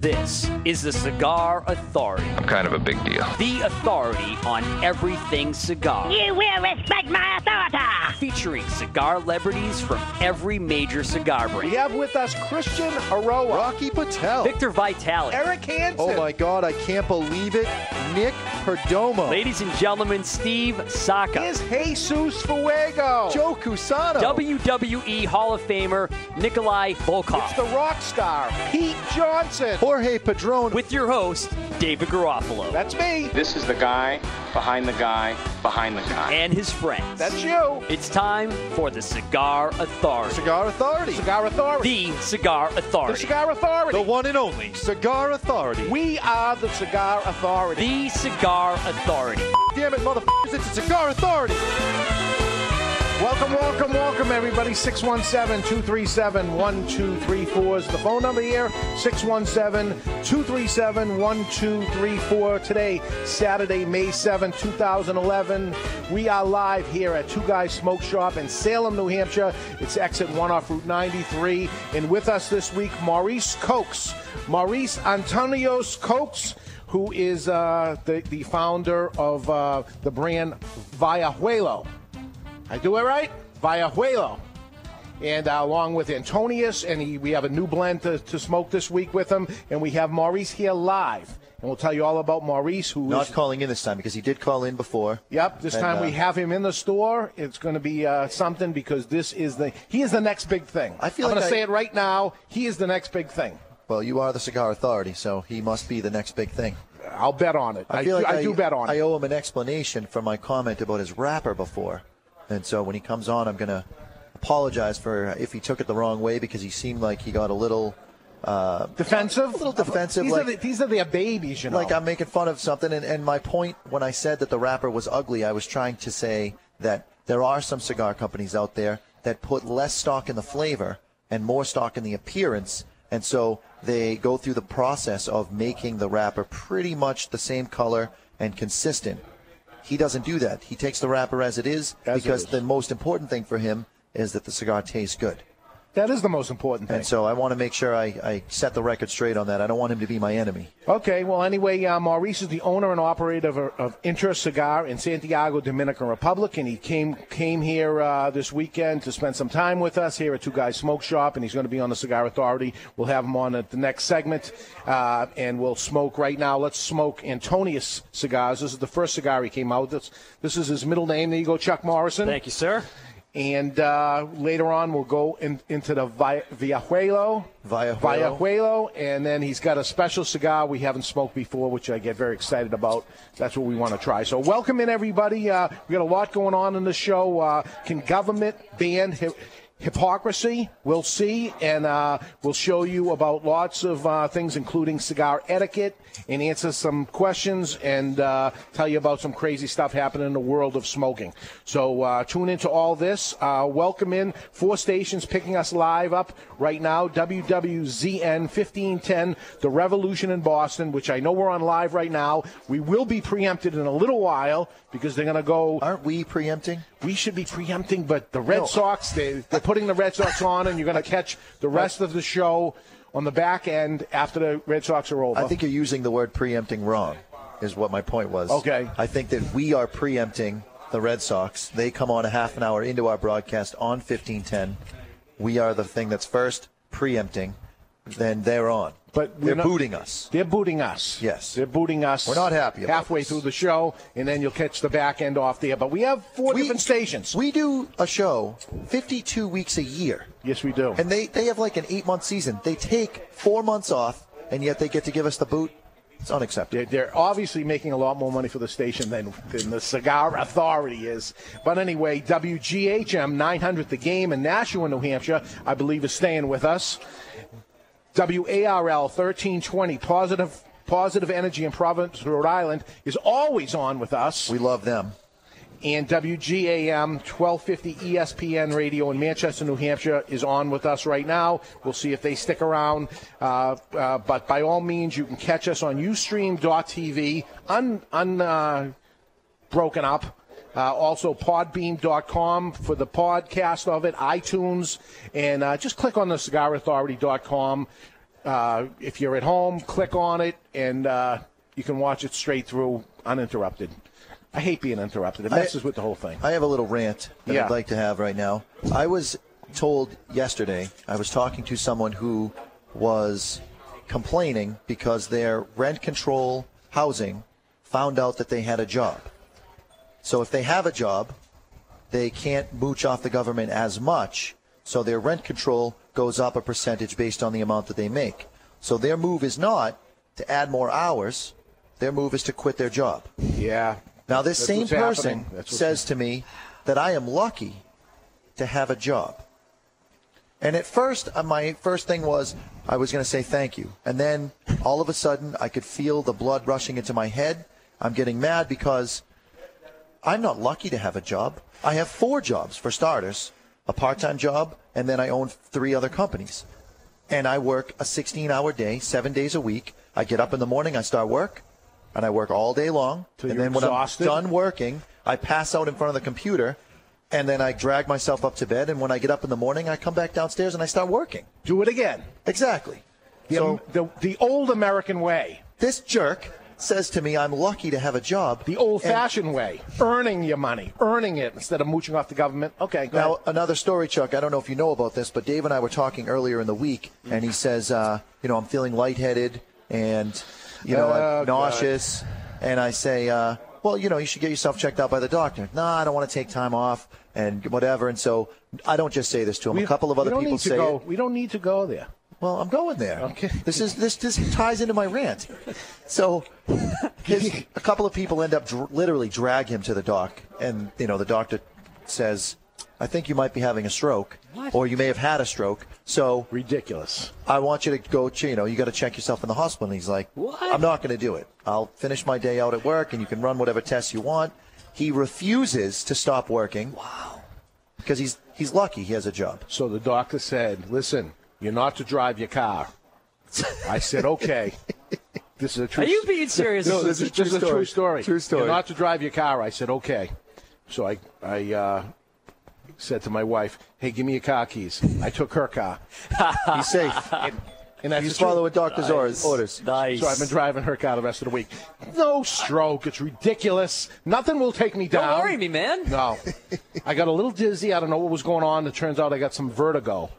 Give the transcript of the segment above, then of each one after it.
This is the Cigar Authority, I'm kind of a big deal. the authority on everything cigar. You will respect my authority. Featuring cigar celebrities from every major cigar brand. We have with us Christian Eiroa, Rocky Patel. Victor Vitale. Eric Hansen. Oh my God, I can't believe it. Nick Perdomo. Ladies and gentlemen, Steve Saka. Is Jesus Fuego. Joe Cusano. WWE Hall of Famer Nikolai Volkov. It's the rock star, Pete Johnson. Jorge Padron. With your host, David Garofalo. That's me. This is the guy behind the guy behind the guy. and his friends. That's you. It's time for the Cigar Authority. Cigar Authority. Cigar Authority. The Cigar Authority. The Authority. Cigar Authority. The one and only Cigar Authority. we are the Cigar Authority. The Cigar Authority. Damn it, motherfuckers, it's a Cigar Authority. Welcome, welcome, welcome, everybody. 617 237 1234 is the phone number here. 617 237 1234. Today, Saturday, May 7, 2011. We are live here at Two Guys Smoke Shop in Salem, New Hampshire. It's exit 1 off Route 93. And with us this week, Maurice Koks. Maurice Antonios Koks who is uh, the, the founder of uh, the brand Vallejuelo. I do it right? Vallejuelo. And uh, along with Antonius, and he, we have a new blend to, to smoke this week with him. And we have Maurice here live. And we'll tell you all about Maurice, who is. Not calling in this time because he did call in before. Yep, this And, time uh, we have him in the store. It's going to be uh, something because this is the he is the next big thing. I feel I'm like going to I- say it right now. He is the next big thing. Well, you are the Cigar Authority, so he must be the next big thing. I'll bet on it. I, feel do, like I do bet on it. I owe him an explanation for my comment about his wrapper before, and so when he comes on, I'm gonna apologize for if he took it the wrong way because he seemed like he got a little uh, Defensive. a little defensive, These, like- are the, these are their babies, you know. like I'm making fun of something. And, and my point when I said that the wrapper was ugly, I was trying to say that there are some cigar companies out there that put less stock in the flavor and more stock in the appearance. And so they go through the process of making the wrapper pretty much the same color and consistent. He doesn't do that. He takes the wrapper as it is As because is. the most important thing for him is that the cigar tastes good. That is the most important thing. And so I want to make sure I, I set the record straight on that. I don't want him to be my enemy. Okay, well, anyway, uh, Maurice is the owner and operator of, of Intra Cigar in Santiago, Dominican Republic, and he came came here uh, this weekend to spend some time with us here at Two Guys Smoke Shop, and he's going to be on the Cigar Authority. We'll have him on at the next segment, uh, and we'll smoke right now. Let's smoke Antonius cigars. This is the first cigar he came out with. This, this is his middle name. There you go, Chuck Morrison. Thank you, sir. And uh, later on, we'll go in, into the Vi- Vallejuelo. Vallejuelo. Vallejuelo. And then he's got a special cigar we haven't smoked before, which I get very excited about. That's what we want to try. So, welcome in, everybody. Uh, we got a lot going on in the show. Uh, can government ban hypocrisy? We'll see. And uh, we'll show you about lots of uh, things, including cigar etiquette, and answer some questions and uh, tell you about some crazy stuff happening in the world of smoking. So uh, tune into all this. Uh, welcome in four stations picking us live up right now. WWZN 1510, The Revolution in Boston, which I know we're on live right now. We will be preempted in a little while because they're going to go. Aren't we preempting? We should be preempting, but the Red No. Sox, they, they're putting the Red Sox on, and you're going to catch the rest of the show on the back end after the Red Sox are over. I think you're using the word preempting wrong, is what my point was. Okay. I think that we are preempting the Red Sox. They come on a half an hour into our broadcast on 1510. We are the thing that's first preempting, then they're on. But they're not- booting us. They're booting us. Yes. They're booting us. We're not happy halfway this. through the show, and then you'll catch the back end off there. But we have four We- different stations. We do a show 52 weeks a year, yes, we do. and they, they have like an eight month season. They take four months off, and yet they get to give us the boot. It's unacceptable. They're, they're obviously making a lot more money for the station than, than the Cigar Authority is. But anyway, WGHM 900 The Game in Nashua, New Hampshire, I believe is staying with us. WARL 1320 Positive Positive Energy in Providence, Rhode Island is always on with us. We love them. and WGAM 1250 ESPN radio in Manchester, New Hampshire is on with us right now. We'll see if they stick around. Uh, uh, but by all means, you can catch us on Ustream.tv, un, un, uh, broken up. Uh, also, podbean.com for the podcast of it, iTunes, and uh, just click on the cigarauthority.com. Uh, if you're at home, click on it, and uh, you can watch it straight through, uninterrupted. I hate being interrupted. It I- messes with the whole thing. I have a little rant that Yeah. I'd like to have right now. I was told yesterday, I was talking to someone who was complaining because their rent control housing found out that they had a job. So if they have a job, they can't mooch off the government as much, so their rent control goes up a percentage based on the amount that they make. So their move is not to add more hours, their move is to quit their job. yeah. Now, this That's same person happening. That's what's says to me that I am lucky to have a job. And at first, uh, my first thing was I was going to say thank you. And then all of a sudden, I could feel the blood rushing into my head. I'm getting mad because I'm not lucky to have a job. I have four jobs, for starters a part time job, and then I own three other companies. And I work a 16 hour day, seven days a week. I get up in the morning, I start work, and I work all day long. Till and then when exhausted? I'm done working, I pass out in front of the computer, and then I drag myself up to bed. And when I get up in the morning, I come back downstairs and I start working. Do it again. Exactly. The, So the, the old American way, this jerk says to me, I'm lucky to have a job. the old fashioned way, earning your money, earning it instead of mooching off the government. Okay, go Now, ahead. another story, Chuck. I don't know if you know about this, but Dave and I were talking earlier in the week, and he says, uh, you know, I'm feeling lightheaded and, you know, Oh, nauseous. And I say, uh, well, you know, you should get yourself checked out by the doctor. No, I don't want to take time off and whatever. And so I don't just say this to him. We- a couple of other people say go. We don't need to go there. Well, I'm going there. Okay. This is this this ties into my rant. So, his, a couple of people end up dr- literally drag him to the doc, and you know the doctor says, "I think you might be having a stroke, or you may have had a stroke. So Ridiculous. I want you to go. You know, you got to check yourself in the hospital." And he's like, What? "I'm not going to do it. I'll finish my day out at work, and you can run whatever tests you want." He refuses to stop working. Wow. Because he's he's lucky he has a job. So the doctor said, "Listen, you're not to drive your car." I said, "Okay." This is a true. Are you being serious? No, this, this is, is this true is a true story. story. True story. You're not to drive your car. I said, "Okay." So I I uh, said to my wife, "Hey, give me your car keys." I took her car. He's safe. And that's He's the truth. following doctor's orders. orders. Nice. So I've been driving her car the rest of the week. No stroke. It's ridiculous. Nothing will take me down. Don't worry me, man. No. I got a little dizzy. I don't know what was going on. It turns out I got some vertigo,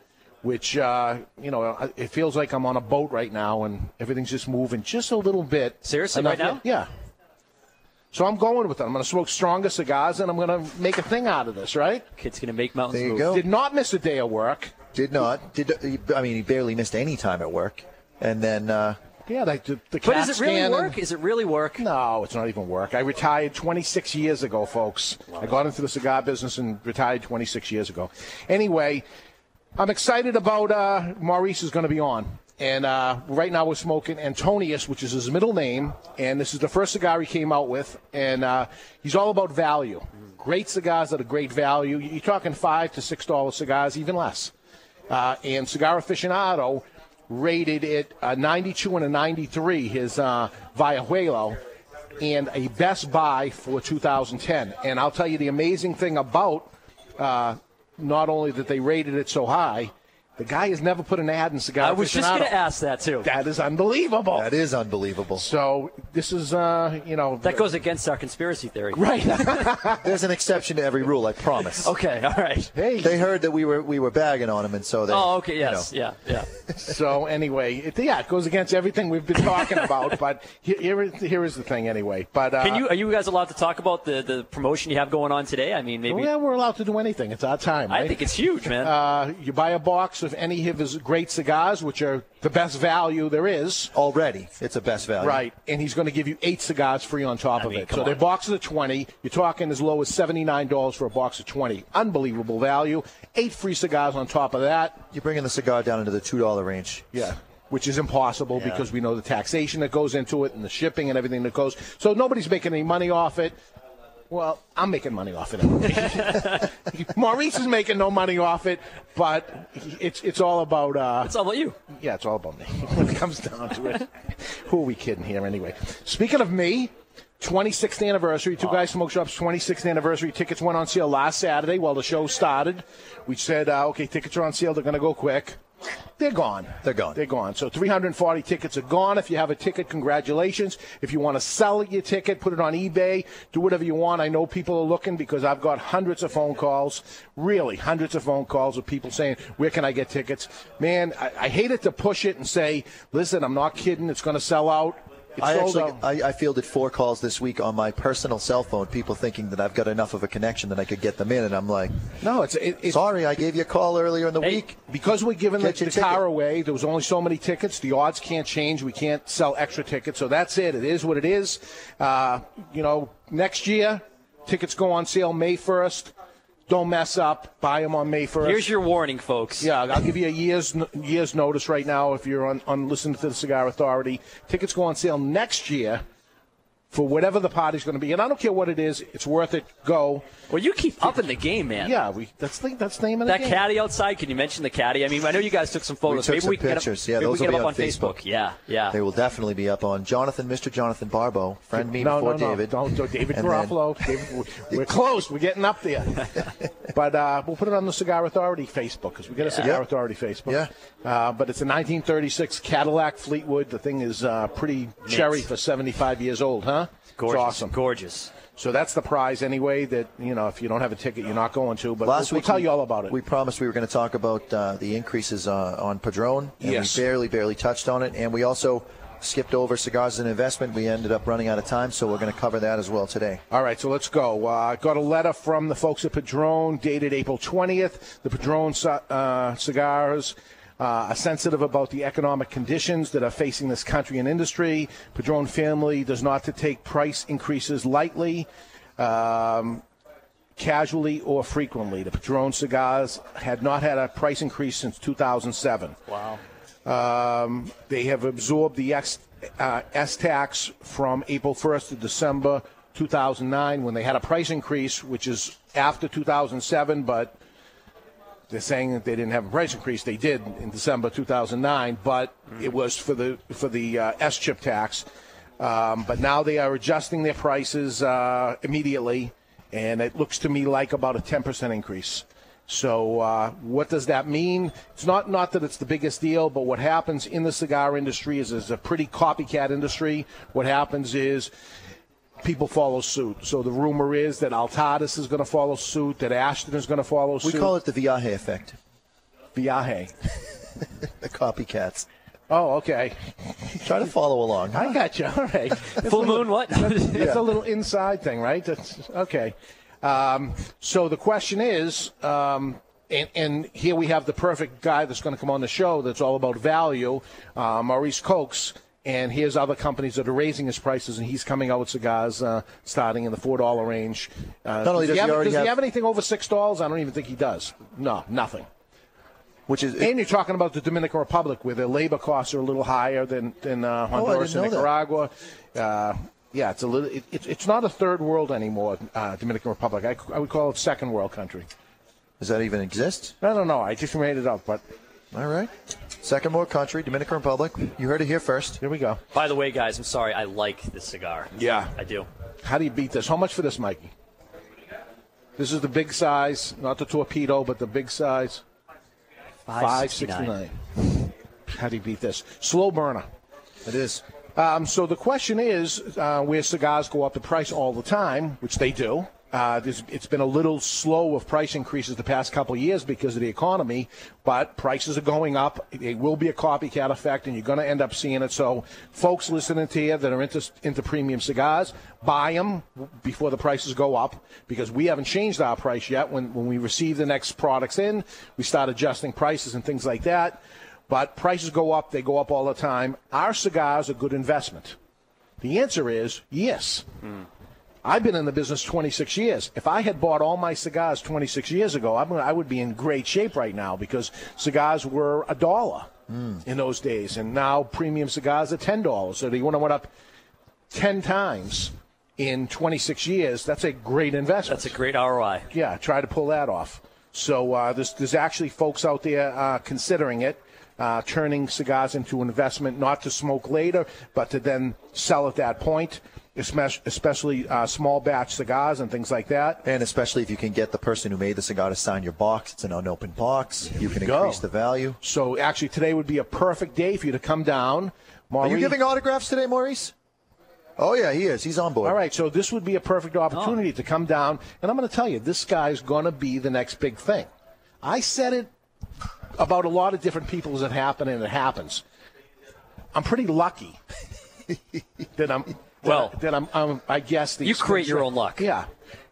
which, uh, you know, it feels like I'm on a boat right now and everything's just moving just a little bit. Seriously, Enough- right now? Yeah. So I'm going with it. I'm going to smoke stronger cigars and I'm going to make a thing out of this, right? Kid's gonna make mountains There you move. go. Did not miss a day of work. Did not. Did I mean he barely missed any time at work, and then uh, Yeah, like the, the But CAT is it really work? Is it really work? No, it's not even work. I retired 26 years ago, folks. I got into the cigar business and retired 26 years ago. Anyway, I'm excited about uh, Maurice is going to be on. And uh, right now we're smoking Antonius, which is his middle name. And this is the first cigar he came out with. And uh, he's all about value. Great cigars at a great value. You're talking five to six dollar cigars, even less. Uh, and Cigar Aficionado rated it a 92 and a 93, his uh, Vallejuelo, and a best buy for 2010. And I'll tell you the amazing thing about uh, not only that they rated it so high, the guy has never put an ad in Cigar I was just gonna ask that too. That is unbelievable. that is unbelievable. so this is, uh, you know, That goes against our conspiracy theory. right. There's an exception to every rule, I promise. Okay, all right. hey, They heard that we were we were bagging on him, and so they. Oh, okay, you yes, know. yeah, yeah. So anyway, it, yeah, it goes against everything we've been talking about. But here, here, is, here is the thing, anyway. But uh, Can you are you guys allowed to talk about the, the promotion you have going on today? I mean, maybe yeah, we're allowed to do anything. It's our time. I think it's huge, man. uh, you buy a box of any of his great cigars, which are the best value there is. Already, it's a best value. Right, and he's going to give you eight cigars free on top I of mean, it. So on. boxes are twenty. You're talking as low as seventy nine dollars for a box of twenty. Unbelievable value. Eight free cigars on top of that. You're bringing the cigar down into the two dollar range. Yeah. Which is impossible Yeah. because we know the taxation that goes into it and the shipping and everything that goes. So nobody's making any money off it. Well, I'm making money off it. Maurice is making no money off it, but it's it's all about uh, it's all about you. yeah, it's all about me when it comes down to it. Who are we kidding here anyway? Speaking of me, 26th anniversary, Two Guys Smoke Shop's 26th anniversary tickets went on sale last Saturday while the show started. We said, uh, okay, tickets are on sale, they're going to go quick. They're gone. They're gone. They're gone. So 340 tickets are gone. If you have a ticket, congratulations. If you want to sell your ticket, put it on eBay, do whatever you want. I know people are looking because I've got hundreds of phone calls, really hundreds of phone calls of people saying, "Where can I get tickets?" Man, I, I it to push it and say, "Listen, I'm not kidding. It's going to sell out." I actually out. I, I fielded four calls this week on my personal cell phone. People thinking that I've got enough of a connection that I could get them in, and I'm like, no, it's it, it's sorry, I gave you a call earlier in the Hey, week. because we're giving the, Get the car away, there was only so many tickets. The odds can't change. We can't sell extra tickets, so that's it. It is what it is. Uh, you know, next year, tickets go on sale May first. Don't mess up. Buy them on May first. Here's your warning, folks. yeah, I'll give you a year's year's notice right now if you're on, on listening to the Cigar Authority. Tickets go on sale next year for whatever the party's going to be, and I don't care what it is. It's worth it. Go. Well, you keep up in the game, man. Yeah, we. That's the that's the name of the That game. caddy outside. Can you mention the caddy? I mean, I know you guys took some photos. We took maybe some we can pictures. Get Yeah, them, maybe those we will get be them up on Facebook. Facebook. Yeah, yeah. They will definitely be up on Jonathan, Mr. Jonathan Barbo, friend me no, before no, no. David. Don't, don't David Garofalo. David, we're- we're close. We're getting up there. but uh, we'll put it on the Cigar Authority Facebook because we got a Cigar Yeah. Authority Facebook. Yeah. Uh, but it's a 1936 Cadillac Fleetwood. The thing is uh, pretty cherry for 75 years old, huh? Gorgeous, It's awesome. gorgeous. So that's the prize anyway. That you know, if you don't have a ticket, you're not going to. But Last we'll, week we'll tell we- you all about it. We promised we were going to talk about uh, the increases uh, on Padron, and Yes. we barely, barely touched on it. And we also skipped over cigars and investment. We ended up running out of time, so we're going to cover that as well today. All right, so let's go. Uh, got a letter from the folks at Padron dated April 20th. The Padron uh, cigars uh, are sensitive about the economic conditions that are facing this country and industry. Padron family does not to take price increases lightly. Um, casually or frequently. The Padron cigars had not had a price increase since 2007. Wow. Um, they have absorbed the X, uh, S tax from April 1st to December 2009 when they had a price increase, which is after 2007, but they're saying that they didn't have a price increase. They did in December 2009, but it was for the for the uh, SCHIP tax. Um, but now they are adjusting their prices uh, immediately, and it looks to me like about a 10% increase. So uh, what does that mean? It's not not that it's the biggest deal, but what happens in the cigar industry is it's a pretty copycat industry. What happens is people follow suit. So the rumor is that Altadis is going to follow suit, that Ashton is going to follow suit. We call it the Viaje effect, Viaje. the copycats. Oh, okay. Try to follow along. I got you. All right. Full a little- moon, what? That's, that's a little inside thing, right? That's okay. Um, so the question is, um, and, and here we have the perfect guy that's going to come on the show. That's all about value, uh, Maurice Koks. And here's other companies that are raising his prices, and he's coming out with cigars uh, starting in the four dollar range. Uh, only does he have, does have- he have anything over six dollars? I don't even think he does. No, nothing. Which is And you're talking about the Dominican Republic, where their labor costs are a little higher than than uh, Honduras didn't and. Nicaragua. Uh, yeah, it's a little. It, it, it's not a third world anymore. Uh, Dominican Republic. I, I would call it second world country. does that even exist? I don't know. I just made it up, but All right. Second world country, Dominican Republic. You heard it here first. here we go. By the way, guys, I'm sorry. I like this cigar. Yeah. I do. How do you beat this? How much for this, Mikey? This is the big size, not the torpedo, but the big size. Five sixty nine. How do you beat this? Slow burner. It is. Um, so the question is, uh, where cigars go up the price all the time, which they do. Uh, it's been a little slow of price increases the past couple of years because of the economy, but prices are going up. It will be a copycat effect, and you're going to end up seeing it. So, folks listening to you that are into, into premium cigars, buy them before the prices go up because we haven't changed our price yet. When, when we receive the next products in, we start adjusting prices and things like that. But prices go up, they go up all the time. Our cigars are good investment. The answer is yes. I've been in the business 26 years. If I had bought all my cigars 26 years ago, I'm, I would be in great shape right now because cigars were a dollar in those days, and now premium cigars are ten dollars. So they would went up ten times in 26 years. That's a great investment. That's a great ROI. Yeah, try to pull that off. So uh, there's, there's actually folks out there uh, considering it, uh, turning cigars into an investment, not to smoke later, but to then sell at that point. Especially, especially uh, small batch cigars and things like that. And especially if you can get the person who made the cigar to sign your box, it's an unopened box. You can go. increase the value. So actually, today would be a perfect day for you to come down. Are you giving autographs today, Maurice? Oh yeah, he is. He's on board. All right, so this would be a perfect opportunity to come down, and I'm going to tell you, this guy's going to be the next big thing. I said it about a lot of different people as it happened, and it happens. I'm pretty lucky that I'm Well, that, that I'm, um, I guess the you create your own luck. Yeah,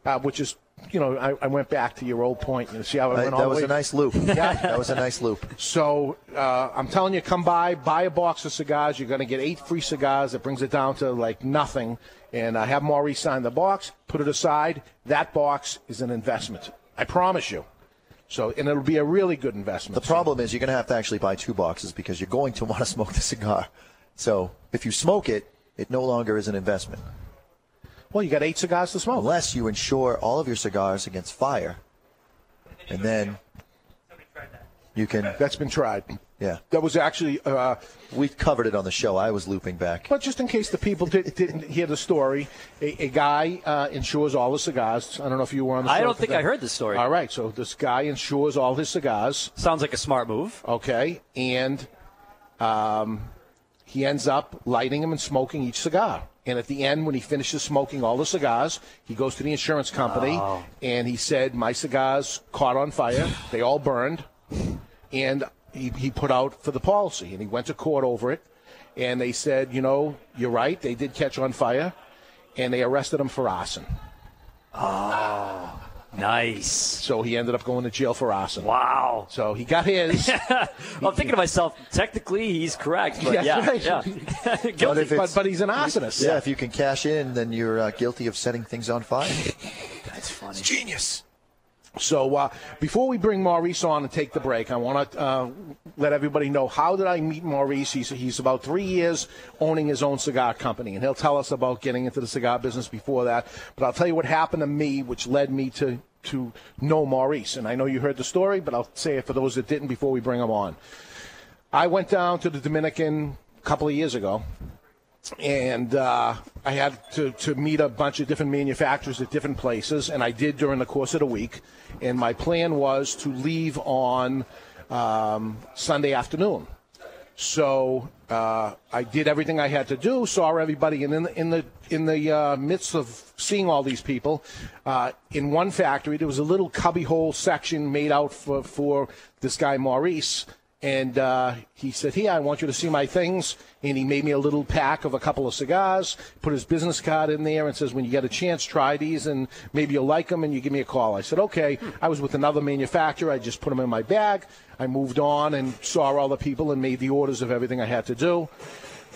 uh, which is you know I, I went back to your old point. You see how I went all that the was way a nice loop. Yeah. that was a nice loop. So uh, I'm telling you, come by, buy a box of cigars. You're going to get eight free cigars. That brings it down to like nothing. And I have Maurice sign the box, put it aside. That box is an investment. I promise you. So, and it'll be a really good investment. The problem is you're going to have to actually buy two boxes because you're going to want to smoke the cigar. So if you smoke it, it no longer is an investment Well, you got eight cigars to smoke. unless you insure all of your cigars against fire, and then you can. That's been tried. Yeah, That was actually, uh, we covered it on the show. I was looping back. but just in case the people did, didn't hear the story, a, a guy uh, insures all the cigars. I don't know if you were on the show. I don't think today. I heard this story. All right, so this guy insures all his cigars. Sounds like a smart move. okay, and um, he ends up lighting them and smoking each cigar. And at the end, when he finishes smoking all the cigars, he goes to the insurance company oh. and he said, "My cigars caught on fire; they all burned." And he, he put out for the policy, and he went to court over it. And they said, "You know, you're right; they did catch on fire." And they arrested him for arson. Oh. Nice. So he ended up going to jail for arson. Wow. So he got his. I'm thinking to myself, technically he's correct, but Yeah, yeah, right. yeah. But Guilty. if but, it's- but he's an arsonist. Yeah, if you can cash in, then you're uh, guilty of setting things on fire. That's funny. Genius. So uh, before we bring Maurice on and take the break, I want to uh, let everybody know how did I meet Maurice. He's, he's about three years owning his own cigar company, and he'll tell us about getting into the cigar business before that. But I'll tell you what happened to me, which led me to to know Maurice. And I know you heard the story, but I'll say it for those that didn't before we bring him on. I went down to the Dominican a couple of years ago, and uh, I had to, to meet a bunch of different manufacturers at different places, and I did during the course of the week. And my plan was to leave on um, Sunday afternoon. So uh, I did everything I had to do, saw everybody, and in the in the in the uh, midst of seeing all these people, uh, in one factory there was a little cubbyhole section made out for for this guy Maurice, and uh, he said, "Hey, I want you to see my things." And he made me a little pack of a couple of cigars, put his business card in there, and says, "When you get a chance, try these, and maybe you'll like them, and you give me a call." I said, "Okay." I was with another manufacturer. I just put them in my bag. I moved on and saw all the people and made the orders of everything I had to do.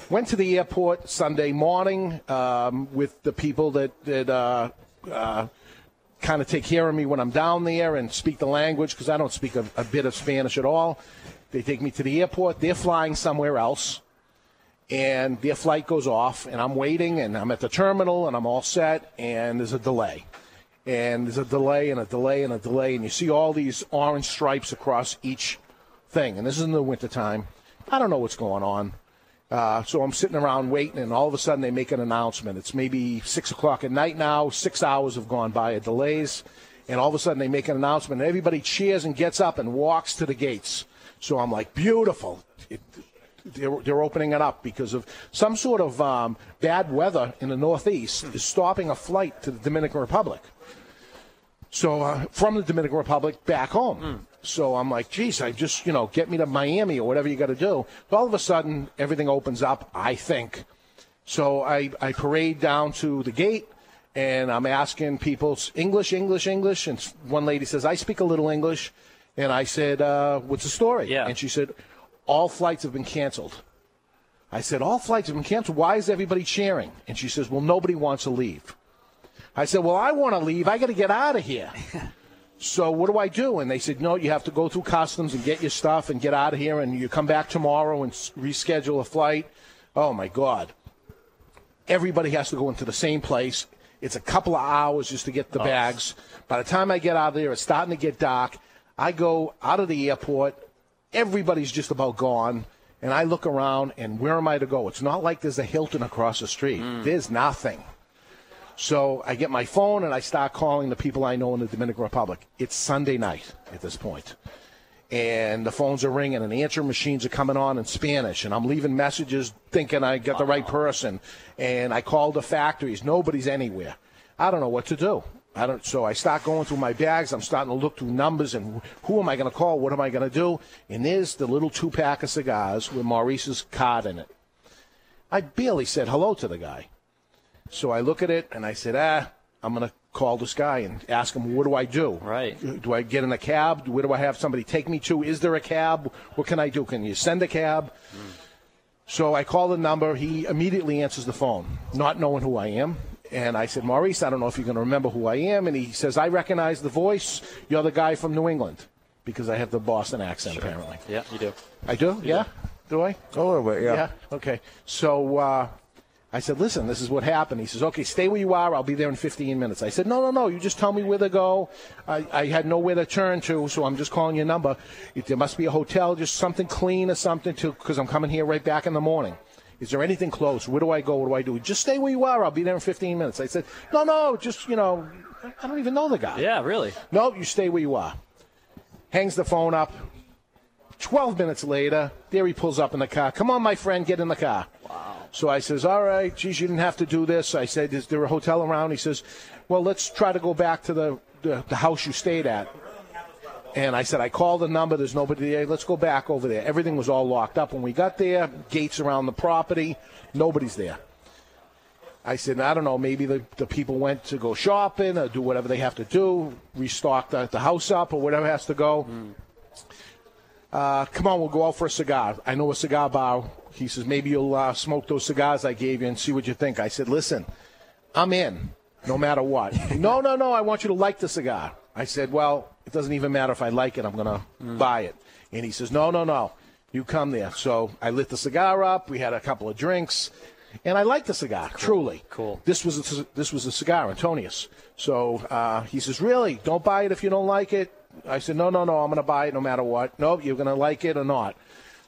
Went to the airport Sunday morning um, with the people that that. Uh, uh, kind of take care of me when I'm down there and speak the language because I don't speak a, a bit of Spanish at all. They take me to the airport. They're flying somewhere else, and their flight goes off, and I'm waiting, and I'm at the terminal, and I'm all set, and there's a delay. And there's a delay and a delay and a delay, and you see all these orange stripes across each thing. And this is in the wintertime. I don't know what's going on. Uh, so I'm sitting around waiting, and all of a sudden they make an announcement. It's maybe six o'clock at night now. Six hours have gone by of delays, and all of a sudden they make an announcement, and everybody cheers and gets up and walks to the gates. So I'm like, beautiful. It, they're, they're opening it up because of some sort of um, bad weather in the Northeast is stopping a flight to the Dominican Republic. So uh, from the Dominican Republic back home. So I'm like, geez, I just, you know, get me to Miami or whatever you got to do. So all of a sudden, everything opens up, I think. So I, I parade down to the gate and I'm asking people, English, English, English. And one lady says, I speak a little English. And I said, uh, what's the story? Yeah. And she said, all flights have been canceled. I said, all flights have been canceled. Why is everybody cheering? And she says, well, nobody wants to leave. I said, well, I want to leave. I got to get out of here. so what do I do? And they said, no, you have to go through customs and get your stuff and get out of here, and you come back tomorrow and reschedule a flight. Oh my God! Everybody has to go into the same place. It's a couple of hours just to get the bags. By the time I get out of there, it's starting to get dark. I go out of the airport. Everybody's just about gone. And I look around, and where am I to go? It's not like there's a Hilton across the street. Mm. There's nothing. So I get my phone and I start calling the people I know in the Dominican Republic. It's Sunday night at this point. And the phones are ringing and answer machines are coming on in Spanish. And I'm leaving messages thinking I got the right uh-huh. person. And I call the factories. Nobody's anywhere. I don't know what to do. I don't. So I start going through my bags. I'm starting to look through numbers and who am I going to call? What am I going to do? And there's the little two pack of cigars with Maurice's card in it. I barely said hello to the guy. So I look at it and I said, ah, I'm going to call this guy and ask him, what do I do? Right. Do I get in a cab? Where do I have somebody take me to? Is there a cab? What can I do? Can you send a cab? So I call the number. He immediately answers the phone, not knowing who I am. And I said, Maurice, I don't know if you're going to remember who I am. And he says, I recognize the voice. You're the guy from New England. Because I have the Boston accent, apparently. Yeah, you do. I do? yeah? Do I? A little bit, yeah. Yeah. Okay. So uh, I said, listen, this is what happened. He says, okay, stay where you are. I'll be there in 15 minutes. I said, no, no, no. You just tell me where to go. I, I had nowhere to turn to, so I'm just calling your number. If there must be a hotel, just something clean or something, to because I'm coming here right back in the morning. Is there anything close? Where do I go? What do I do? Just stay where you are. I'll be there in 15 minutes. I said, no, no, just, you know, I don't even know the guy. Yeah, really. No, you stay where you are. Hangs the phone up. 12 minutes later, there he pulls up in the car. Come on, my friend, get in the car. Wow. So I says, all right, geez, you didn't have to do this. I said, is there a hotel around? He says, well, let's try to go back to the, the, the house you stayed at. And I said, I called the number. There's nobody there. Let's go back over there. Everything was all locked up when we got there. Gates around the property. Nobody's there. I said, I don't know, maybe the, the people went to go shopping or do whatever they have to do, restock the, the house up or whatever has to go. Uh, come on, we'll go out for a cigar. I know a cigar bar. He says, maybe you'll uh, smoke those cigars I gave you and see what you think. I said, listen, I'm in, no matter what. no, no, no, I want you to like the cigar. I said, well, it doesn't even matter if I like it, I'm going to buy it. And he says, no, no, no, you come there. So I lit the cigar up. We had a couple of drinks. And I liked the cigar, truly. Cool. This was a, this was a cigar, Antonius. So uh, he says, "Really? Don't buy it if you don't like it." I said, "No, no, no. I'm going to buy it no matter what. No, you're going to like it or not."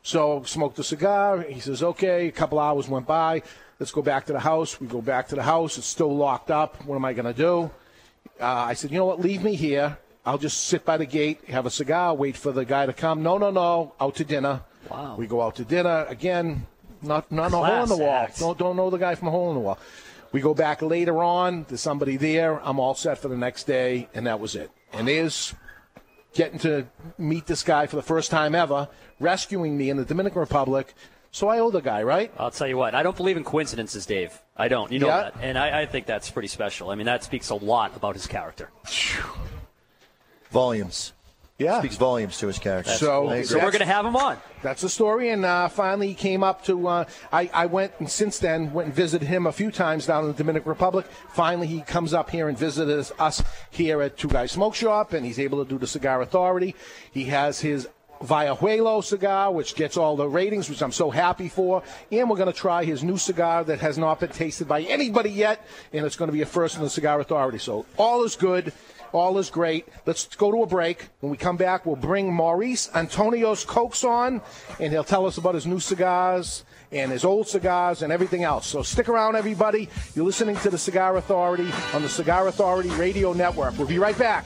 So smoked the cigar. He says, "Okay." A couple hours went by. Let's go back to the house. We go back to the house. It's still locked up. What am I going to do? Uh, I said, "You know what? Leave me here. I'll just sit by the gate, have a cigar, wait for the guy to come." No, no, no. Out to dinner. Wow. We go out to dinner again. Not not a hole in the wall. act. Don't don't know the guy from a hole in the wall. We go back later on. There's somebody there. I'm all set for the next day, and that was it. And there's getting to meet this guy for the first time ever, rescuing me in the Dominican Republic. So I owe the guy, right? I'll tell you what, I don't believe in coincidences, Dave. I don't. You know Yeah. that. And I, I think that's pretty special. I mean, that speaks a lot about his character. Volumes. Yeah. Speaks volumes to his character. So- So we're going to have him on. That's the story. And uh, finally, he came up to. Uh, I, I went and since then went and visited him a few times down in the Dominican Republic. Finally, he comes up here and visits us here at Two Guys Smoke Shop, and he's able to do the Cigar Authority. He has his Vallejuelo cigar, which gets all the ratings, which I'm so happy for. And we're going to try his new cigar that has not been tasted by anybody yet, and it's going to be a first in the Cigar Authority. So all is good. All is great. Let's go to a break. When we come back, we'll bring Maurice Antonio's Koks on, and he'll tell us about his new cigars and his old cigars and everything else. So stick around, everybody. You're listening to the Cigar Authority on the Cigar Authority Radio Network. We'll be right back.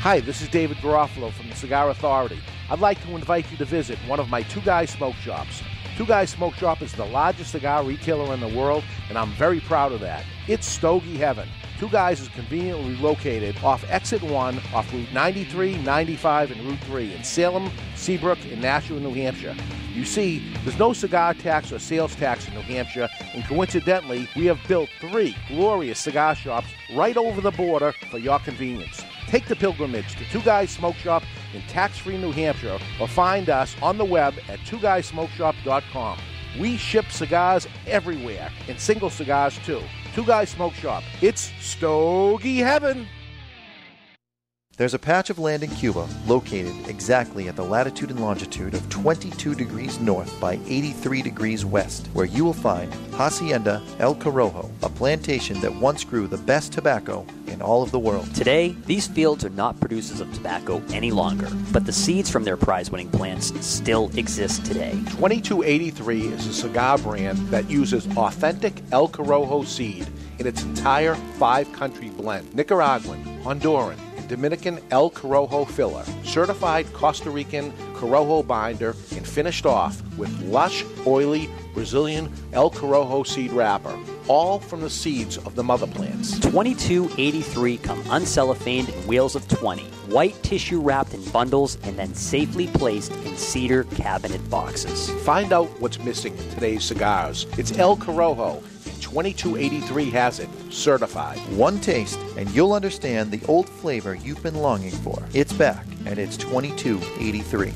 Hi, this is David Garofalo from the Cigar Authority. I'd like to invite you to visit one of my Two Guys Smoke Shops. Two Guys Smoke Shop is the largest cigar retailer in the world, and I'm very proud of that. It's Stogie Heaven. Two Guys is conveniently located off Exit 1 off Route 93, 95, and Route 3 in Salem, Seabrook, and Nashua, New Hampshire. You see, there's no cigar tax or sales tax in New Hampshire, and coincidentally, we have built three glorious cigar shops right over the border for your convenience. Take the pilgrimage to Two Guys Smoke Shop in tax-free New Hampshire or find us on the web at twoguysmokeshop.com. We ship cigars everywhere and single cigars too. Two Guys Smoke Shop. It's Stogie Heaven. There's a patch of land in Cuba located exactly at the latitude and longitude of 22 degrees north by 83 degrees west, where you will find Hacienda El Corojo, a plantation that once grew the best tobacco in all of the world. Today, these fields are not producers of tobacco any longer, but the seeds from their prize winning plants still exist today. 2283 is a cigar brand that uses authentic El Corojo seed in its entire five country blend Nicaraguan, Honduran, and Dominican El Corojo filler, certified Costa Rican Corojo binder, and finished off with lush, oily Brazilian El Corojo seed wrapper, all from the seeds of the mother plants. 2283 come uncellophaned in wheels of 20, white tissue wrapped in bundles and then safely placed in cedar cabinet boxes. Find out what's missing in today's cigars. It's El Corojo, 2283 has it certified. One taste, and you'll understand the old flavor you've been longing for. It's back, and it's 2283.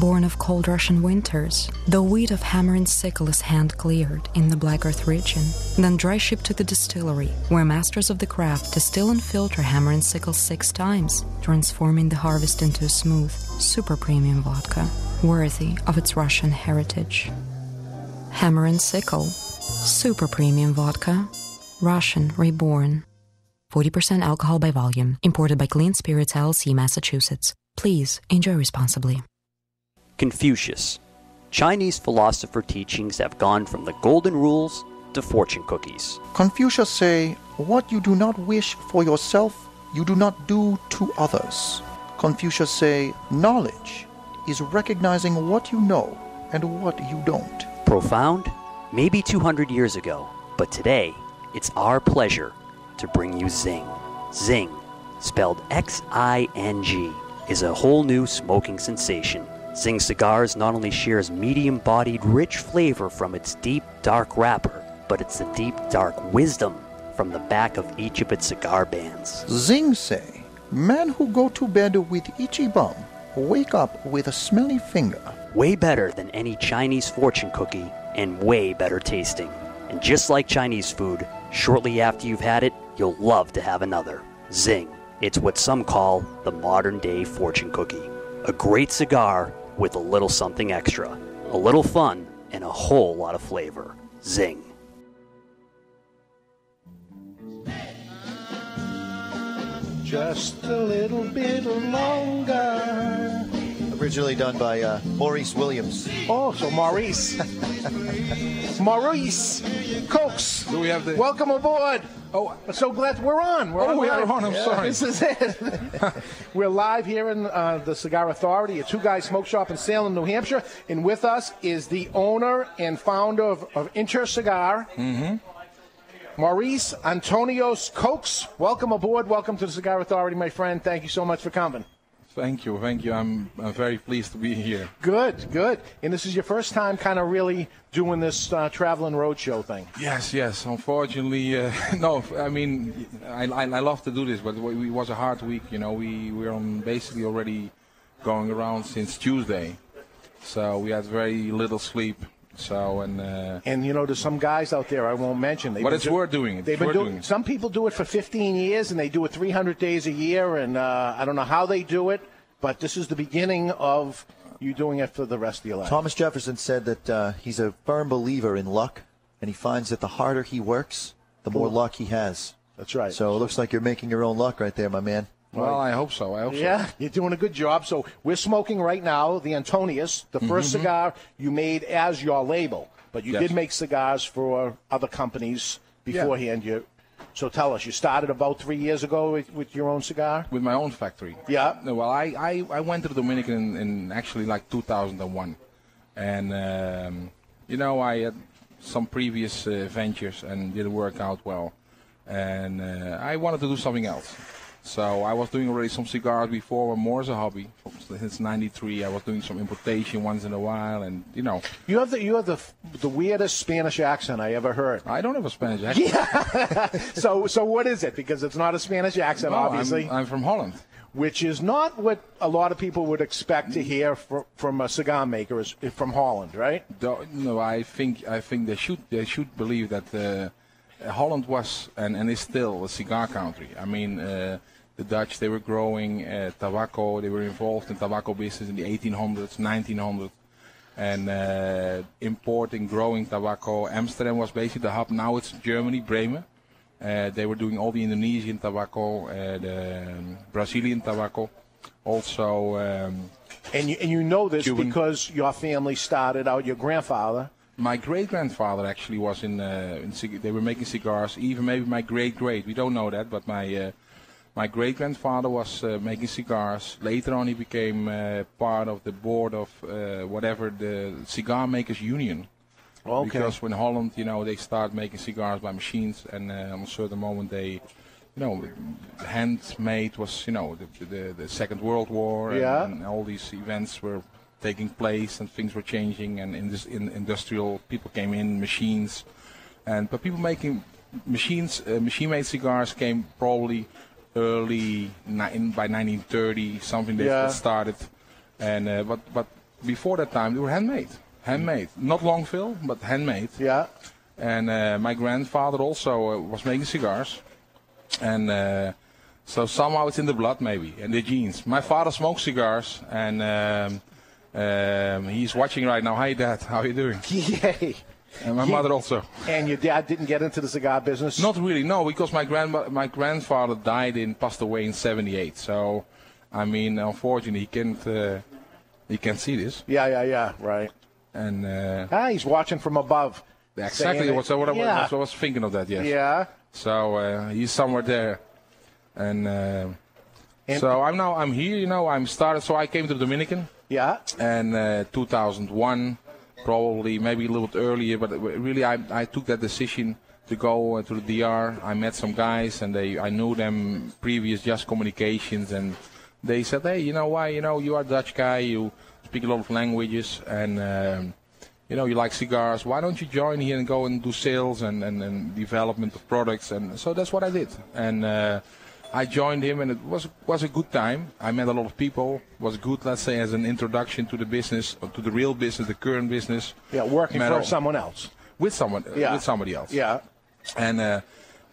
Born of cold Russian winters, the wheat of hammer and sickle is hand cleared in the Black Earth region, then dry shipped to the distillery, where masters of the craft distill and filter hammer and sickle six times, transforming the harvest into a smooth, super premium vodka, worthy of its Russian heritage. Hammer and sickle, super premium vodka, Russian reborn. 40% alcohol by volume, imported by Clean Spirits LLC, Massachusetts. Please enjoy responsibly. Confucius. Chinese philosopher teachings have gone from the golden rules to fortune cookies. Confucius say, What you do not wish for yourself, you do not do to others. Confucius say, Knowledge is recognizing what you know and what you don't. Profound? Maybe 200 years ago, but today it's our pleasure to bring you Zing. Zing, spelled X I N G, is a whole new smoking sensation. Zing Cigars not only shares medium bodied, rich flavor from its deep, dark wrapper, but it's the deep, dark wisdom from the back of each of its cigar bands. Zing say, Man who go to bed with itchy bum, wake up with a smelly finger. Way better than any Chinese fortune cookie, and way better tasting. And just like Chinese food, shortly after you've had it, you'll love to have another. Zing. It's what some call the modern day fortune cookie. A great cigar with a little something extra, a little fun, and a whole lot of flavor. Zing. Just a little bit longer. Originally done by uh, Maurice Williams. Oh, so Maurice. Maurice Koks. Do we have the- Welcome aboard. Oh, so glad we're on. We're Oh, on we are on, I'm sorry. This is it. we're live here in uh, the Cigar Authority, a two guy smoke shop in Salem, New Hampshire. And with us is the owner and founder of, of Inter Cigar. Mm-hmm. Maurice Antonios Koks. Welcome aboard. Welcome to the Cigar Authority, my friend. Thank you so much for coming. Thank you, thank you. I'm, I'm very pleased to be here. Good, good. And this is your first time kind of really doing this uh, traveling roadshow thing. Yes, yes. Unfortunately, uh, no. I mean, I, I, I love to do this, but it it was a hard week. You know, we we're on basically already going around since Tuesday, so we had very little sleep. So and uh, And you know, there's some guys out there I won't mention. They've But been it's worth doing it. They've It's been doing. doing it. Some people do it for 15 years, and they do it 300 days a year. And uh, I don't know how they do it, but this is the beginning of you doing it for the rest of your life. Thomas Jefferson said that uh, he's a firm believer in luck, and he finds that the harder he works, the more luck he has. That's right. So it looks like you're making your own luck right there, my man. Well, I hope so. I hope Yeah, you're doing a good job. So we're smoking right now the Antonius, the 1st cigar you made as your label, but you Yes. did make cigars for other companies beforehand. You, so tell us, you started about three years ago with, with your own cigar. With my own factory. Yeah. Well, I, I, I went to the Dominican in, in actually like 2001, and um, you know I had some previous uh, ventures and didn't work out well, and uh, I wanted to do something else. So I was doing already some cigars before, but more as a hobby. Since '93, I was doing some importation once in a while, and you know You have the you have the the weirdest Spanish accent I ever heard. I don't have a Spanish accent. Yeah. So so what is it? Because it's not a Spanish accent, No, I'm- obviously, I'm, from Holland. which is not what a lot of people would expect to hear from, from a cigar maker is from Holland, right? No, I think I think they should they should believe that uh, Holland was and, and is still a cigar country. I mean, uh, the Dutch they were growing uh, tobacco. They were involved in tobacco business in the 1800s, 1900s, and uh, importing, growing tobacco. Amsterdam was basically the hub. Now it's Germany, Bremen. Uh, they were doing all the Indonesian tobacco, uh, the um, Brazilian tobacco, also. Um, And you and you know this Cuban. because your family started out. Your grandfather. My great grandfather actually was in, uh, in cig- they were making cigars. Even maybe my great great, we don't know that, but my uh, my great grandfather was uh, making cigars. Later on, he became uh, part of the board of uh, whatever the cigar makers union. Okay. Because when Holland, you know, they start making cigars by machines, and uh, on a certain moment they, you know, handmade was, you know, the the, the Second World War, and, Yeah. and all these events were taking place, and things were changing, and in this in industrial people came in, machines, and but people making machines, uh, machine-made cigars came probably early in, by 1930, something that, Yeah. started, and uh, but but before that time they were handmade, handmade, not long fill, but handmade. Yeah. And uh, my grandfather also uh, was making cigars, and uh, so somehow it's in the blood, maybe, and the genes. My father smokes cigars, and um, um, he's watching right now. Hi, Dad. How are you doing? Yay. And my He- mother also. And your dad didn't get into the cigar business. Not really, no, because my grandma, my grandfather died in, passed away in '78. So, I mean, unfortunately, he can't, uh, he can't see this. Yeah, yeah, yeah. Right. And uh, Ah, he's watching from above. exactly Saying what, it. what, I, yeah. was, I was thinking of that. Yes. Yeah. So uh, he's somewhere there, and, uh, And- so I'm now I'm here. You know, I'm started. So I came to Dominican, Yeah. and uh, 2001, probably maybe a little bit earlier, but really I I took that decision to go uh, to the DR. I met some guys, and they I knew them previous just communications, and they said, hey, you know why? You know, you are a Dutch guy. You speak a lot of languages, and um, you know, you like cigars. Why don't you join here and go and do sales and, and, and development of products? And so that's what I did. And uh, I joined him, and it was was a good time. I met a lot of people. Was good, let's say, as an introduction to the business, or to the real business, the current business. Yeah. Working Met for all- someone else. with someone, uh, Yeah. with somebody else. Yeah. And uh,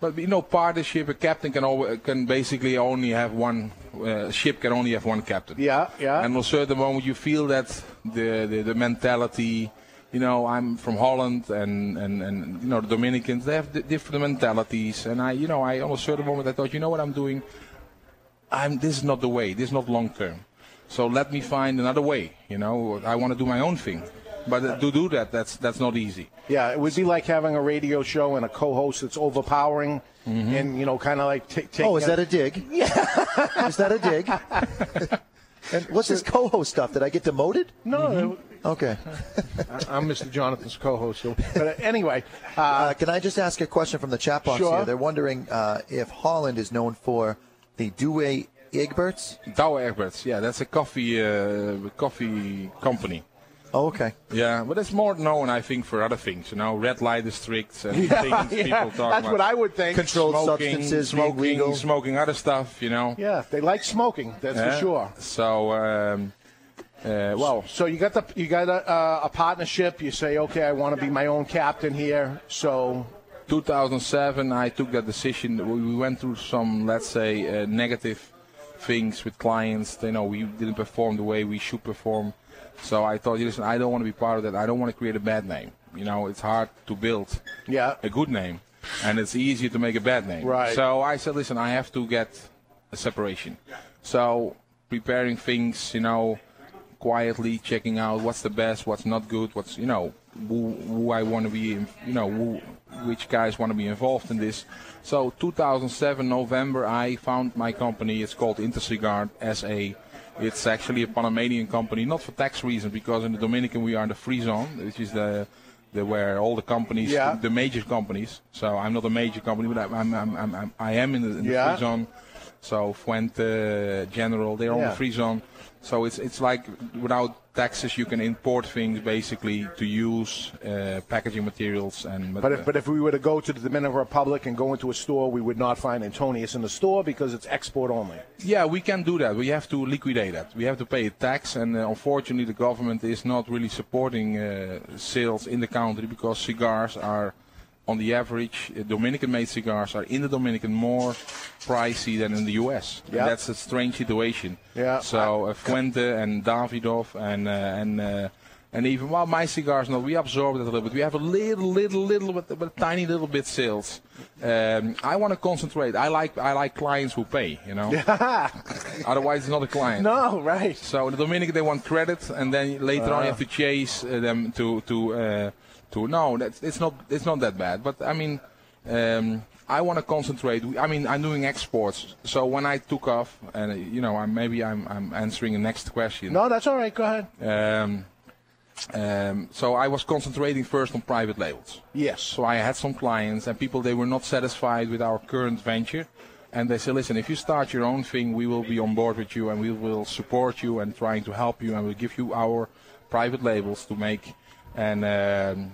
but you know, partnership, a captain can always, can basically only have one uh, ship can only have one captain. Yeah. Yeah. And at a certain moment, you feel that the, the, the mentality, you know, I'm from Holland and, and, and you know, the Dominicans, they have di- different mentalities. And I, you know, I, on a certain moment, I thought, you know what I'm doing? I'm, this is not the way. This is not long term. So let me find another way. You know, I want to do my own thing. But uh, to do that, that's, that's not easy. Yeah, it would be like having a radio show and a co-host that's overpowering, Mm-hmm. and you know, kind of like t- taking. Oh, is that a dig? Yeah. is that a dig? and what's this co-host stuff? Did I get demoted? no? Okay. I- I'm Mr. Jonathan's co-host. So, but uh, anyway, uh, Uh, can I just ask a question from the chat box Sure. here? They're wondering uh, if Holland is known for the Douai Egberts. Douwe Egberts, yeah, that's a coffee uh, coffee company. Oh, okay. Yeah, but it's more known, I think, for other things. You know, red light districts and things yeah, people talk that's about. what I would think. Controlled smoking, substances smoking, legal. smoking other stuff. You know. Yeah, they like smoking. That's Yeah. for sure. So, um, uh, well, So you got the you got a, uh, a partnership. You say, okay, I want to be my own captain here. So 2007, I took that decision. We we went through some, let's say, uh, negative things with clients. You know, we didn't perform the way we should perform. So I thought, listen, I don't want to be part of that. I don't want to create a bad name. You know, it's hard to build yeah, a good name, and it's easier to make a bad name. Right. So I said, listen, I have to get a separation. So preparing things, you know, quietly checking out what's the best, what's not good, what's you know, who, who I want to be, you know, who, which guys want to be involved in this. So 2007 November, I found my company. It's called Intercigar SA. It's actually a Panamanian company, not for tax reasons, because in the Dominican we are in the free zone, which is the, the where all the companies, Yeah. the major companies. So I'm not a major company, but I'm, I'm, I'm, I'm, I'm in the, in the Yeah. free zone. So Fuente, General, they're on Yeah. the free zone. So it's it's like without taxes you can import things basically to use uh, packaging materials and. but if, but if we were to go to the Dominican Republic and go into a store, we would not find Antonius in the store because it's export only. Yeah, we can do that. We have to liquidate that. We have to pay a tax, and uh, unfortunately, the government is not really supporting uh, sales in the country because cigars are on the average, uh, Dominican-made cigars are in the Dominican more pricey than in the U.S. And Yeah. that's a strange situation. Yeah. So uh, Fuente and Davidoff and uh, and uh, and even well, my cigars, no, we absorb that a little bit. We have a little, little, little, bit, but tiny little bit sales. Um, I want to concentrate. I like I like clients who pay. You know. Otherwise, it's not a client. no, right. So in the Dominican they want credit, and then later on you have to chase uh, them to to uh, to. No, that's it's not it's not that bad. But I mean, um, I want to concentrate. I mean, I'm doing exports. So when I took off, and you know, I'm, maybe I'm I'm answering the next question. No, that's all right. Go ahead. Um, um, so I was concentrating first on private labels. Yes. So I had some clients and people they were not satisfied with our current venture, and they said, "Listen, if you start your own thing, we will be on board with you and we will support you and trying to help you and we'll give you our private labels to make." And um,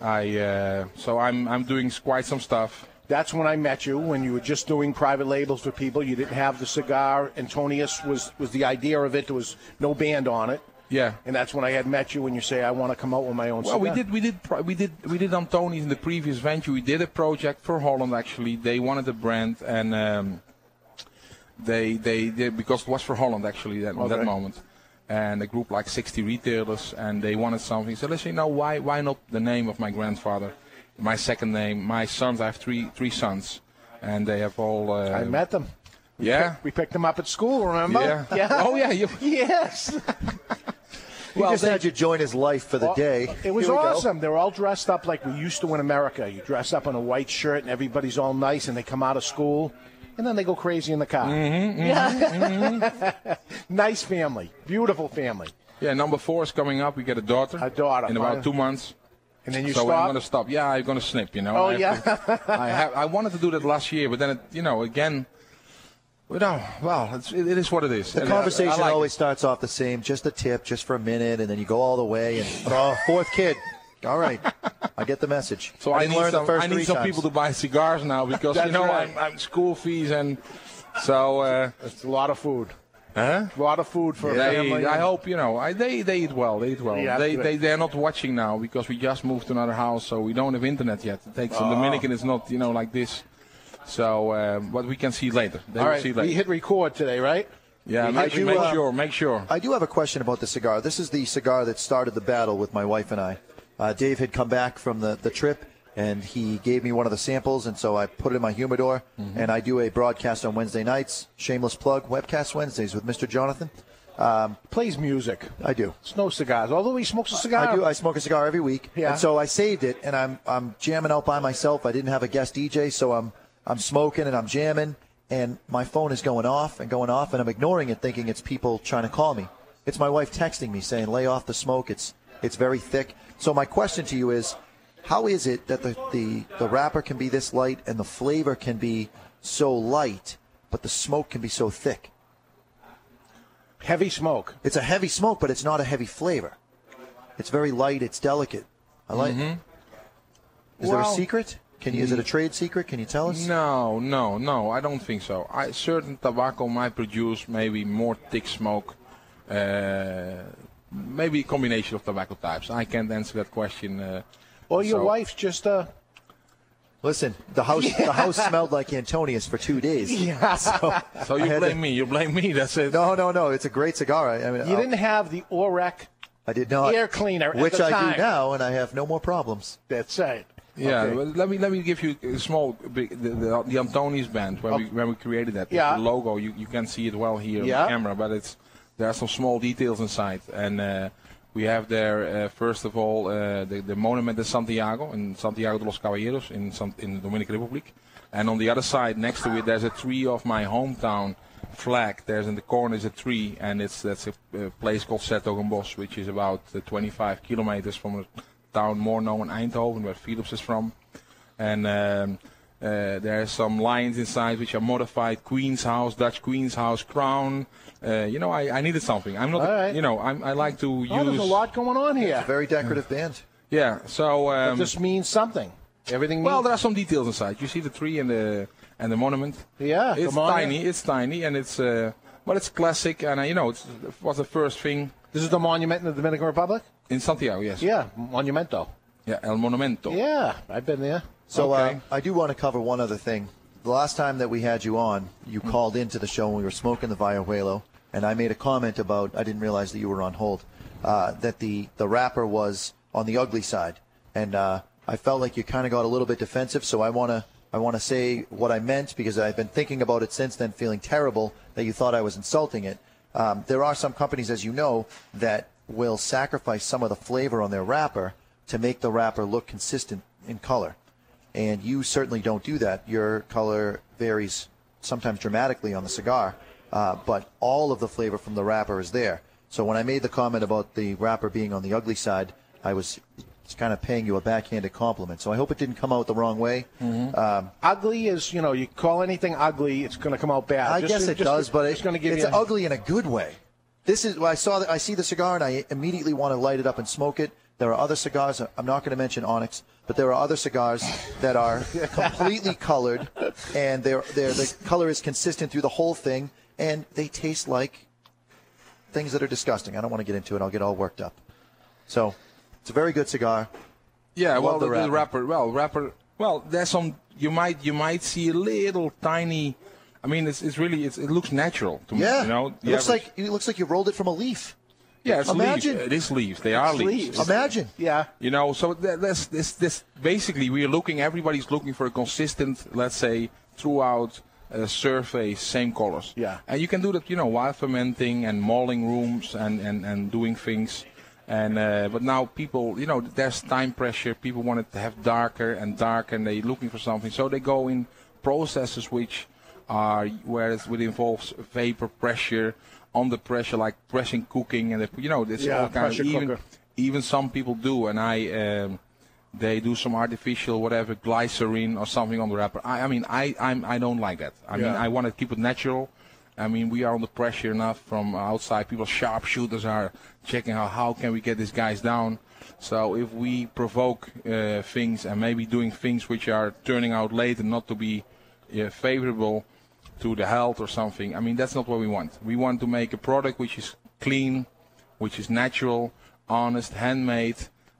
I uh, so I'm I'm doing quite some stuff. That's when I met you, when you were just doing private labels for people. You didn't have the cigar. Antonius was, was the idea of it. There was no band on it. Yeah. And that's when I had met you when you say, I want to come out with my own Well, we did, we did, we did, we did Antonius in the previous venture. We did a project for Holland actually. They wanted a brand, and um, they, they, they, because it was for Holland actually that, Okay. that moment, and a group like 60 retailers, and they wanted something. So listen, you know, why, why not the name of my grandfather, my second name, my sons. I have three, three sons, and they have all. Uh, I met them. Yeah. We picked them up at school, remember? Yeah. Yeah. Oh yeah. You, Yes. He Well, just they- had you join his life for the day. It was Here we go. awesome. They were all dressed up like we used to in America. You dress up in a white shirt and everybody's all nice and they come out of school and then they go crazy in the car. Mm-hmm, yeah. nice family. Beautiful family. yeah. Number four is coming up. We get a daughter. A daughter, in about two months. And then you so I'm stop. going to stop. Yeah, I'm going to snip. You know. Oh, I yeah. to- I have. I wanted to do that last year, but then it, you know, again, you know, well, it's, it, it is what it is. The And I- conversation I like always it. starts off the same, just a tip, just for a minute, and then you go all the way. And oh, fourth kid. All right, I get the message. So I, didn't need learn some. the first I need some times. people to buy cigars now because you know right. I'm, I'm school fees and so. Uh, It's a lot of food. huh? A lot of food for a They, family. I hope you know. I, they they eat well. They eat well. Yeah, they they they're not watching now because we just moved to another house, so we don't have internet yet. It takes Oh. in Dominican. It's not you know like this. So, um, but we can see later. They all will right. see later. We hit record today, right? yeah, I make, do, make uh, sure. Make sure. I do have a question about the cigar. This is the cigar that started the battle with my wife and I. Uh, Dave had come back from the, the trip, and he gave me one of the samples, and so I put it in my humidor, Mm-hmm. and I do a broadcast on Wednesday nights. Shameless plug, Webcast Wednesdays with Mr. Jonathan. Plays music. I do. It's no cigars. Although he smokes a cigar. I do. I smoke a cigar every week, Yeah. and so I saved it, and I'm I'm jamming out by myself. I didn't have a guest DJ, so I'm I'm smoking and I'm jamming, and my phone is going off and going off, and I'm ignoring it, thinking it's people trying to call me. It's my wife texting me saying, "Lay off the smoke. It's it's very thick." So my question to you is, how is it that the the the wrapper can be this light and the flavor can be so light, but the smoke can be so thick? Heavy smoke. It's a heavy smoke, but it's not a heavy flavor. It's very light. It's delicate. I like. Is there a Mm-hmm. Secret? Can you? Is it a trade secret? Can you tell us? No, no, no. I don't think so. I certain tobacco might produce maybe more thick smoke. Uh, maybe a combination of tobacco types. I can't answer that question. Uh, Well, your so- wife's just uh, Listen, the house the house smelled like Antonius for two days. Yeah. So, So you blame to- me. You blame me. That's it. No, no, no. It's a great cigar. I, I mean, You I'll- didn't have the Oreck. I did not. air cleaner at which the I time. do now, and I have no more problems. That's right. Yeah, Okay. well, let me let me give you a small the, the, the Antonius band when we when we created that Yeah. the logo. You, you can see it well here Yeah. on the camera, but it's there are some small details inside, and uh, we have there uh, first of all uh, the the monument de Santiago in Santiago de los Caballeros in in the Dominican Republic, and on the other side next to it there's a tree of my hometown flag. There's in the corner is a tree, and it's that's a, a place called 's-Hertogenbosch, which is about uh, 25 kilometers from a town more known Eindhoven, where Philips is from. And um, uh, there are some lions inside which are modified Queen's House, Dutch Queen's House, Crown. Uh, you know, I, I needed something. I'm not, All right. you know, I'm, I like to use. Oh, there's a lot going on here. Very decorative band. Yeah. So. Um, this means something. Everything well, there are some details inside. You see the tree and the and the monument. Yeah, It's come on tiny. It's tiny, and it's uh, but it's classic, and uh, you know, it's, it was the first thing This is the monument in the Dominican Republic? in Santiago. Yes. Yeah, Monumento. Yeah. El Monumento. Yeah, I've been there. So Okay. uh, I do want to cover one other thing. The last time that we had you on, you called into the show when we were smoking the Vallejuelo, and I made a comment about I didn't realize that you were on hold. Uh, that the the wrapper was on the ugly side, and uh, I felt like you kind of got a little bit defensive. So I want to I want to say what I meant because I've been thinking about it since then, feeling terrible that you thought I was insulting it. Um, there are some companies, as you know, that will sacrifice some of the flavor on their wrapper to make the wrapper look consistent in color and you certainly don't do that. Your color varies sometimes dramatically on the cigar, uh, but all of the flavor from the wrapper is there. So when I made the comment about the wrapper being on the ugly side, I was kind of paying you a backhanded compliment. So I hope it didn't come out the wrong way. Um, Ugly is, you know, you call anything ugly, it's going to come out bad. I Just- guess it just- does, but it's going to give it's you ugly in a good way. This is I saw that I see the cigar and I immediately want to light it up and smoke it. There are other cigars. I'm not going to mention Onyx, but there are other cigars that are completely colored, and they're, they're, the color is consistent through the whole thing, and they taste like things that are disgusting. I don't want to get into it. I'll get all worked up. So, it's a very good cigar. Yeah, Love well, the the, wrapper. the wrapper. Well, wrapper. Well, there's some. You might you might see a little tiny. I mean, it's, it's really it's, it looks natural to Yeah, me. You know, it looks average- like it looks like you rolled it from a leaf. Yeah, it's imagine- leaves. It is leaves. They are leaves. leaves. Imagine. Yeah. You know, so that, that's this this basically we are looking. Everybody's looking for a consistent, let's say, throughout uh, surface, same colors. Yeah. And you can do that, you know, while fermenting and malling rooms and and and doing things. And uh, but now people, you know, there's time pressure. People want it to have darker and darker, and they're looking for something. So they go in processes which are where it would involves vapor pressure, under pressure, like pressing cooking, and you know, this Yeah, all kind of even cooker. even some people do, and I um, they do some artificial whatever glycerin or something on the wrapper. I, I mean, I I'm, I don't like that. I mean, I want to keep it natural. I mean, we are under pressure enough from outside. People, sharpshooters are checking out how can we get these guys down. So if we provoke uh, things and maybe doing things which are turning out later not to be uh, favorable to the health or something, I mean that's not what we want. We want to make a product which is clean, which is natural, honest, handmade,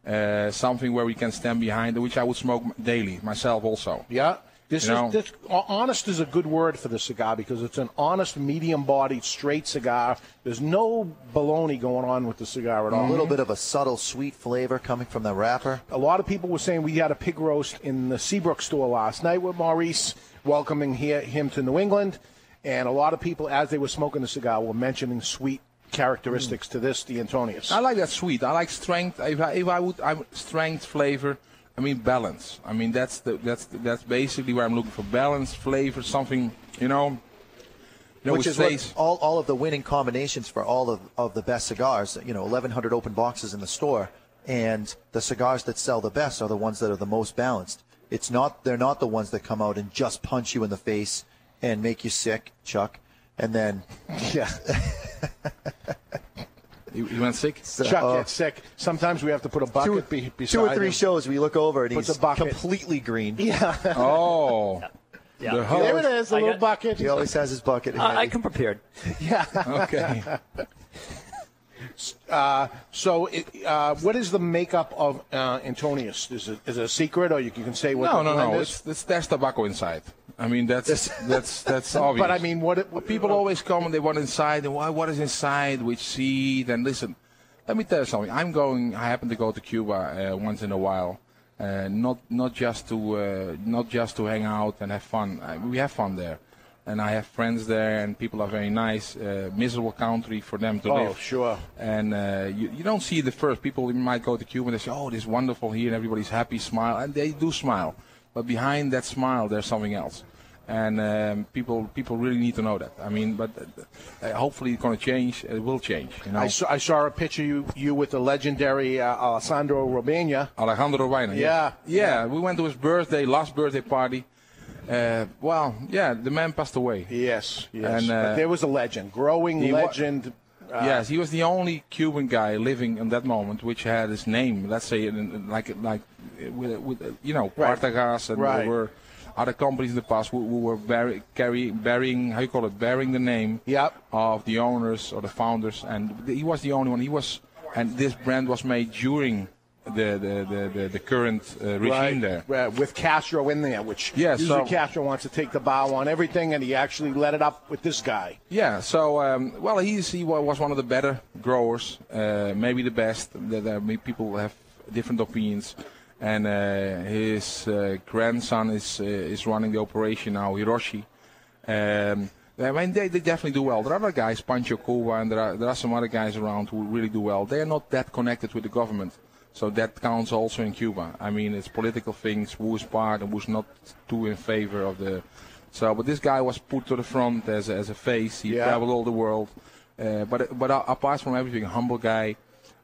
uh, something where we can stand behind, which I would smoke daily myself also. Yeah. This You know. is this, honest is a good word for the cigar because it's an honest, medium-bodied, straight cigar. There's no baloney going on with the cigar at all. A little bit of a subtle sweet flavor coming from the wrapper. A lot of people were saying we had a pig roast in the Seabrook store last night with Maurice welcoming he, him to New England, and a lot of people, as they were smoking the cigar, were mentioning sweet characteristics to this, the Antonius. I like that sweet. I like strength. If I, if I would, I'm strength, flavor. I mean balance. I mean that's the that's that's basically where I'm looking for balance, flavor, something you know. You know, which it is what all, all of the winning combinations for all of, of the best cigars. You know, 1,100 open boxes in the store, and the cigars that sell the best are the ones that are the most balanced. It's not they're not the ones that come out and just punch you in the face and make you sick, Chuck, and then yeah. You, you went sick? Chuck uh, gets sick. Sometimes we have to put a bucket two, be, beside two or three him. shows we look over and Puts he's completely green. Yeah. Oh. Yeah. The hose. There it is, a I little got- bucket. He always has his bucket. I, I handy. come prepared. Yeah. Okay. Uh, so, it, uh, what is the makeup of uh, Antonius? Is it, is it a secret, or you can say what no, no, no. It's, it's there's tobacco inside. I mean that's that's that's obvious. But I mean, what? It, what people always come and they want inside and why what is inside which seed and listen let me tell you something i'm going i happen to go to cuba uh, once in a while uh, not not just to uh, not just to hang out and have fun we have fun there and i have friends there and people are very nice uh, miserable country for them to Oh, live Oh, sure. and uh, you, you don't see the first people You might go to Cuba and they say, "Oh, this is wonderful here," and everybody's happy, smile, and they do smile. But behind that smile, there's something else, and um, people people really need to know that. I mean, but uh, uh, hopefully it's going to change. It will change. You know, I saw, I saw a picture you you with the legendary uh, Alessandro Robaina. Alejandro Robaina. Yeah, yeah, We went to his birthday, last birthday party. Uh, well, yeah, the man passed away. Yes, yes. And, uh, but there was a legend, growing legend. uh, yes, he was the only Cuban guy living in that moment which had his name. Let's say, like like with, with you know Right. Partagas and Right. there were other companies in the past who, who were bury, carry, bearing how you call it bearing the name Yep. of the owners or the founders, and he was the only one. He was, and this brand was made during the the the, the, current uh, regime Right, there. with Castro in there, which Yeah, usually so- Castro wants to take the bow on everything, and he actually let it up with this guy. Yeah, so um, well, he's he was one of the better growers, uh, maybe the best. That people have different opinions, and uh, his uh, grandson is uh, is running the operation now, Hirochi. Um, I mean, they, they definitely do well. There are other guys, Pancho Cuba, and there are there are some other guys around who really do well. They are not that connected with the government, so that counts also in Cuba. I mean, it's political things, who's part and who's not too in favor of the. So, but this guy was put to the front as a, as a face. He Yeah. traveled all the world, uh, but but uh, apart from everything, humble guy.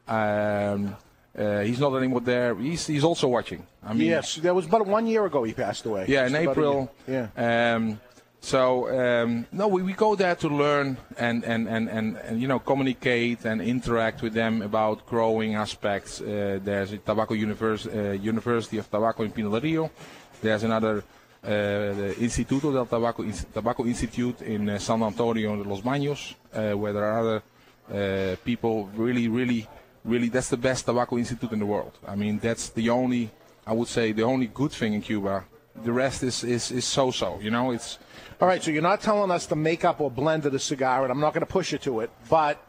Um, uh, he's not anymore there. He's he's also watching. I mean, yes, that was about one year ago he passed away. yeah, in Just April. Yeah. Um, so um, no, we, we go there to learn and, and, and, and, and you know communicate and interact with them about growing aspects. Uh, there's a Tobacco uh, University of Tobacco in Pinar del Rio. There's another uh, the Instituto del Tabaco, Tobacco Institute in uh, San Antonio de los Baños, uh, where there are other uh, people really, really, really. That's the best tobacco institute in the world. I mean, that's the only, I would say, the only good thing in Cuba. The rest is is, is so-so. You know, it's All right, so you're not telling us the makeup or blend of the cigar, and I'm not going to push you to it, but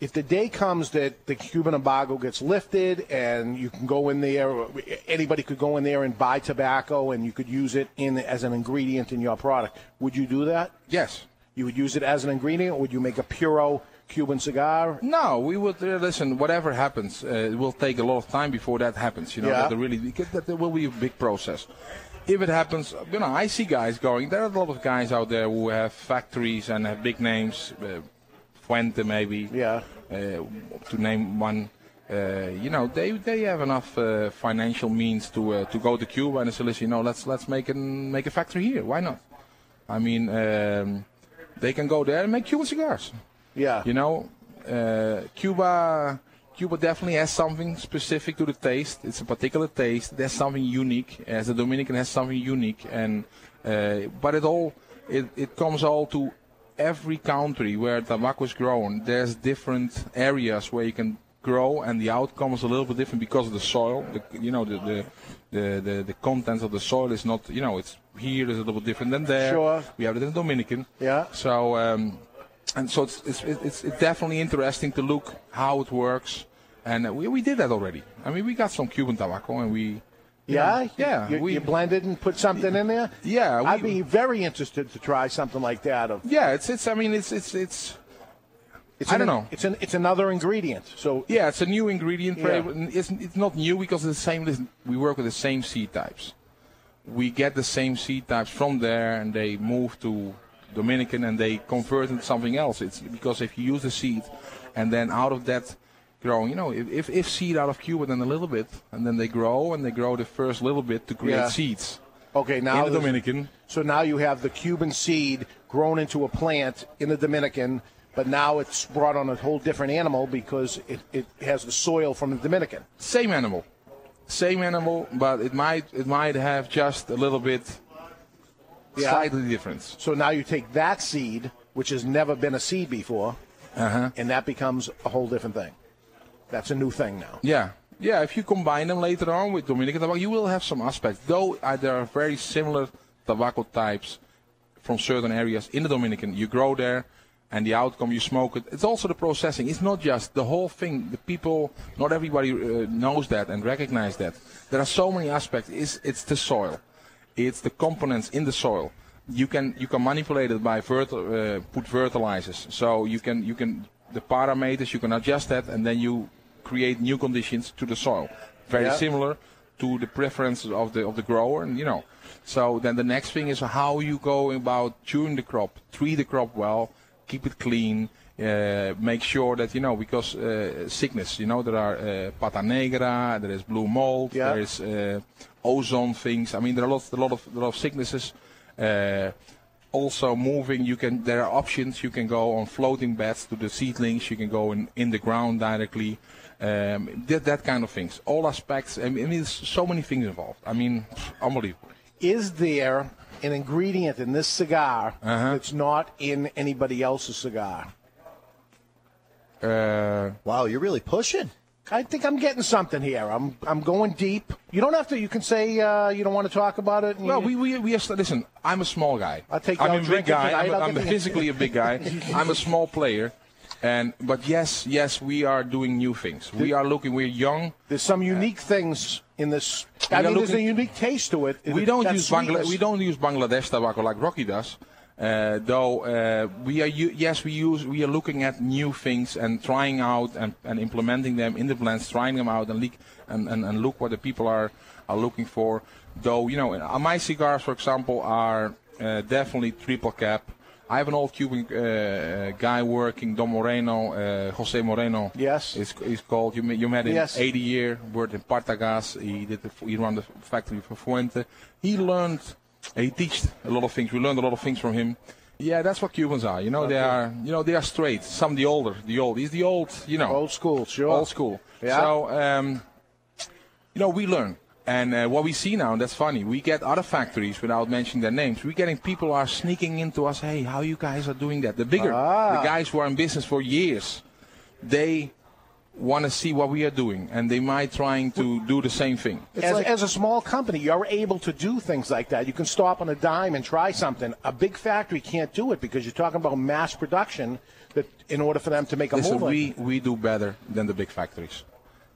if the day comes that the Cuban embargo gets lifted and you can go in there, anybody could go in there and buy tobacco and you could use it in as an ingredient in your product, would you do that? yes. You would use it as an ingredient, or would you make a puro Cuban cigar? No, we would uh, listen. Whatever happens, uh, it will take a lot of time before that happens. You know, Yeah. that really because that will be a big process. If it happens, you know, I see guys going. There are a lot of guys out there who have factories and have big names, uh, Fuente maybe, Yeah. uh, to name one. Uh, you know, they they have enough uh, financial means to uh, to go to Cuba and say, listen, you know, let's let's make an, make a factory here. Why not? I mean, um, they can go there and make Cuban cigars. Yeah. You know, uh, Cuba, Cuba definitely has something specific to the taste. It's a particular taste. There's something unique. As the Dominican has something unique, and uh, but it all it, it comes all to every country where tobacco is grown. There's different areas where you can grow, and the outcome is a little bit different because of the soil. The, you know, the the, the the the contents of the soil is not. You know, it's here is a little bit different than there. Sure. We have it in the Dominican. Yeah. So. Um, and so it's, it's, it's, it's definitely interesting to look how it works. And we, we did that already. I mean, we got some Cuban tobacco and we. Yeah, Yeah, You, we- you blended and put something in there. Yeah, I'd be very interested to try something like that. Of Yeah, it's, it's, I mean, it's, it's, it's, it's I an- don't know. It's an it's another ingredient. So yeah, it's a new ingredient. Yeah. It's, it's not new because it's the same, we work with the same seed types. We get the same seed types from there and they move to Dominican and they convert into something else. It's because if you use the seed and then out of that growing, you know, if, if, if seed out of Cuba, then a little bit, and then they grow and they grow the first little bit to create Yeah. seeds. okay, now in the Dominican. So now you have the Cuban seed grown into a plant in the Dominican, but now it's brought on a whole different animal because it, it has the soil from the Dominican. Same animal, same animal, but it might it might have just a little bit Yeah. slightly difference. So now you take that seed, which has never been a seed before, Uh-huh. and that becomes a whole different thing. That's a new thing now. Yeah, yeah. If you combine them later on with Dominican tobacco, you will have some aspects. Though uh, there are very similar tobacco types from certain areas in the Dominican. You grow there, and the outcome you smoke it. It's also the processing. It's not just the whole thing. The people, not everybody uh, knows that and recognize that. There are so many aspects. It's it's the soil, it's the components in the soil. You can you can manipulate it by uh, put fertilizers. So you can you can the parameters you can adjust that, and then you create new conditions to the soil. Very Yeah. similar to the preferences of the of the grower, and you know. So then the next thing is how you go about chewing the crop, treat the crop well, keep it clean, uh, make sure that you know because uh, sickness, you know there are uh, pata negra, there is blue mold, Yeah. there is uh, ozone things. I mean there are lots, a lot of a lot of sicknesses. Uh, also moving, you can there are options. You can go on floating beds to the seedlings. You can go in in the ground directly. Um, that that kind of things. All aspects. I mean, there's so many things involved. I mean, unbelievable. Is there an ingredient in this cigar Uh-huh. that's not in anybody else's cigar? Uh, Wow, you're really pushing. I think I'm getting something here. I'm I'm going deep. You don't have to. You can say uh, you don't want to talk about it. and Well, we, we, we are, listen, I'm a small guy. I'll take you I'm a big guy. tonight. I'm, a, I'll I'm physically a big guy. I'm a small player. And but yes, yes, we are doing new things. We are looking. We're young. There's some unique things in this. I mean, there's a unique taste to it. We don't use Bangla- we don't use Bangladesh tobacco like Rocky does. Uh, though uh, we are yes we use we are looking at new things and trying out and, and implementing them in the blends, trying them out and, leak, and, and, and look what the people are are looking for. Though you know uh, my cigars, for example, are uh, definitely triple cap. I have an old Cuban uh, guy working, Don Moreno, uh, Jose Moreno. Yes. is is called. You met, you met him Yes. 80 year, worked in Partagas. He did the, he ran the factory for Fuente. He learned, he teached a lot of things. We learned a lot of things from him. Yeah, that's what Cubans are. You know, they are, you know, they are straight. Some the older, the old. He's the old, you know, old school. Sure. old school. Yeah. So, um, you know, we learn. And uh, what we see now, and that's funny, we get other factories without mentioning their names. We're getting people are sneaking into us. Hey, how you guys are doing that? The bigger, Ah. the guys who are in business for years, they want to see what we are doing, and they might trying to do the same thing. As, as a small company, you're able to do things like that. You can stop on a dime and try something. A big factory can't do it because you're talking about mass production. That in order for them to make a Listen, move, like we, we do better than the big factories.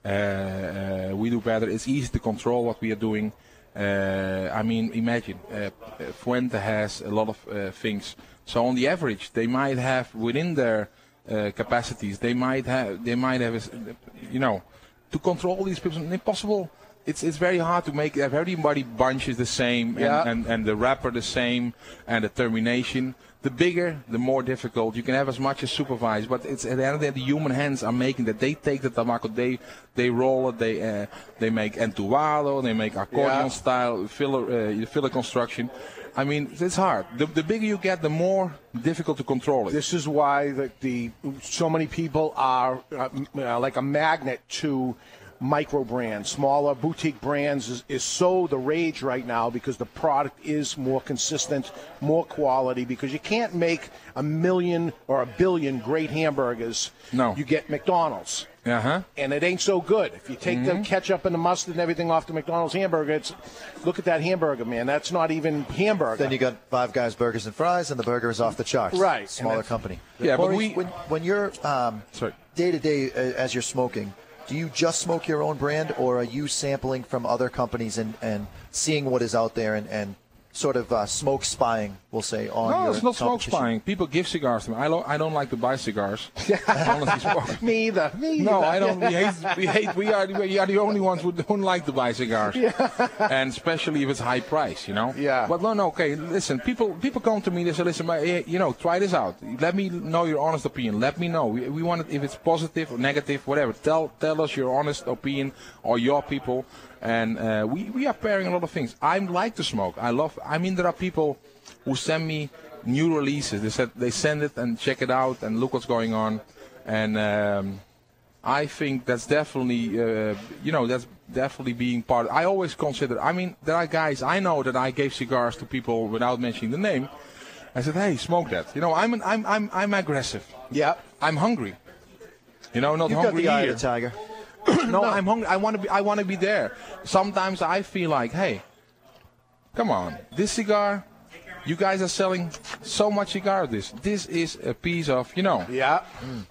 Uh, uh, we do better. It's easy to control what we are doing. Uh, I mean, imagine uh, Fuente has a lot of uh, things. So on the average, they might have within their uh, capacities, they might have, they might have, a you know, to control these people. Impossible. It's it's very hard to make everybody bunches the same and, Yeah. and, and the wrapper the same and the termination. The bigger, the more difficult. You can have as much as supervise, but it's at the end of the day, the human hands are making that. They take the tobacco, they they roll it, they uh, they make entubado, they make accordion Yeah. style filler uh, filler construction. I mean, it's hard. The, the bigger you get, the more difficult to control it. This is why the, the so many people are uh, uh, like a magnet to micro brands, smaller boutique brands is, is so the rage right now because the product is more consistent, more quality. Because you can't make a million or a billion great hamburgers. No. you get McDonald's. Uh huh. and it ain't so good. If you take Mm-hmm. the ketchup and the mustard and everything off the McDonald's hamburger, it's look at that hamburger, man. That's not even hamburger. Then you got Five Guys Burgers and Fries, and the burger is off the charts. Right. Smaller company. Yeah, but we- when, when you're um, Sorry. day to day as you're smoking, do you just smoke your own brand, or are you sampling from other companies and, and seeing what is out there and, and sort of uh, smoke spying, we'll say, on No, it's not smoke spying. People give cigars to me. I, lo- I don't like to buy cigars. Me either. Me No, either. I don't. We hate. We hate. We are. We are the only ones who don't like to buy cigars, and especially if it's high price. You know. Yeah. But no, no. Okay. Listen. People. People come to me. They say, "Listen, eh, you know, try this out. Let me know your honest opinion. Let me know. We, we want it if it's positive or negative, whatever. Tell Tell us your honest opinion or your people, and uh, we we are pairing a lot of things. I like to smoke. I love. I mean, there are people who send me new releases. They said they send it and check it out and look what's going on, and. Um, I think that's definitely, uh, you know, that's definitely being part. I always consider. I mean, there are guys I know that I gave cigars to people without mentioning the name. I said, "Hey, smoke that." You know, I'm an, I'm I'm I'm aggressive. Yeah. I'm hungry. You know, not You've got hungry the eye here. of the tiger. no, I'm hungry. I want to be. I want to be there. Sometimes I feel like, hey, come on, this cigar. You guys are selling so much cigar. This. This is a piece of, you know. Yeah. Mm.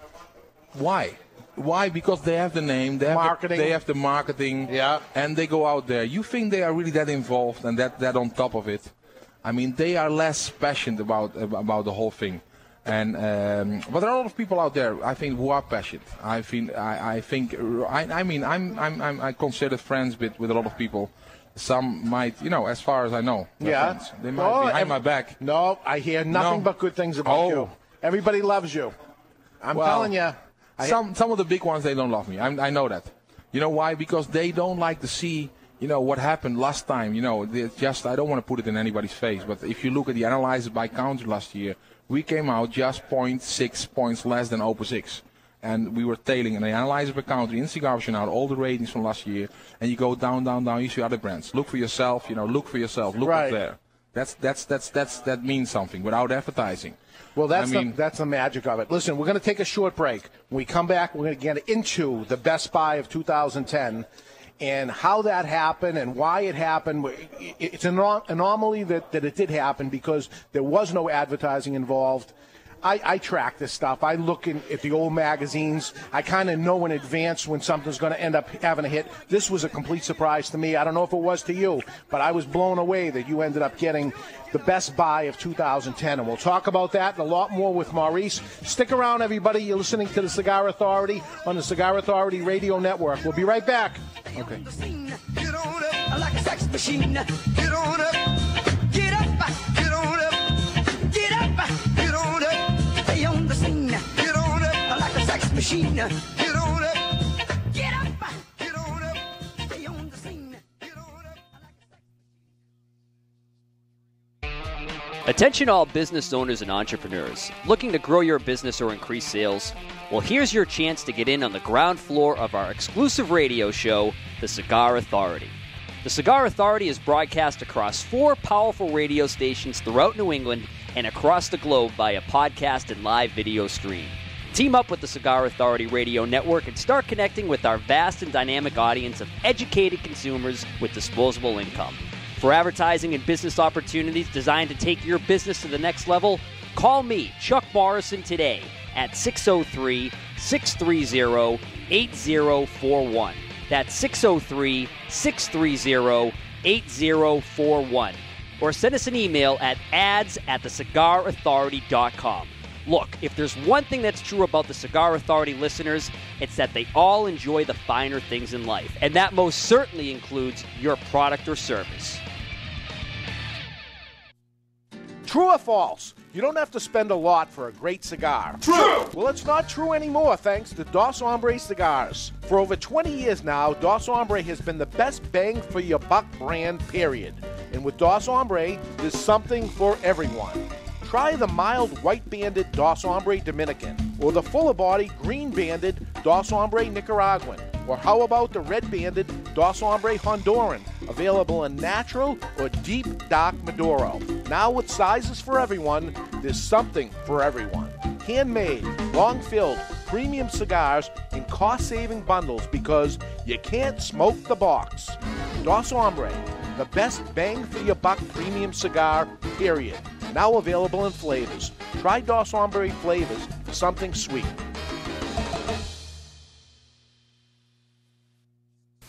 Why? Why? Because they have the name, they have Marketing. The, they have the marketing, Yeah. and they go out there. You think they are really that involved and that that on top of it? I mean, they are less passionate about about the whole thing. And um, but there are a lot of people out there, I think, who are passionate. I think, I, I think, I, I mean, I'm, I'm, I'm, I consider friends with with a lot of people. Some might, you know, as far as I know, Yeah. friends. they might Oh, be behind my back. No, I hear nothing No. but good things about Oh. you. Everybody loves you. I'm Well, telling you. I, some some of the big ones they don't love me. I, I know that. You know why? Because they don't like to see. You know what happened last time. You know, just I don't want to put it in anybody's face, but if you look at the analysis by country last year, we came out just 0.6 points less than Opus X. And we were tailing, and they analyze per country in Cigar Vision out all the ratings from last year, and you go down, down, down. You see other brands. Look for yourself, you know. Look for yourself. Look Right. up there. That's that's that's that's that means something without advertising. Well, that's I mean- the, that's the magic of it. Listen, we're going to take a short break. When we come back, we're going to get into the Best Buy of 2010 and how that happened and why it happened. It's an anom- anomaly that, that it did happen because there was no advertising involved. I, I track this stuff. I look in, at the old magazines. I kind of know in advance when something's going to end up having a hit. This was a complete surprise to me. I don't know if it was to you, but I was blown away that you ended up getting the best buy of 2010. And we'll talk about that and a lot more with Maurice. Stick around, everybody. You're listening to the Cigar Authority on the Cigar Authority Radio Network. We'll be right back. Okay. Machine. Get on up. Get up. Get on up. Stay on the scene. Get on up. Attention all business owners and entrepreneurs looking to grow your business or increase sales. Well, here's your chance to get in on the ground floor of our exclusive radio show, The Cigar Authority. The Cigar Authority is broadcast across four powerful radio stations throughout New England and across the globe via podcast and live video stream. Team up with the Cigar Authority Radio Network and start connecting with our vast and dynamic audience of educated consumers with disposable income. For advertising and business opportunities designed to take your business to the next level, call me, Chuck Morrison, today at 603 630 8041. That's 603 630 8041. Or send us an email at ads at thecigarauthority.com. Look, if there's one thing that's true about the Cigar Authority listeners, it's that they all enjoy the finer things in life. And that most certainly includes your product or service. True or false? You don't have to spend a lot for a great cigar. True! Well, it's not true anymore thanks to Dos Hombre Cigars. For over 20 years now, Dos Hombre has been the best bang for your buck brand, period. And with Dos Hombre, there's something for everyone. Try the mild white banded Dos Hombre Dominican, or the fuller body green banded Dos Hombre Nicaraguan, or how about the red banded Dos Hombre Honduran, available in natural or deep dark Maduro. Now with sizes for everyone, there's something for everyone. Handmade, long filled, premium cigars in cost saving bundles because you can't smoke the box. Dos Hombre, the best bang for your buck premium cigar, period. Now available in flavors. Try Dos Hombre flavors for something sweet.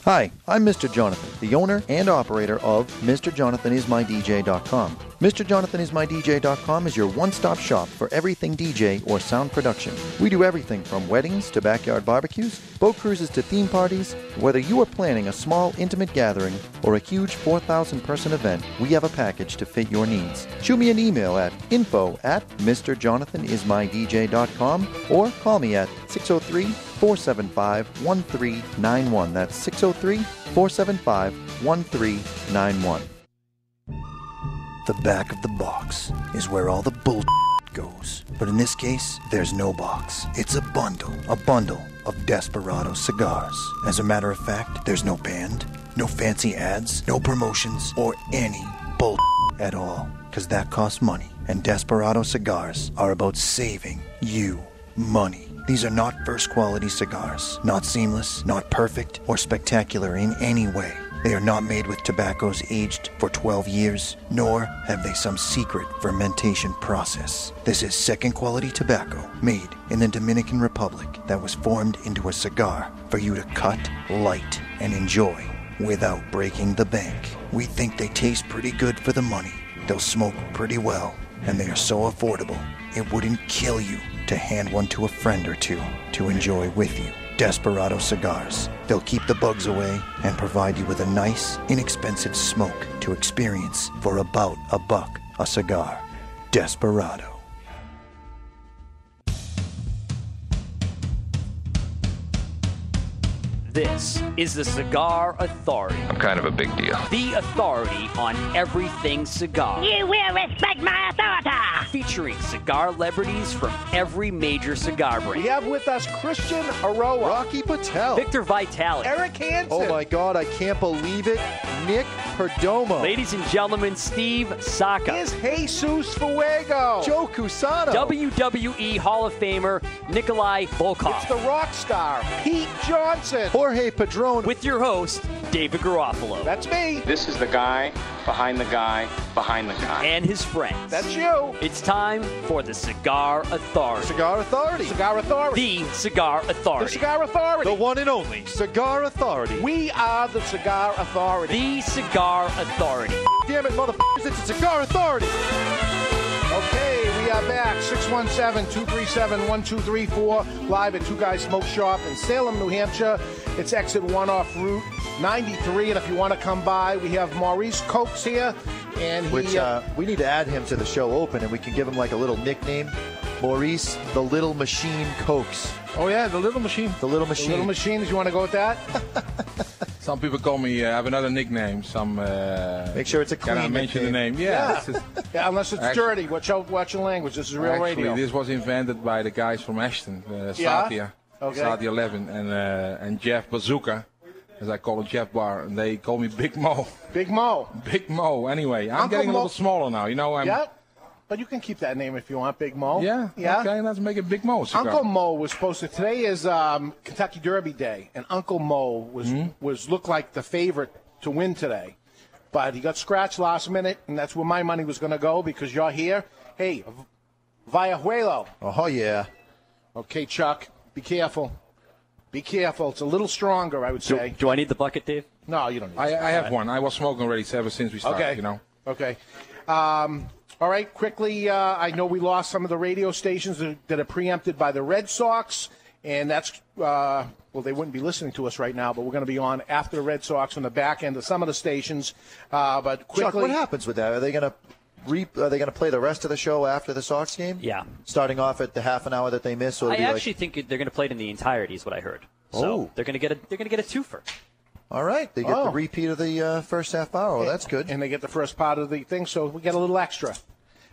Hi, I'm Mr. Jonathan, the owner and operator of MrJonathanIsMyDJ.com. MrJonathanIsMyDJ.com is your one-stop shop for everything DJ or sound production. We do everything from weddings to backyard barbecues, boat cruises to theme parties. Whether you are planning a small, intimate gathering or a huge 4,000-person event, we have a package to fit your needs. Shoot me an email at info at MrJonathanIsMyDJ.com or call me at 603 475 1391. That's 603 475 1391. The back of the box is where all the bull goes. But in this case, there's no box. It's a bundle. A bundle of Desperado cigars. As a matter of fact, there's no band, no fancy ads, no promotions, or any bull at all. Because that costs money. And Desperado cigars are about saving you money. These are not first quality cigars, not seamless, not perfect, or spectacular in any way. They are not made with tobaccos aged for 12 years, nor have they some secret fermentation process. This is second quality tobacco made in the Dominican Republic that was formed into a cigar for you to cut, light, and enjoy without breaking the bank. We think they taste pretty good for the money. They'll smoke pretty well, and they are so affordable, it wouldn't kill you to hand one to a friend or two to enjoy with you. Desperado cigars. They'll keep the bugs away and provide you with a nice, inexpensive smoke to experience for about a buck a cigar. Desperado. This is the Cigar Authority, I'm kind of a big deal. the authority on everything cigar. You will respect my authority. Featuring cigar celebrities from every major cigar brand. We have with us Christian Eiroa, Rocky Patel. Victor Vitale. Eric Hansen. Oh my God, I can't believe it. Nick Perdomo. Ladies and gentlemen, Steve Saka. Is Jesus Fuego. Joe Cusano. WWE Hall of Famer Nikolai Volkov. It's the rock star, Pete Johnson. Jorge Padron. with your host, David Garofalo. That's me. This is the guy behind the guy behind the guy. and his friends. That's you. It's time for the Cigar Authority. Cigar Authority. Cigar Authority. The Cigar Authority. The Authority. Cigar Authority. The one and only Cigar Authority. we are the Cigar Authority. The Cigar Authority. Damn it, motherfuckers, it's the Cigar Authority. Okay, we are back. 617-237-1234. Live at Two Guys Smoke Shop in Salem, New Hampshire. It's exit one off Route 93. And if you want to come by, we have Maurice Koks here. And he, Which uh, uh, we need to add him to the show open, and we can give him like a little nickname. Maurice, the Little Machine Koks. Oh yeah, the little machine. The Little the Machine. little machines, you want to go with that? Some people call me. Uh, I have another nickname. Some. Uh, Make sure it's a clean. Can I clean mention the name? Yeah. Yeah. Is, Yeah, unless it's Actually- dirty. Watch out, watch your language. This is real actually, radio. this was invented by the guys from Ashton, uh, Yeah? Satya, Okay. Sathya Levin, and uh, and Jeff Bazooka, as I call him, Jeff Bar, and they call me Big Mo. Big Mo. Big Mo. Anyway, I'm Uncle getting a Mo- little smaller now. You know, I'm. Yeah? But you can keep that name if you want, Big Mo. Yeah. Yeah. Okay, let's make it Big Mo. cigar. Uncle Mo was supposed to. Today is um, Kentucky Derby Day, and Uncle Mo was Hmm? was looked like the favorite to win today, but he got scratched last minute, and that's where my money was going to go because you're here. Hey, V- Villajuelo. Oh, yeah. Okay, Chuck, be careful. Be careful. It's a little stronger, I would say. do I need the bucket, Dave? No, you don't need. I. I have one. I was smoking already ever since we started. Okay. You know. Okay. Um, all right, quickly, uh, I know we lost some of the radio stations that, that are preempted by the Red Sox, and that's, uh, well, they wouldn't be listening to us right now, but we're going to be on after the Red Sox on the back end of some of the stations. Uh, but quickly. Chuck, what happens with that? Are they going to re- Are they going to play the rest of the show after the Sox game? Yeah. Starting off at the half an hour that they miss, so I it'll be actually think they're going to play it in the entirety. Is what I heard. So Oh. they're going to get a they're going to get a twofer. All right. They get Oh. the repeat of the uh, first half hour. Well, that's good. And they get the first part of the thing, so we get a little extra.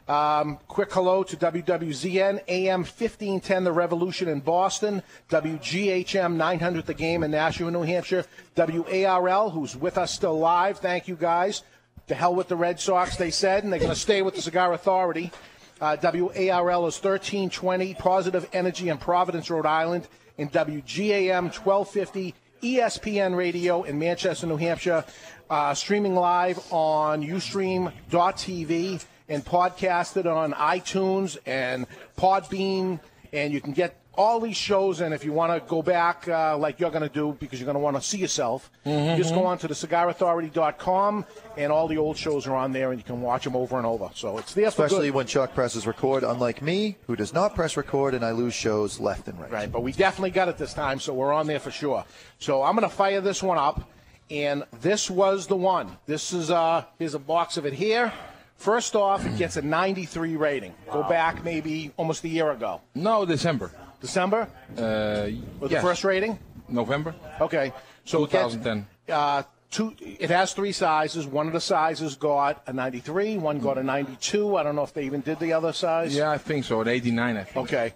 Um, quick hello to WWZN, AM 1510, The Revolution in Boston, WGHM 900, The Game in Nashua, New Hampshire, WARL, who's with us still live. Thank you guys. To hell with the Red Sox, they said, and they're going to stay with the Cigar Authority. Uh, WARL is 1320, Positive Energy in Providence, Rhode Island, and WGAM 1250 ESPN Radio in Manchester, New Hampshire, uh, streaming live on Ustream.tv and podcasted on iTunes and Podbean, and you can get all these shows. And if you want to go back, uh, like you're going to do, because you're going to want to see yourself, you just go on to the CigarAuthority.com, and all the old shows are on there, and you can watch them over and over. So it's there for Especially good. when Chuck presses record, unlike me, who does not press record, and I lose shows left and right. Right, but we definitely got it this time, so we're on there for sure. So I'm going to fire this one up, and this was the one. This is uh, here's a box of it here. First off, it gets a 93 rating. Go back maybe almost a year ago, No, December. December, Uh, with yes. the first rating. November. Okay, so it gets, 2010. uh, two. It has three sizes. One of the sizes got a 93. One got a 92. I don't know if they even did the other size. Yeah, I think so. At 89, I think. Okay.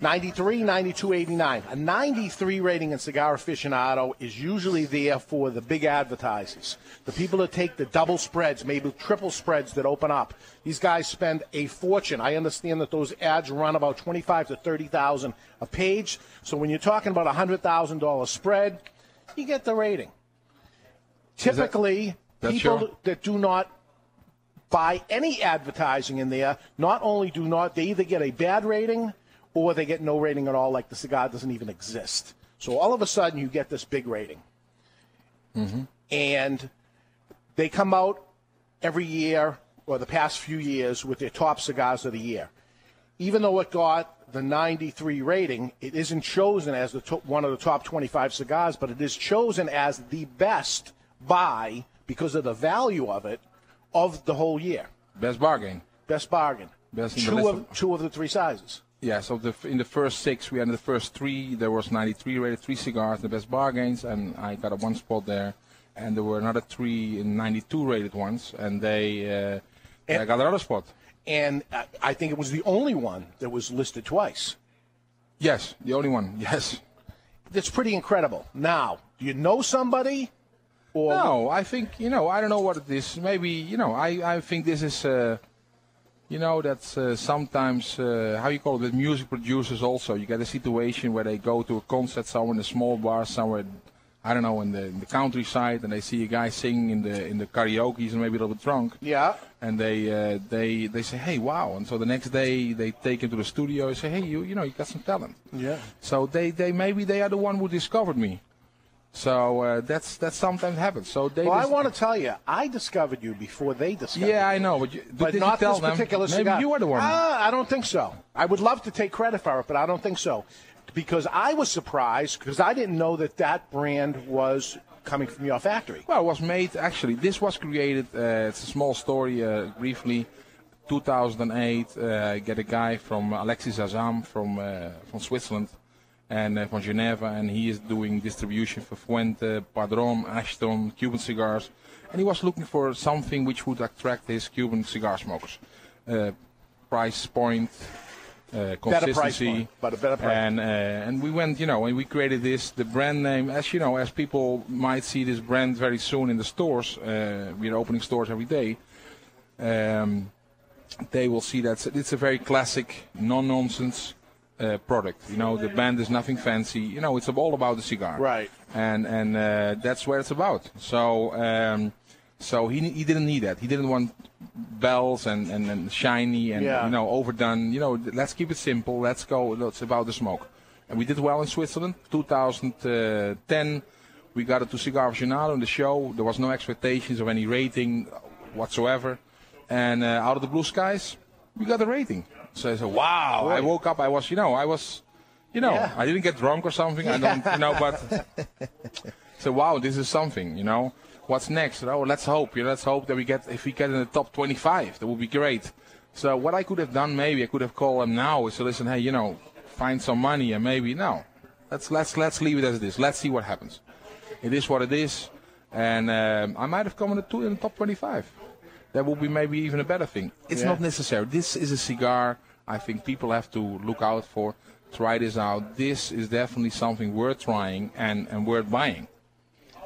93, 92, 89. A 93 rating in Cigar Aficionado is usually there for the big advertisers, the people that take the double spreads, maybe triple spreads that open up. These guys spend a fortune. I understand that those ads run about 25 to 30,000 a page. So when you're talking about a $100,000 spread, you get the rating. Typically, that's people your- that do not buy any advertising in there not only do not they either get a bad rating or they get no rating at all like the cigar doesn't even exist so all of a sudden you get this big rating mm-hmm. and they come out every year or the past few years with their top cigars of the year even though it got the 93 rating it isn't chosen as the to- one of the top 25 cigars but it is chosen as the best buy because of the value of it of the whole year Best bargain. Best bargain. Best two of- two of the three sizes. Yeah, so the, in the first six, we had in the first three, there was 93 rated, three cigars, the best bargains, and I got a one spot there. And there were another three in 92 rated ones, and they, uh, I got another spot. And I- I think it was the only one that was listed twice. Yes, the only one, yes. That's pretty incredible. Now, do you know somebody? Or No, I think you know. I don't know what it is. Maybe you know. I I think this is. Uh, you know that's uh, sometimes uh, how you call it with music producers also. You get a situation where they go to a concert somewhere in a small bar somewhere. I don't know in the in the countryside, and they see a guy singing in the in the karaoke. He's maybe a little bit drunk. Yeah. And they uh, they they say, hey, wow! And so the next day they take him to the studio and say, hey, you you know you got some talent. Yeah. So they, they maybe they are the one who discovered me. So uh, that's that sometimes happens. So they. Well, I want to tell you, I discovered you before they discovered Yeah, you. I know, but, you, But did not this them? particular Maybe cigar. you were the one. Ah, I don't think so. I would love to take credit for it, but I don't think so. Because I was surprised because I didn't know that that brand was coming from your factory. Well, it was made actually. This was created. Uh, it's a small story, uh, briefly. 2008, uh, I get a guy from Alexis Azam from uh, from Switzerland and uh, from Geneva, and he is doing distribution for Fuente, Padron, Ashton, Cuban cigars, and he was looking for something which would attract his Cuban cigar smokers. Uh, price point, uh, consistency, point, but a better price. and uh, and we went, you know, and we created this. The brand name, as you know, as people might see this brand very soon in the stores. Uh, we are opening stores every day. Um, they will see that it's a very classic, non-nonsense uh, product. You know, the band is nothing fancy. You know, it's all about the cigar. Right. And and uh, that's where it's about. So um, so he he didn't need that. He didn't want bells and, and, and shiny and Yeah. you know overdone. You know, let's keep it simple. Let's go. It's about the smoke. And we did well in Switzerland. 2010, we got it to Cigar Aficionado on the show. There was no expectations of any rating whatsoever. And uh, out of the blue skies, we got a rating. So I said, wow. I woke up. I was, you know, I was, you know, Yeah. I didn't get drunk or something. I don't, you know, but so wow, this is something, you know. What's next? Oh, let's hope. Yeah, let's hope that we get if we get in the top 25, that would be great. So what I could have done, maybe I could have called them now. Is to listen, hey, you know, find some money and maybe no. Let's let's let's leave it as it is. Let's see what happens. It is what it is, and um, I might have come in the, two, in the top 25. That would be maybe even a better thing. It's Yeah. not necessary. This is a cigar. I think people have to look out for. Try this out. This is definitely something worth trying and, and worth buying.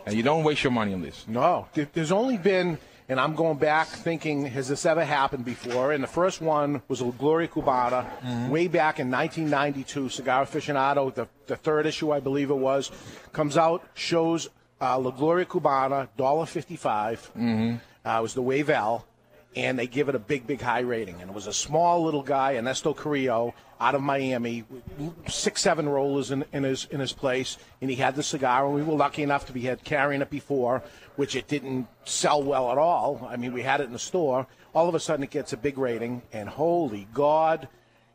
And you don't waste your money on this. No, there's only been, and I'm going back thinking, has this ever happened before? And the first one was La Gloria Cubana, way back in 1992. Cigar Aficionado, the, the third issue, I believe it was, comes out, shows uh, La Gloria Cubana, $1.55. Mm-hmm. Uh, it was the Wavell, and they give it a big, big high rating. And it was a small little guy, Ernesto Carrillo, out of Miami, six, seven rollers in, in his in his place, and he had the cigar. And we were lucky enough to be had carrying it before, which it didn't sell well at all. I mean, we had it in the store. All of a sudden, it gets a big rating, and holy God.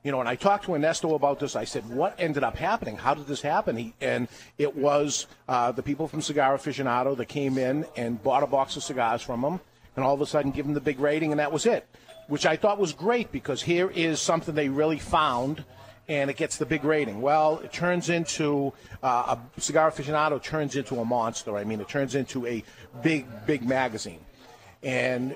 You know, and I talked to Ernesto about this. I said, "What ended up happening? How did this happen?" He, and it was uh, the people from Cigar Aficionado that came in and bought a box of cigars from him, and all of a sudden give him the big rating, and that was it. Which I thought was great because here is something they really found, and it gets the big rating. Well, it turns into uh, a Cigar Aficionado turns into a monster. I mean, it turns into a big, big magazine, and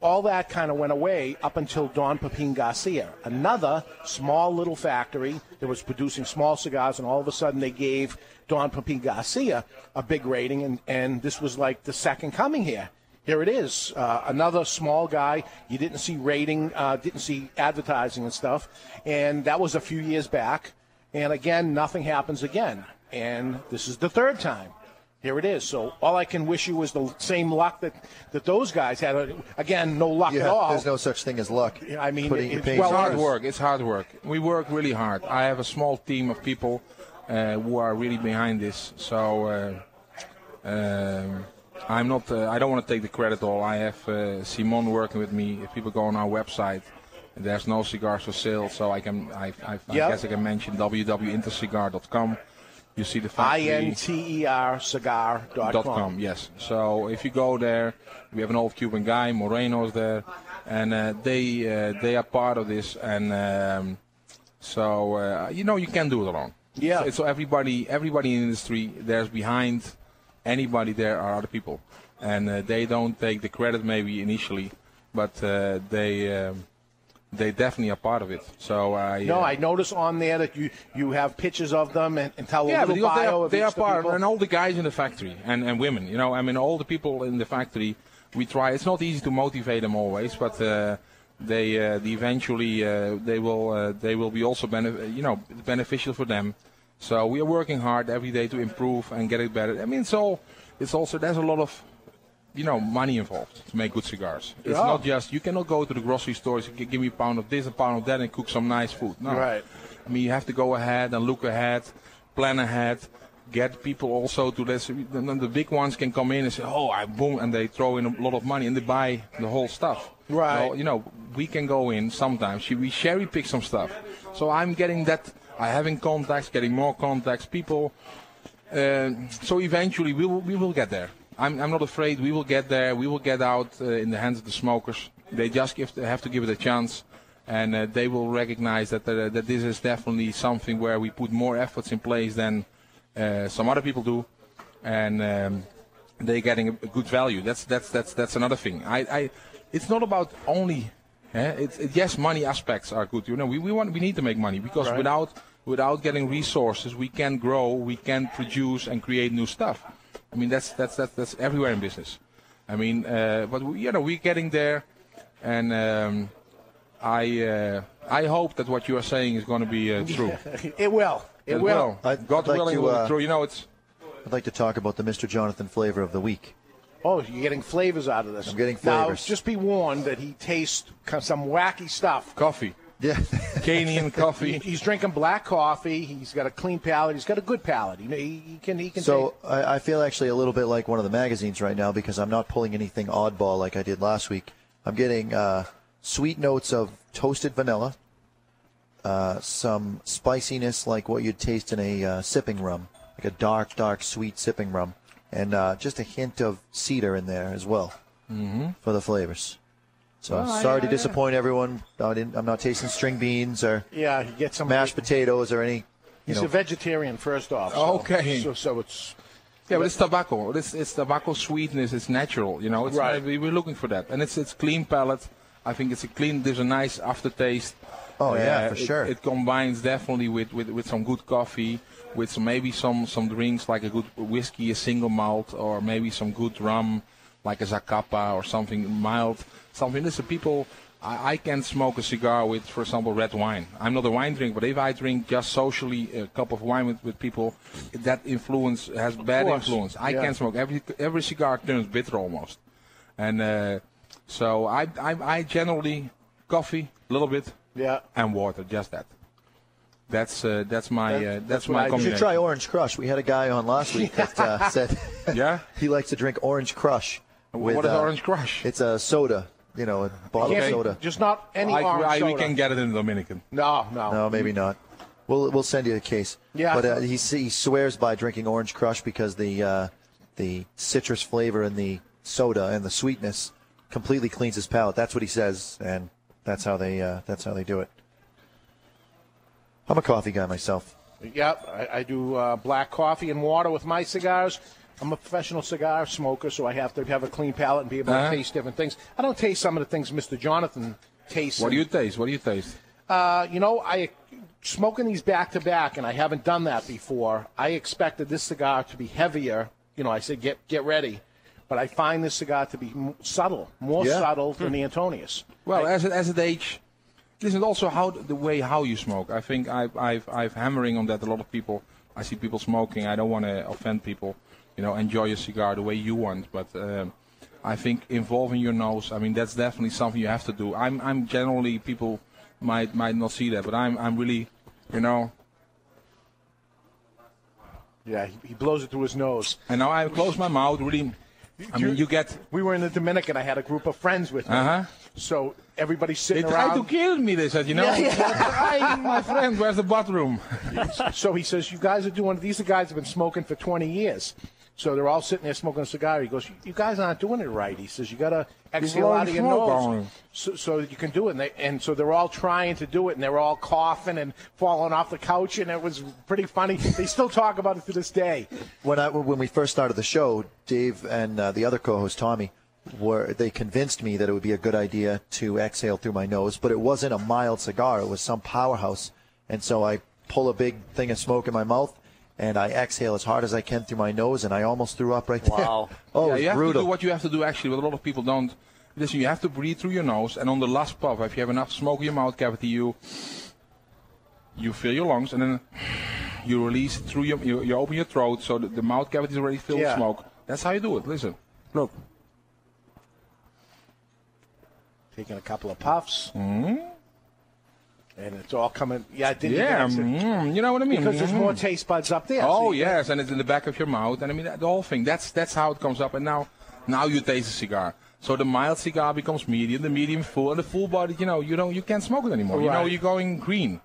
all that kind of went away up until Don Pepin Garcia, another small little factory that was producing small cigars, and all of a sudden they gave Don Pepin Garcia a big rating, and, and this was like the second coming here. Here it is, uh, another small guy. You didn't see rating, uh, didn't see advertising and stuff, and that was a few years back. And again, nothing happens again, and this is the third time. Here it is. So all I can wish you is the same luck that, that those guys had. Again, no luck at all. there's no such thing as luck. I mean, Putting it- pace Well, on hard work. It's hard work. We work really hard. I have a small team of people uh, who are really behind this. So uh, um, I'm not. Uh, I don't want to take the credit all. I have uh, Simon working with me. If people go on our website, there's no cigars for sale. So I can. I, I, I guess I can mention www.intercigar.com. You see the I factory. N T E R cigar dot com. Yes. So if you go there, we have an old Cuban guy, Moreno's there, and uh, they uh, they are part of this. And um, So uh, you know you can do it alone. Yeah. So, so everybody, everybody in the industry, there's behind anybody there are other people, and uh, they don't take the credit maybe initially, but uh, they um, they definitely are part of it. So I No, uh, I notice on there that you you have pictures of them and, and tell a yeah, little because they bio are, of they each are part, people. and all the guys in the factory and, and women. You know, I mean, all the people in the factory. We try. It's not easy to motivate them always, but uh, they uh, the eventually uh, they will uh, they will be also benef- you know beneficial for them. So we are working hard every day to improve and get it better. I mean, so it's also there's a lot of you know money involved to make good cigars. It's not just you cannot go to the grocery stores give me a pound of this, a pound of that, and cook some nice food. No, Right. I mean, you have to go ahead and look ahead, plan ahead, get people also to this. The, the big ones can come in and say, "Oh, I boom," and they throw in a lot of money and they buy the whole stuff. Right. Well, you know, we can go in sometimes. We cherry pick some stuff. So I'm getting that. I having contacts, getting more contacts, people. Uh, so eventually we will we will get there. I'm I'm not afraid. We will get there. We will get out uh, in the hands of the smokers. They just give, they have to give it a chance, and uh, they will recognize that uh, that this is definitely something where we put more efforts in place than uh, some other people do, and um, they're getting a, good value. That's that's that's that's another thing. I, I it's not about only. eh, it's it, yes, money aspects are good. You know, we, we want we need to make money because Right. without without getting resources, we can grow, we can produce and create new stuff. I mean, that's that's that's, that's everywhere in business. I mean, uh, but we, you know, we're getting there, and um, I uh, I hope that what you are saying is going to be uh, true. it will. It, It will. will. I'd- God like willing, to, it will uh, be true. You know, it's I'd like to talk about the Mr. Jonathan flavor of the week. Oh, you're getting flavors out of this. I'm getting flavors. Now, just be warned that he tastes some wacky stuff. coffee, Yeah. Canadian He- coffee. He's drinking black coffee. He's got a clean palate. He's got a good palate. You know, he, he can. He can. So I, I feel actually a little bit like one of the magazines right now because I'm not pulling anything oddball like I did last week. I'm getting uh, sweet notes of toasted vanilla, uh, some spiciness like what you'd taste in a uh, sipping rum, like a dark, dark, sweet sipping rum, and uh, just a hint of cedar in there as well mm-hmm. for the flavors. So Well, I- sorry to I- uh, disappoint everyone. I didn't, I'm not tasting string beans or yeah, he gets some mashed potatoes or any. You He's know, a vegetarian, first off. So, Okay. So, so it's Yeah, but it's tobacco. It's, it's tobacco sweetness. It's natural. You know, it's, Right. we, we're looking for that, and it's it's clean palate. I think it's a clean. There's a nice aftertaste. Oh, yeah, uh, for it- sure. It combines definitely with, with, with some good coffee, with some maybe some some drinks like a good whiskey, a single malt, or maybe some good rum, like a Zacapa or something mild. Something. Listen, people. I, I can smoke a cigar with, for example, red wine. I'm not a wine drinker, but if I drink just socially a cup of wine with, with people, that influence has bad course, influence. I yeah. can smoke every every cigar turns bitter almost, and uh, so I, I I generally coffee a little bit yeah. and water, just that. That's uh, that's my uh, that's, that's my I. You should try Orange Crush. We had a guy on last week that uh, said Yeah. he likes to drink Orange Crush. With, what is uh, Orange Crush? It's a soda, you know, a bottle Can't- of soda. Just not any I, orange I- we can get it in Dominican. No, no. No, maybe not. We'll we'll send you a case. Yeah. But uh, he he swears by drinking Orange Crush because the uh, the citrus flavor and the soda and the sweetness completely cleans his palate. That's what he says, and that's how they uh, that's how they do it. I'm a coffee guy myself. Yep, I, I do uh, black coffee and water with my cigars. I'm a professional cigar smoker, so I have to have a clean palate and be able Uh-huh. to taste different things. I don't taste some of the things Mr. Jonathan tastes. What do you taste? What do you taste? Uh, you know, I smoking these back to back, and I haven't done that before. I expected this cigar to be heavier. You know, I said get get ready, but I find this cigar to be m- subtle, more Yeah. subtle than the Antonius. Well, as it, as it age, listen. Also, how the way how you smoke. I think I've I've I've hammering on that. A lot of people. I see people smoking. I don't want to offend people. You know, enjoy your cigar the way you want. But um, I think involving your nose. I mean, that's definitely something you have to do. I'm I'm generally people might might not see that, but I'm I'm really, you know. Yeah, he, he blows it through his nose. And now I close my mouth. Really. I mean, you get. We were in the Dominican. I had a group of friends with me. Uh-huh. So everybody's sitting around. They tried to kill me. They said, you know, yeah, I, my friend, where's the bathroom? so he says, "You guys are doing. These are guys have been smoking for 20 years." So they're all sitting there smoking a cigar. He goes, "You guys aren't doing it right." He says, "You got to exhale out of your nose so, so you can do it." And, they, and so they're all trying to do it, and they're all coughing and falling off the couch, and it was pretty funny. They still talk about it to this day. when I when we first started the show, Dave and uh, the other co-host Tommy were they convinced me that it would be a good idea to exhale through my nose, but it wasn't a mild cigar; it was some powerhouse, and so I pull a big thing of smoke in my mouth. And I exhale as hard as I can through my nose, and I almost threw up right there. Wow. Oh, yeah, you have brutal. to do what you have to do actually. What a lot of people don't. Listen, you have to breathe through your nose, and on the last puff, if you have enough smoke in your mouth cavity, you you fill your lungs, and then you release it through your you, you open your throat, so the, the mouth cavity is already filled Yeah. with smoke. That's how you do it. Listen, look. Taking a couple of puffs, mm-hmm. And it's all coming. Yeah, did you Yeah, mm, you know what I mean. because there's more Mm. taste buds up there. Oh so yes, and it's in the back of your mouth, and I mean that, the whole thing. That's that's how it comes up. And now, now you taste the cigar. So the mild cigar becomes medium, the medium full, and the full body. You know, you don't, you can't smoke it anymore. You know, you're going green.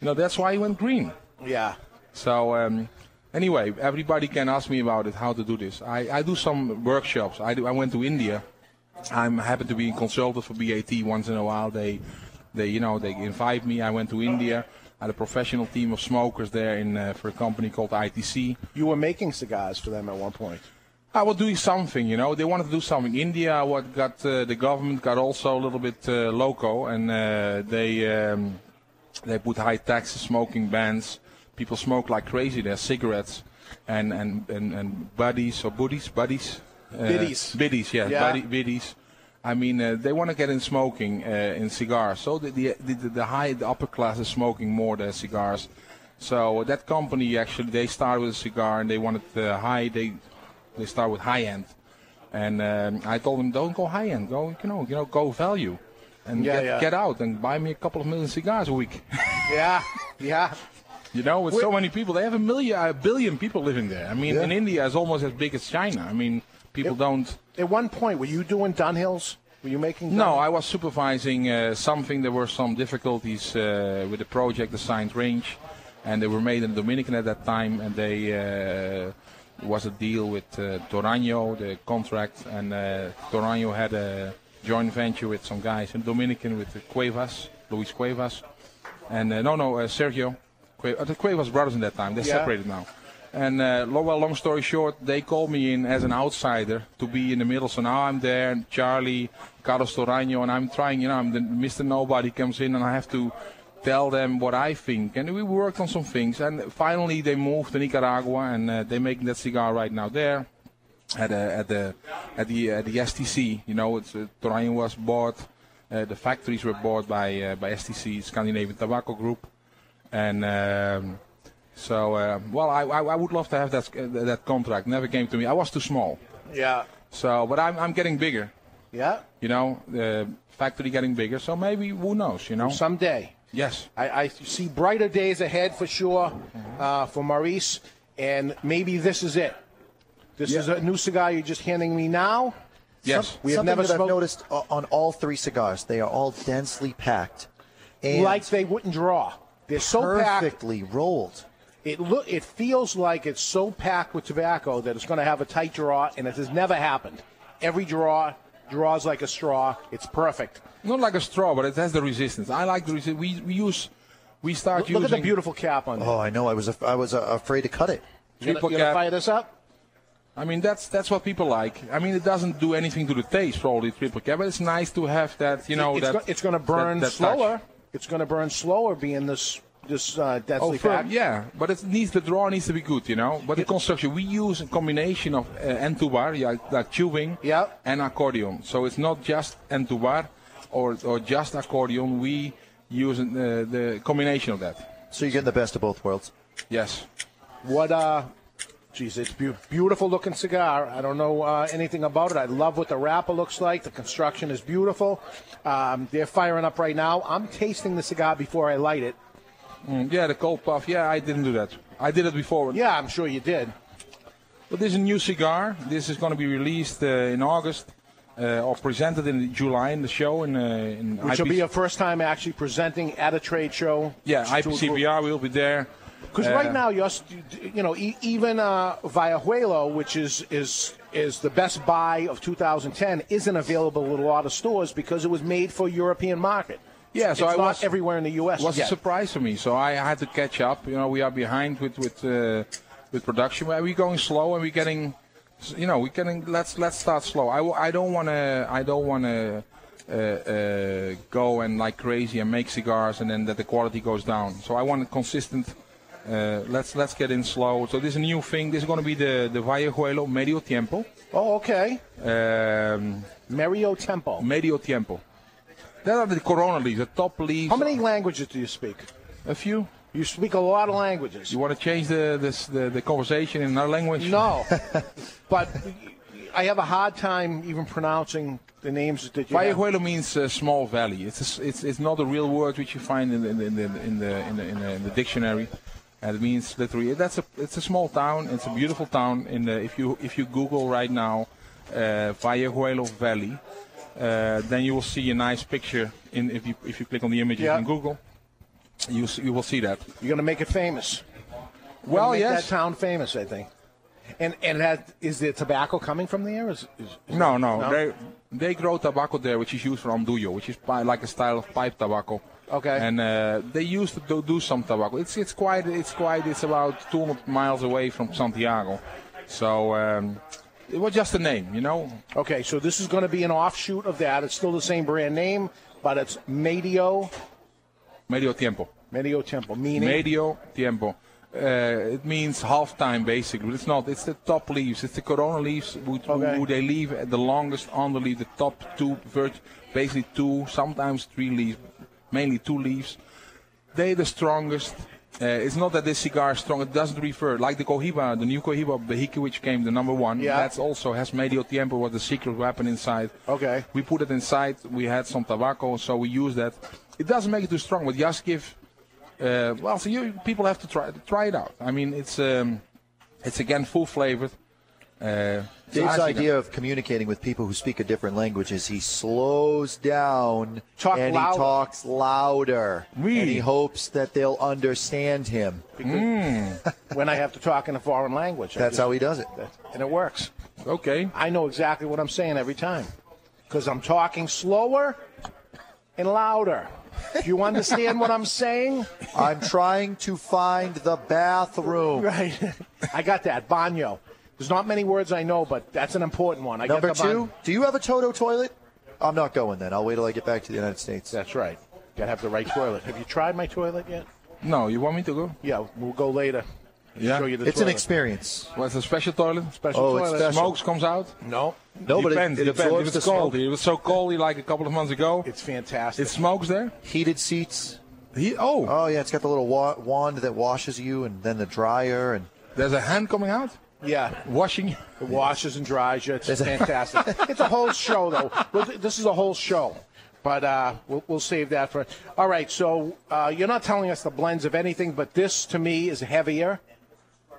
You know, that's why you went green. yeah. So um, anyway, everybody can ask me about it, how to do this. I, I do some workshops. I do. I went to India. I'm happen to be a consultant for BAT once in a while. They, they, you know, they invite me. I went to India. I had a professional team of smokers there in uh, for a company called ITC. You were making cigars for them at one point. I was doing something, you know. They wanted to do something. India, what got uh, the government got also a little bit uh, loco, and uh, they um, they put high taxes, smoking bans. People smoke like crazy. There's cigarettes and and and, and buddies or buddies, buddies, uh, Biddies. biddies, yeah, Yeah. buddy, biddies. I mean, uh, they want to get in smoking uh, in cigars. So the, the the the high, the upper class is smoking more than cigars. So that company actually they started with a cigar and they wanted uh, high. They they start with high end, and um, I told them don't go high end. Go you know you know go value, and Yeah, get, yeah. get out and buy me a couple of million cigars a week. Yeah, yeah. you know, with so many people, they have a million, a billion people living there. I mean, Yeah. in India is almost as big as China. I mean, people don't. At one point, were you doing Dunhills? Were you making? No, I was supervising uh, something. There were some difficulties uh, with the project, the Signed Range, and they were made in Dominican at that time. And they uh, was a deal with uh, Toraño, the contract, and uh, Toraño had a joint venture with some guys in Dominican with the Cuevas, Luis Cuevas, and uh, no, no, uh, Sergio. Uh, the Cuevas brothers in that time. They're Yeah. separated now. And uh, well, long story short, they called me in as an outsider to be in the middle. So now I'm there, and Charlie, Carlos Toraño, and I'm trying. You know, I'm the Mr. Nobody comes in, and I have to tell them what I think. And we worked on some things, and finally they moved to Nicaragua, and uh, they're making that cigar right now there at the at the at the at the STC. You know, it's uh, was bought. Uh, the factories were bought by uh, by STC, Scandinavian Tobacco Group, and. Um, so, uh, well, I, I, I would love to have that uh, that contract. Never came to me. I was too small. Yeah, So, but I'm I'm getting bigger. yeah. You know, the factory getting bigger. So maybe who knows? You know. Someday, yes. I, I see brighter days ahead for sure uh, for Maurice, and maybe this is it. This is a new cigar you're just handing me now. Yes. We have Something never that I've noticed on all three cigars, they are all densely packed. And like they wouldn't draw. They're so packed. perfectly rolled. It look. It feels like it's so packed with tobacco that it's going to have a tight draw, and it has never happened. Every draw draws like a straw. It's perfect. Not like a straw, but it has the resistance. I like the resistance. We we use we start Look, look at the beautiful cap on there. Oh, I know. I was af- I was uh, afraid to cut it. you gonna, you gonna fire this up? I mean, that's that's what people like. I mean, it doesn't do anything to the taste, probably triple cap, but it's nice to have that. You know, it's, that go- it's going to burn that- that touch. slower. It's going to burn slower, being this this uh, Oh, densely firm, packed. yeah, but it needs the draw needs to be good, you know. But the construction we use a combination of uh, entubar, yeah, like tubing, Yeah. and accordion. So it's not just entubar or or just accordion. We use uh, the combination of that. So you're getting the best of both worlds. Yes. What uh, geez, it's beau- beautiful looking cigar. I don't know uh, anything about it. I love what the wrapper looks like. The construction is beautiful. Um, they're firing up right now. I'm tasting the cigar before I light it. Mm, yeah, the cold puff. Yeah, I didn't do that. I did it before. Yeah, I'm sure you did. But this is a new cigar. This is going to be released uh, in August. Uh, or presented in July in the show in, uh, in Which will be your first time actually presenting at a trade show. Yeah, To a group. IPCPR will be there. Because Uh, right now, you're, you know, e- even uh, Viajuelo, which is is is the best buy of 2010, isn't available at a lot of stores because it was made for European market. Yeah, so it's I not was everywhere in the U.S. was yet. a surprise for me. So I had to catch up. You know, we are behind with with uh, with production. Are We're going slow, and we're getting, you know, we're getting. Let's let's start slow. I, I don't want to. I don't want to. Uh, uh, go and like crazy and make cigars and then that the quality goes down. So I want a consistent. Uh, let's let's get in slow. So this is a new thing. This is going to be the the Vallejuelo Medio Tiempo. Oh, okay. Um, Mario Tempo. Medio Tiempo. That are the Corona leaves, the top leaves. How many languages do you speak? A few. You speak a lot of languages. You want to change the this, the, the conversation in another language? No, but I have a hard time even pronouncing the names that you. Vallejuelo means uh, small valley. It's, a it's it's not a real word which you find in the in the in the in the, in the, in the, in the dictionary. And it means literally that's a it's a small town. It's a beautiful town. In the if you if you Google right now, uh, Vallejuelo Valley, uh, then you will see a nice picture. In if you if you click on the images Yeah. in Google, you you will see that. You're going to make it famous. You're Well, make yes. that town famous, I think. And and that, is the tobacco coming from there? Is, is, is No, that- no, They, they grow tobacco there, which is used for andullo, which is pi- like a style of pipe tobacco. Okay. And uh, they used to do, do some tobacco. It's it's quite it's quite it's about 200 miles away from Santiago, so um, it was just a name, you know. Okay, so this is going to be an offshoot of that. It's still the same brand name, but it's Medio Medio tiempo. Medio Tempo, meaning Medio tiempo. Uh, it means half time basically. It's not. It's the top leaves. It's the Corona leaves who, Okay. who they leave at the longest on the leaf. The top two, basically two, sometimes three leaves, mainly two leaves. They the strongest. Uh, it's not that this cigar is strong. It doesn't refer like the Cohiba, the new Cohiba Behike, which came the number one. Yeah. That's also has medio tiempo, was the secret weapon inside. Okay. We put it inside. We had some tobacco, so we use that. It doesn't make it too strong, but just give. Uh, well, so you people have to try try it out. I mean, it's um, it's again full flavored. Uh, Dave's so idea of communicating with people who speak a different language is he slows down Talk and louder. he talks louder. Oui. And he hopes that they'll understand him. Hmm. when I have to talk in a foreign language. That's just- how he does it. and it works. Okay. I know exactly what I'm saying every time because I'm talking slower and louder. Do you understand what I'm saying? I'm trying to find the bathroom. Right. I got that. Banyo. There's not many words I know, but that's an important one. I Number got the ban- two, do you have a Toto toilet? I'm not going then. I'll wait till I get back to the United States. That's right. Got to have the right toilet. Have you tried my toilet yet? No, you want me to go? Yeah, we'll go later. Yeah. Show you the It's an toilet. experience. What's a special toilet? Special Oh, it's toilet. special. Smokes comes out. No, No, but it, depends. it depends. absorbs If the it's cold smoke. It was so cold here like a couple of months ago. it's fantastic. It smokes there. Heated seats. He, oh, Oh yeah, it's got the little wa- wand that washes you, and then the dryer, and there's a hand coming out, yeah. washing. It washes and dries you. It's There's fantastic. it's a whole show, though. This is a whole show. But uh, we'll, we'll save that for. All right, so uh, you're not telling us the blends of anything, but this to me is heavier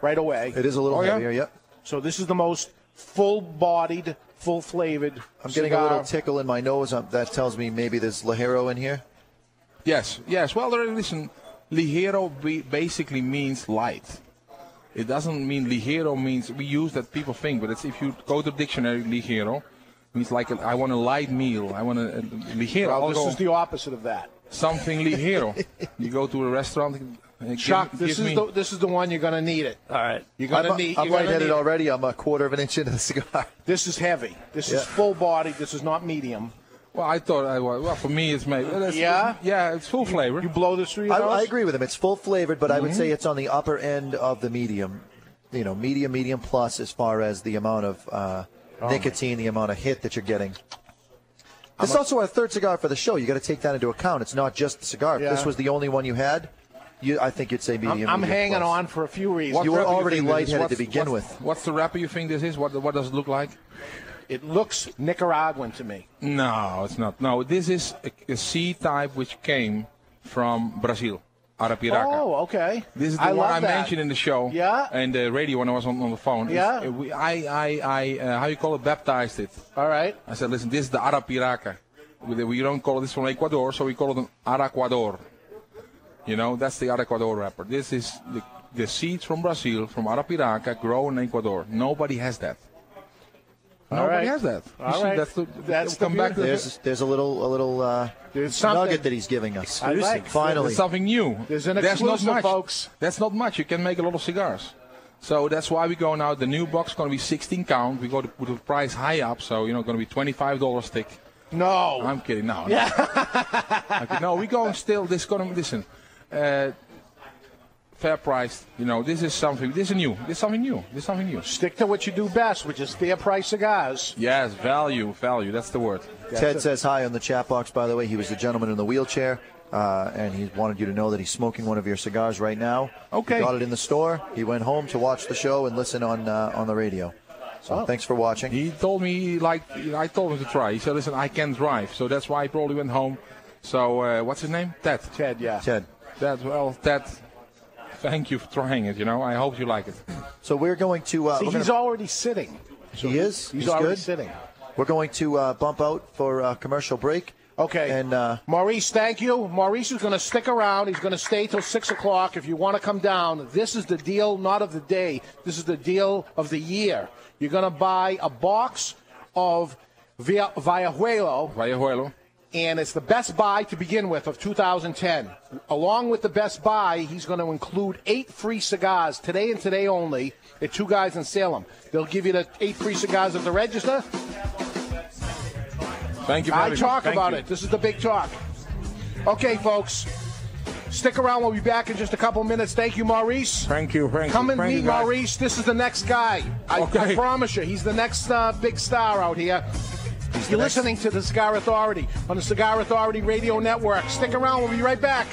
right away. it is a little Oh, yeah? heavier. Yep. So this is the most full-bodied, full-flavored. I'm getting a little tickle in my nose. Um, that tells me maybe there's ligero in here. Yes, yes. Well, there, listen, ligero be, basically means light. It doesn't mean ligero means we use that people think, but it's if you go to the dictionary, ligero means like a, I want a light meal. I want a, a ligero. Well, this go is the opposite of that. something ligero. you go to a restaurant. and give- Chuck, this give is me- the this is the one you're going to need it. All right. You're going I'm, to need. I'm you're gonna lightheaded already. I'm a quarter of an inch into the cigar. This is heavy. This is full body. This is not medium. Well, I thought I was. Well, for me, it's made. well, that's- Yeah? yeah, it's full flavor. You blow this through your I, nose. I agree with him. It's full flavored, but I Mm-hmm. would say it's on the upper end of the medium. You know, medium, medium plus as far as the amount of uh, Oh, nicotine, the amount of hit that you're getting. This is also our third cigar for the show. You got to take that into account. It's not just the cigar. If this was the only one you had, you, I think you'd say I'm, medium. I'm medium hanging plus. on for a few reasons. What You were already think this is? lightheaded to begin what's- with. What's the wrapper you think this is? What what does it look like? It looks Nicaraguan to me. No, it's not. No, this is a, a C type which came from Brazil, Arapiraca. Oh, okay. This is the I one I that. mentioned in the show. Yeah. And the radio when I was on, on the phone. Yeah. we, I, I, I uh, how you call it, baptized it. All right. I said, listen, this is the Arapiraca. We, we don't call this from Ecuador, so we call it an Araquador. You know, that's the Ecuador wrapper. This is the, the seeds from Brazil, from Arapiraca, grow in Ecuador. Nobody has that. All Nobody right. has that. You All see, right. That's the, That's the come back to the- There's there's a little a little uh, There's something. nugget that he's giving us. I like. Finally, There's something new. There's an not exclusive, much. folks. That's not much. You can make a lot of cigars. So that's why we go now. The new box is going to be 16 count. We go to put the price high up. So you know, going to be 25 dollars stick. No. I'm kidding. No. Yeah. okay, no, we going still. This going to listen. Uh, fair price. You know, this is something. This is new. This is something new. This is something new. Stick to what you do best, which is fair price cigars. Yes, value, value. That's the word. Ted says hi on the chat box. By the way, he was the gentleman in the wheelchair, uh, and he wanted you to know that he's smoking one of your cigars right now. Okay. He got it in the store. He went home to watch the show and listen on uh, on the radio. So Oh. thanks for watching. He told me he liked. I told him to try. He said, "Listen, I can drive." So that's why he probably went home. So uh, what's his name? Ted. Ted, yeah. Ted. Ted. Well, Ted. Thank you for trying it. You know, I hope you like it. So we're going to. Uh, See, we're he's gonna- already sitting. he is. He's, He's already good. sitting. We're going to uh, bump out for a commercial break. Okay. And uh, Maurice, thank you. Maurice is going to stick around. He's going to stay till 6 o'clock. If you want to come down, this is the deal, not of the day. This is the deal of the year. You're going to buy a box of Via- Villajuelo, Vallejuelo. And it's the best buy to begin with of 2010. Along with the best buy, he's going to include eight free cigars today and today only at Two Guys in Salem. They'll give you the eight free cigars at the register. Thank you. I talk Thank about you. it. This is the big talk. Okay, folks. Stick around. We'll be back in just a couple minutes. Thank you, Maurice. Thank you. Thank Come and thank meet. Maurice. This is the next guy. I, I promise you. He's the next uh, big star out here. You're listening to the Cigar Authority on the Cigar Authority Radio Network. Stick around. We'll be right back.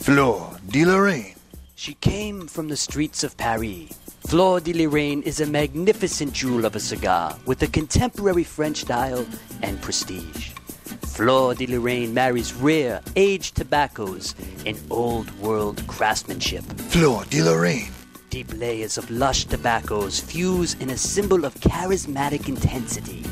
Fleur de Lorraine. She came from the streets of Paris. Fleur de Lorraine is a magnificent jewel of a cigar with a contemporary French style and prestige. Fleur de Lorraine marries rare, aged tobaccos and old world craftsmanship. Fleur de Lorraine. Deep layers of lush tobaccos fuse in a symbol of charismatic intensity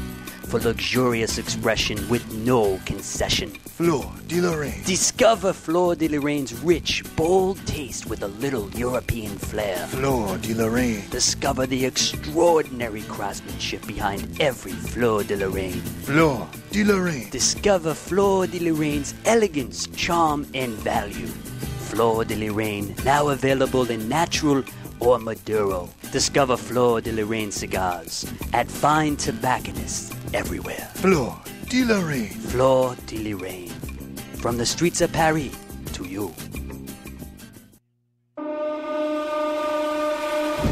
for luxurious expression with no concession. Fleur de Lorraine. Discover Fleur de Lorraine's rich, bold taste with a little European flair. Fleur de Lorraine. Discover the extraordinary craftsmanship behind every Fleur de Lorraine. Fleur de Lorraine. Discover Fleur de Lorraine's elegance, charm, and value. Fleur de Lorraine, now available in natural or Maduro. Discover Fleur de Lorraine cigars at fine tobacconists everywhere. Fleur de Lorraine. Fleur de Lorraine. From the streets of Paris to you.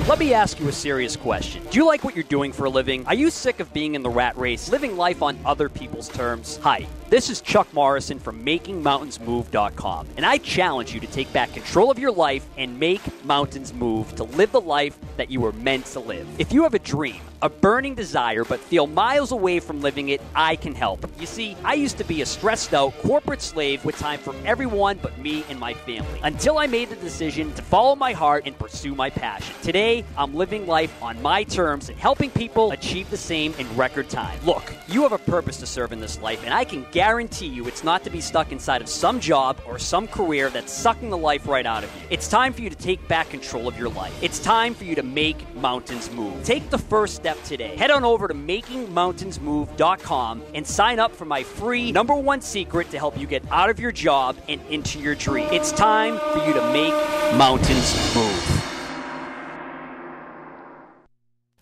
Let me ask you a serious question. Do you like what you're doing for a living? Are you sick of being in the rat race, living life on other people's terms? Hi, this is Chuck Morrison from MakingMountainsMove.com, and I challenge you to take back control of your life and make mountains move to live the life that you were meant to live. If you have a dream, a burning desire, but feel miles away from living it, I can help. You see, I used to be a stressed out corporate slave with time for everyone but me and my family until I made the decision to follow my heart and pursue my passion. Today, I'm living life on my terms and helping people achieve the same in record time. Look, you have a purpose to serve in this life, and I can guarantee you it's not to be stuck inside of some job or some career that's sucking the life right out of you. It's time for you to take back control of your life. It's time for you to make mountains move. Take the first step today. Head on over to makingmountainsmove.com and sign up for my free number one secret to help you get out of your job and into your dream. It's time for you to make mountains move.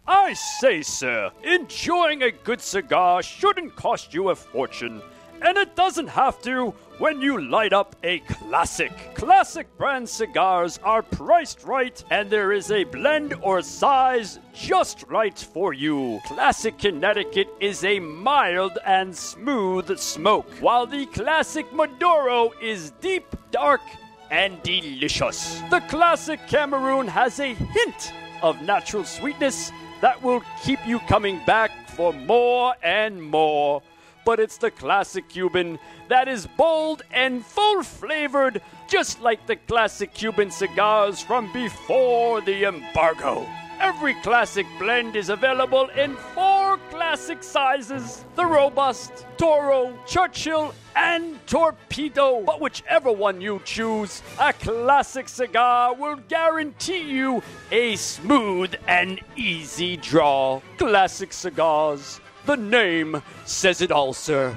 I say, sir, enjoying a good cigar shouldn't cost you a fortune. And it doesn't have to when you light up a classic. Classic brand cigars are priced right, and there is a blend or size just right for you. Classic Connecticut is a mild and smooth smoke, while the Classic Maduro is deep, dark, and delicious. The Classic Cameroon has a hint of natural sweetness that will keep you coming back for more and more. But it's the classic Cuban that is bold and full flavored just like the classic Cuban cigars from before the embargo. Every classic blend is available in four classic sizes the Robust, Toro, Churchill, and Torpedo. But whichever one you choose, a classic cigar will guarantee you a smooth and easy draw. Classic cigars. The name says it all, sir.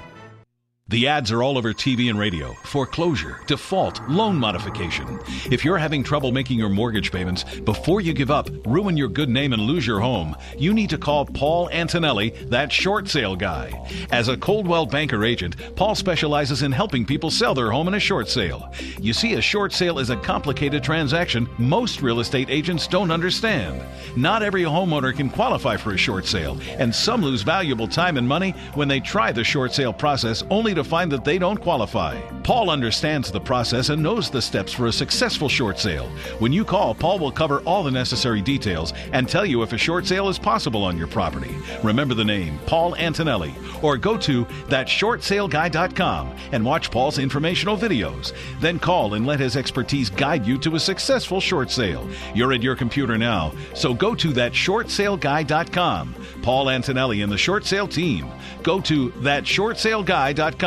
The ads are all over TV and radio. Foreclosure, default, loan modification. If you're having trouble making your mortgage payments, before you give up, ruin your good name, and lose your home, you need to call Paul Antonelli, that short sale guy. As a Coldwell Banker agent, Paul specializes in helping people sell their home in a short sale. You see, a short sale is a complicated transaction most real estate agents don't understand. Not every homeowner can qualify for a short sale, and some lose valuable time and money when they try the short sale process only to find that they don't qualify. Paul understands the process and knows the steps for a successful short sale. When you call, Paul will cover all the necessary details and tell you if a short sale is possible on your property. Remember the name, Paul Antonelli, or go to thatshortsaleguy.com and watch Paul's informational videos. Then call and let his expertise guide you to a successful short sale. You're at your computer now, so go to thatshortsaleguy.com. Paul Antonelli and the short sale team. Go to thatshortsaleguy.com.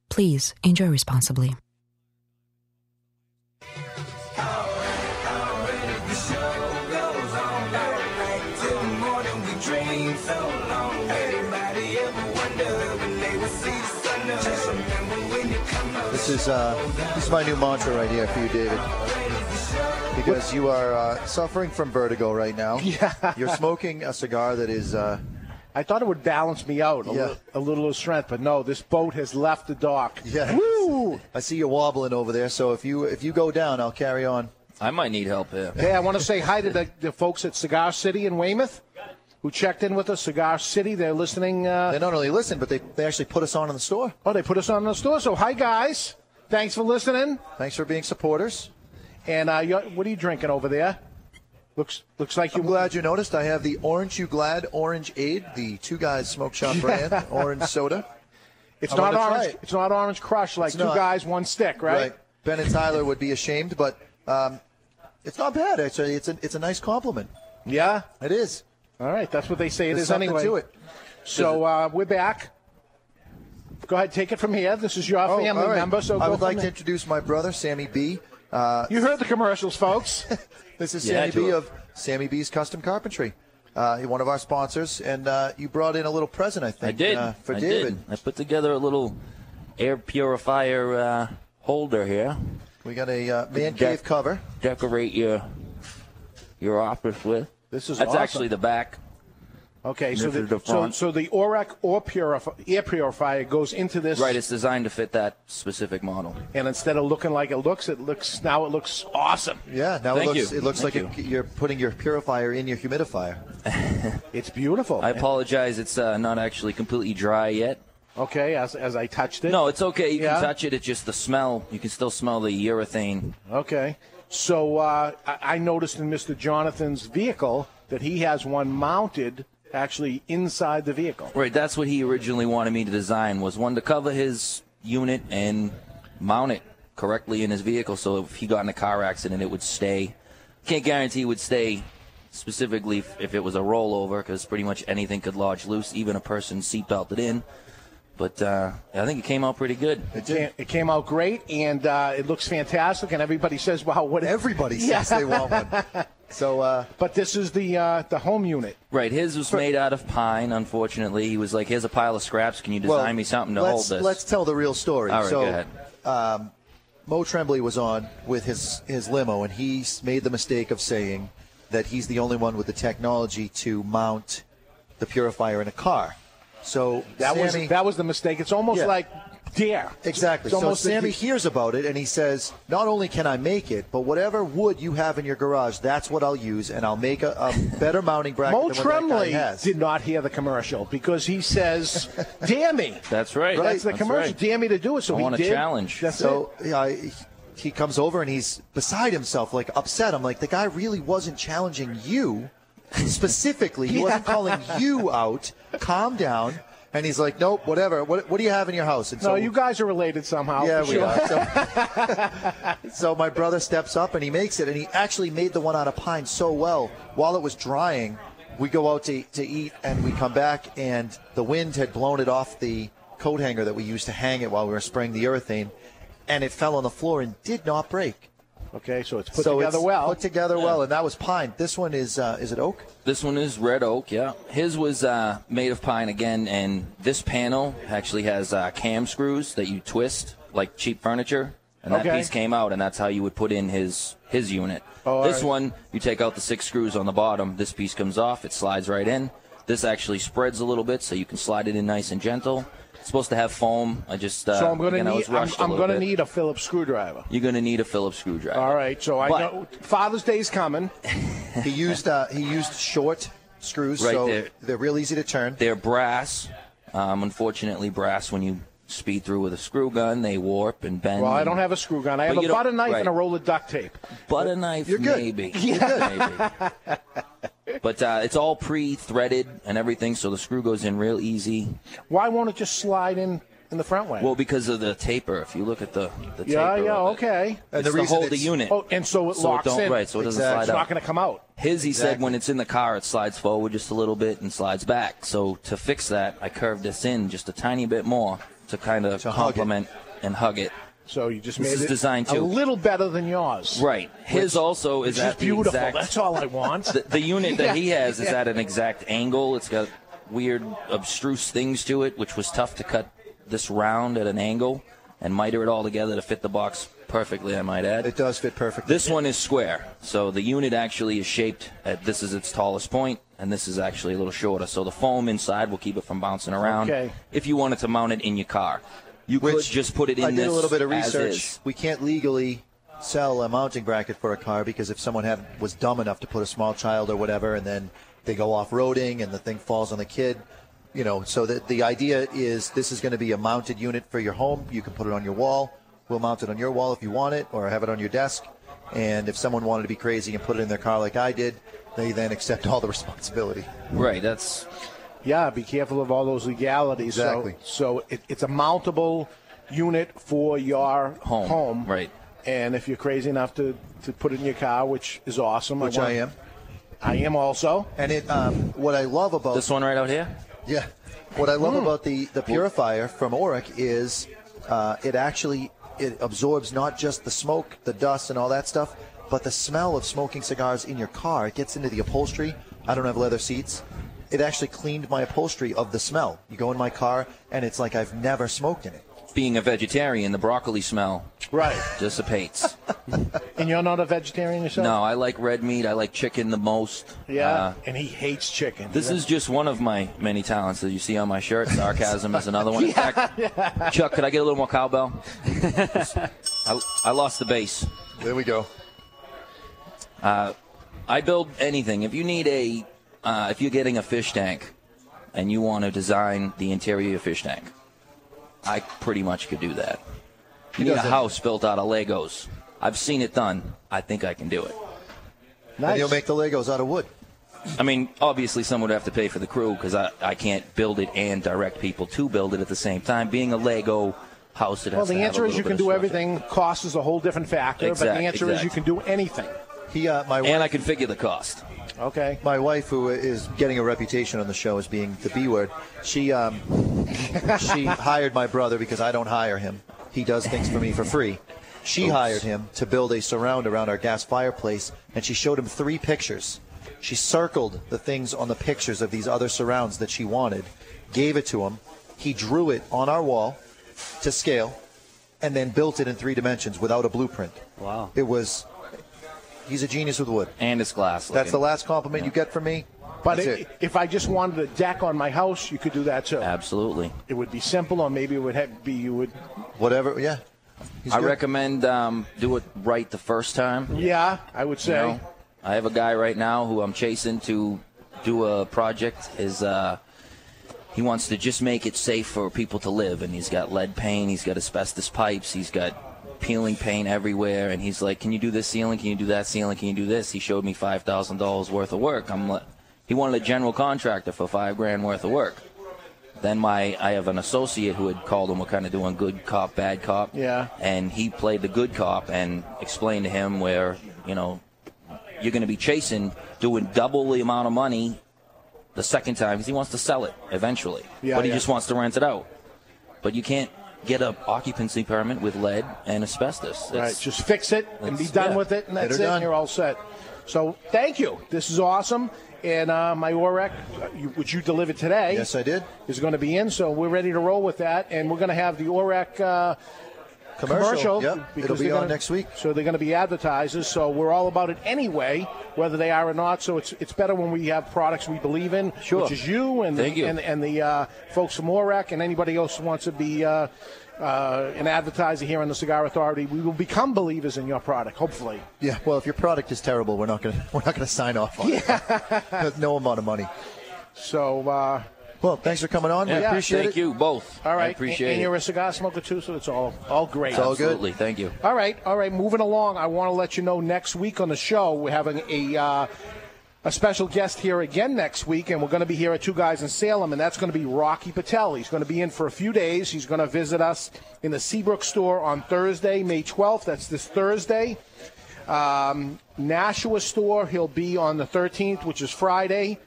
Please enjoy responsibly. This is uh, this is my new mantra right here for you, David. Because you are uh, suffering from vertigo right now. Yeah. You're smoking a cigar that is. Uh, I thought it would balance me out a, Yeah. little, a little of strength, but no, this boat has left the dock. yeah. Woo! I see you wobbling over there. So if you if you go down, I'll carry on. I might need help here. Hey, I want to say hi to the, the folks at Cigar City in Weymouth who checked in with us. Cigar City, they're listening. Uh, They not only listen, but they, they actually put us on in the store. oh, they put us on in the store. So, hi, guys. Thanks for listening. Thanks for being supporters. And uh, what are you drinking over there? Looks looks like you. I'm glad you noticed. I have the Orange You Glad Orange Aid, the Two Guys Smoke Shop brand orange soda. It's I not orange. it. It's not orange crush like It's two not. guys, one stick, right? Ben and Tyler would be ashamed, but um, it's not bad actually. It's a it's a nice compliment. Yeah, it is. All right, that's what they say it There's is something anyway. to it. So uh, we're back. Go ahead, take it from here. This is your Oh, family right. member. So I go would like to introduce my brother, Sammy B. Uh, You heard the commercials, folks. this is Yeah, Sammy B of Sammy B's Custom Carpentry. Uh, one of our sponsors, and uh, you brought in a little present, I think, I did. Uh, for I David. did. I put together a little air purifier uh, holder here. We got a uh, man cave cover. Decorate your your office with. This is That's awesome. actually the back. Okay, so the, is the so, so the Oreck or purifi- air purifier goes into this, Right, it's designed to fit that specific model. and instead of looking like it looks, it looks now it looks awesome. Yeah, now Thank it looks you. it looks Thank like a, you're putting your purifier in your humidifier. It's beautiful. I apologize, it's uh, not actually completely dry yet. okay, as as I touched it. No, it's okay. You Yeah? can touch it. It's just the smell. You can still smell the urethane. Okay. So uh, I, I noticed in Mr. Jonathan's vehicle that he has one mounted actually inside the vehicle. Right, that's what he originally wanted me to design was one to cover his unit and mount it correctly in his vehicle so if he got in a car accident it would stay. Can't guarantee it would stay specifically if, it was a rollover because pretty much anything could lodge loose, even a person seatbelted in. But uh, I think it came out pretty good. It, came, it came out great, and uh, it looks fantastic. And everybody says, "Wow, what?" Everybody says they want one. So, uh, But this is the uh, the home unit. Right, his was made out of pine. Unfortunately, he was like, "Here's a pile of scraps. Can you design well, me something to hold this?" Let's tell the real story. All right, so, go ahead. Um, Mo Tremblay was on with his his limo, and he made the mistake of saying that he's the only one with the technology to mount the purifier in a car. So That Sammy, was that was the mistake. It's almost Yeah. like dare. Exactly. It's so almost a Sammy de- hears about it and he says, "Not only can I make it, but whatever wood you have in your garage, that's what I'll use, and I'll make a, a better mounting bracket Mo than what that guy Tremblay has." did not hear the commercial because he says, "Dare me." That's right. That's the That's commercial. right. Dare me to do it. So I he want a challenge. That's so it. yeah, he- he comes over and he's beside himself, like upset. I'm like, the guy really wasn't challenging you specifically. He wasn't calling you out. Calm down. And he's like, nope, whatever. What, what do you have in your house? And No, you guys are related somehow. Yeah, we sure. are. So, so my brother steps up and he makes it, and he actually made the one out of pine so well. While it was drying, we go out to, to eat, and we come back, and the wind had blown it off the coat hanger that we used to hang it while we were spraying the urethane, and it fell on the floor and did not break. Okay, so it's put so together it's well. Put together well, and that was pine. This one is uh, is it oak? This one is red oak, yeah. His was uh, made of pine again, and this panel actually has uh, cam screws that you twist like cheap furniture. And that Okay. piece came out, and that's how you would put in his his unit. Oh, this right. one, you take out the six screws on the bottom. This piece comes off; it slides right in. This actually spreads a little bit, so you can slide it in nice and gentle. It's supposed to have foam. I just uh, so I'm going to again, I need. I'm, rushed a I'm going to need a Phillips screwdriver. You're going to need a Phillips screwdriver. All right, so I But- know Father's Day's coming. He used uh, he used short screws, Right so there. they're real easy to turn. They're brass. Um, unfortunately, brass when you speed through with a screw gun, they warp and bend. Well, I don't have a screw gun. I have But a butter knife right. and a roll of duct tape. butter knife, You're good. maybe. Yeah. maybe. But uh, it's all pre-threaded and everything, so the screw goes in real easy. Why won't it just slide in in the front way? Well, because of the taper. If you look at the, the yeah, taper yeah, of it, okay. it's to hold the unit. Oh, and so it So it locks don't- in. right, so it doesn't Exactly. slide It's out. not going to come out. His, he said, when it's in the car, it slides forward just a little bit and slides back. So to fix that, I curved this in just a tiny bit more to kind of hug it. complement and hug it. So you just This made it designed a little better than yours. Right. His also is at is the beautiful. exact. That's all I want. The, the unit that he has is Yeah. at an exact angle. It's got weird, abstruse things to it, which was tough to cut this round at an angle and miter it all together to fit the box perfectly. I might add. It does fit perfectly. This one is square, so the unit actually is shaped at this is its tallest point, and this is actually a little shorter. So the foam inside will keep it from bouncing around. Okay. If you wanted to mount it in your car, you could Which just put it in I did a little bit of research. We can't legally sell a mounting bracket for a car because if someone had was dumb enough to put a small child or whatever, and then they go off roading and the thing falls on the kid, you know. So the the idea is this is going to be a mounted unit for your home. You can put it on your wall. We'll mount it on your wall if you want it, or have it on your desk. And if someone wanted to be crazy and put it in their car like I did, they then accept all the responsibility. Right. That's Yeah, be careful of all those legalities. So- Exactly. So, it, it's a mountable unit for your Home, right. And if you're crazy enough to, to put it in your car, which is awesome, Which want- I am. I am also. And it, um, what I love about this one right out here. Yeah. What I love Mm. about the, the purifier from Oreck is uh, it actually it absorbs not just the smoke, the dust, and all that stuff, but the smell of smoking cigars in your car. It gets into the upholstery. I don't have leather seats. It actually cleaned my upholstery of the smell. You go in my car, and it's like I've never smoked in it. Being a vegetarian, the broccoli smell right dissipates. And you're not a vegetarian yourself? no, I like red meat. I like chicken the most. Yeah. Uh, and he hates chicken. This is just one of my many talents that you see on my shirt. Sarcasm is another one. In fact, Chuck, could I get a little more cowbell? I, I lost the bass. There we go. Uh, I build anything. If you need a, uh, if you're getting a fish tank, and you want to design the interior of your fish tank, I pretty much could do that. You need a house built out of Legos. I've seen it done. I think I can do it. Nice. And you'll make the Legos out of wood. I mean, obviously, someone would have to pay for the crew because I, I can't build it and direct people to build it at the same time. Being a Lego house, it has Well, has the to have answer a is you can do structure. everything. Cost is a whole different factor, but the answer is you can do anything. He, uh, my And I can figure the cost. Okay. My wife, who is getting a reputation on the show as being the B word, she um, she hired my brother because I don't hire him. He does things for me for free. She Oops. hired him to build a surround around our gas fireplace, and she showed him three pictures. She circled the things on the pictures of these other surrounds that she wanted, gave it to him. He drew it on our wall to scale, and then built it in three dimensions without a blueprint. Wow. It was. He's a genius with wood. And it's glass. That's the last compliment you get from me. But That's it. if I just wanted a deck on my house, you could do that too. Absolutely. It would be simple, or maybe it would have, be you would. Whatever, yeah. I recommend um, do it right the first time. Yeah, I would You say. know, I have a guy right now who I'm chasing to do a project. His uh, he wants to just make it safe for people to live, and he's got lead paint, he's got asbestos pipes, he's got peeling paint everywhere, and he's like, "Can you do this ceiling? Can you do that ceiling? Can you do this?" He showed me five thousand dollars worth of work. I'm like, he wanted a general contractor for five grand worth of work. Then my I have an associate who had called him. We're kind of doing good cop, bad cop. Yeah. And he played the good cop and explained to him where you know you're going to be chasing doing double the amount of money the second time because he wants to sell it eventually. Yeah, but he yeah. just wants to rent it out. But you can't get a occupancy permit with lead and asbestos. Right, just fix it and be done yeah. with it, and that's it. done. And you're all set. So thank you. This is awesome. And uh, my Oreck, uh, you- which you delivered today, Yes, I did. is going to be in. So we're ready to roll with that, and we're going to have the Oreck uh, Commercial, yep. because It'll be they're on gonna- next week. So they're going to be advertisers. So we're all about it anyway, whether they are or not. So it's it's better when we have products we believe in, Sure. which is you and Thank you. and, and the uh, folks from Oreck and anybody else who wants to be. Uh, uh, an advertiser here on the Cigar Authority, we will become believers in your product. Hopefully, Yeah, well, if your product is terrible, we're not gonna we're not gonna sign off on it. No amount of money. So, uh, well, thanks for coming on. we Yeah, appreciate thank it. you both. All right, I appreciate and, and it. you're a cigar smoker too, so it's all all great. It's all good. Absolutely, thank you. All right, all right. Moving along, I want to let you know next week on the show we're having a uh, a special guest here again next week, and we're going to be here at Two Guys in Salem, and that's going to be Rocky Patel. He's going to be in for a few days. He's going to visit us in the Seabrook store on Thursday, May 12th. That's this Thursday. Um, Nashua store, he'll be on the 13th, which is Friday,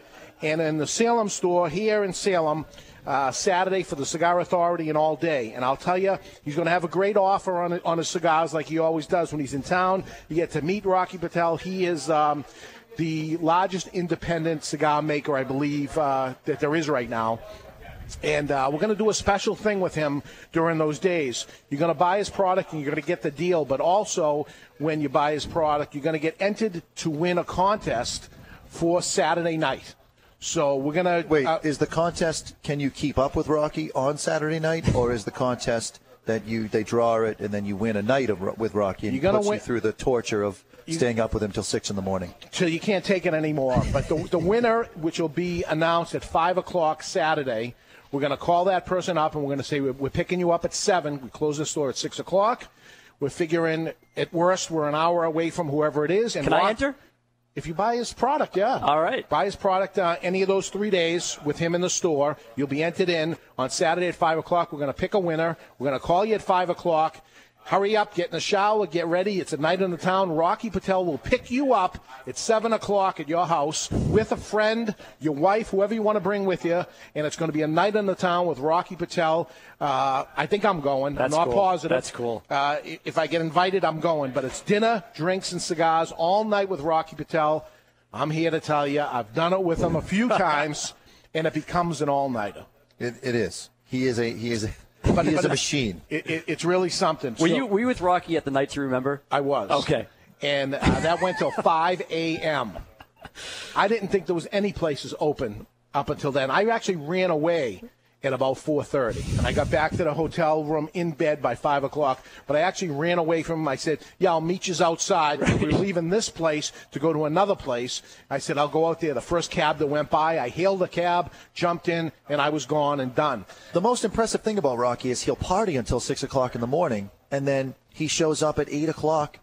and in the Salem store here in Salem. Uh, Saturday for the Cigar Authority and all day. And I'll tell you, he's going to have a great offer on on his cigars like he always does when he's in town. You get to meet Rocky Patel. He is um, the largest independent cigar maker, I believe, uh, that there is right now. And uh, we're going to do a special thing with him during those days. You're going to buy his product and you're going to get the deal, but also when you buy his product, you're going to get entered to win a contest for Saturday night. So we're going to Wait, uh, is the contest? Can you keep up with Rocky on Saturday night, or is the contest that you they draw it and then you win a night of with Rocky and You're gonna puts win- you through the torture of staying up with him till six in the morning? till you can't take it anymore. But the, the winner, which will be announced at 5 o'clock Saturday, we're going to call that person up and we're going to say, we're, we're picking you up at 7. We close the store at 6 o'clock. We're figuring, at worst, we're an hour away from whoever it is. And Can I enter? If you buy his product, yeah. All right. Buy his product uh, any of those three days with him in the store. You'll be entered in on Saturday at 5 o'clock. We're going to pick a winner. We're going to call you at 5 o'clock. Hurry up, get in the shower, get ready. It's a night in the town. Rocky Patel will pick you up at 7 o'clock at your house with a friend, your wife, whoever you want to bring with you. And it's going to be a night in the town with Rocky Patel. Uh, I think I'm going. That's I'm not cool. positive. That's cool. Uh, i- if I get invited, I'm going. But it's dinner, drinks, and cigars all night with Rocky Patel. I'm here to tell you, I've done it with him a few times, and it becomes an all-nighter. It, it is. He is a he is a But- he is but a machine. It, it, it's really something. Were So- you were you with Rocky at the nights you remember? I was. Okay. And uh, that went till 5 a.m. I didn't think there was any places open up until then. I actually ran away at about 4.30. And I got back to the hotel room in bed by 5 o'clock. But I actually ran away from him. I said, yeah, I'll meet you outside. We're leaving this place to go to another place. I said, I'll go out there. The first cab that went by, I hailed the cab, jumped in, and I was gone and done. The most impressive thing about Rocky is he'll party until six o'clock in the morning, and then he shows up at eight o'clock,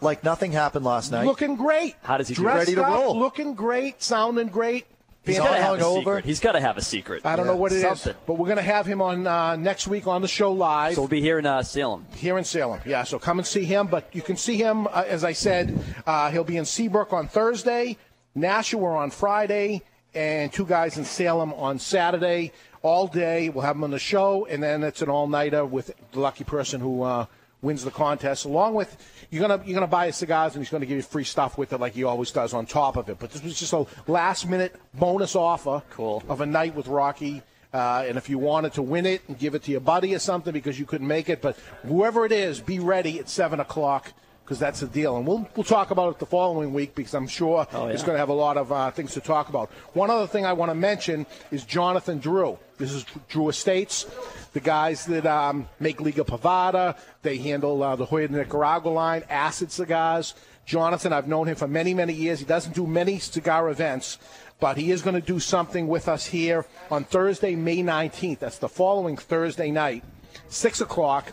like nothing happened last night. Looking great. How does he do Dressed Ready to up, roll. Looking great, sounding great. He's Fantastic. got to have a hungover. secret. He's got to have a secret. I don't Yeah, know what it is, something. but we're going to have him on uh, next week on the show live So we'll be here in uh, Salem. here in Salem. Yeah, so come and see him. But you can see him, uh, as I said, uh, he'll be in Seabrook on Thursday, Nashua on Friday, and two guys in Salem on Saturday. All day, we'll have him on the show, and then it's an all-nighter with the lucky person who uh, wins the contest. Along with you're gonna you're gonna buy his cigars, and he's gonna give you free stuff with it, like he always does on top of it. But this was just a last-minute bonus offer Cool. of a night with Rocky. Uh, and if you wanted to win it and give it to your buddy or something because you couldn't make it, but whoever it is, be ready at seven o'clock because that's the deal. And we'll we'll talk about it the following week because I'm sure Oh, yeah. it's going to have a lot of uh, things to talk about. One other thing I want to mention is Jonathan Drew. This is Drew Estates, the guys that um, make Liga Privada. They handle uh, the Joya de Nicaragua line, Acid Cigars. Jonathan, I've known him for many, many years. He doesn't do many cigar events, but he is going to do something with us here on Thursday, May 19th. That's the following Thursday night, 6 o'clock.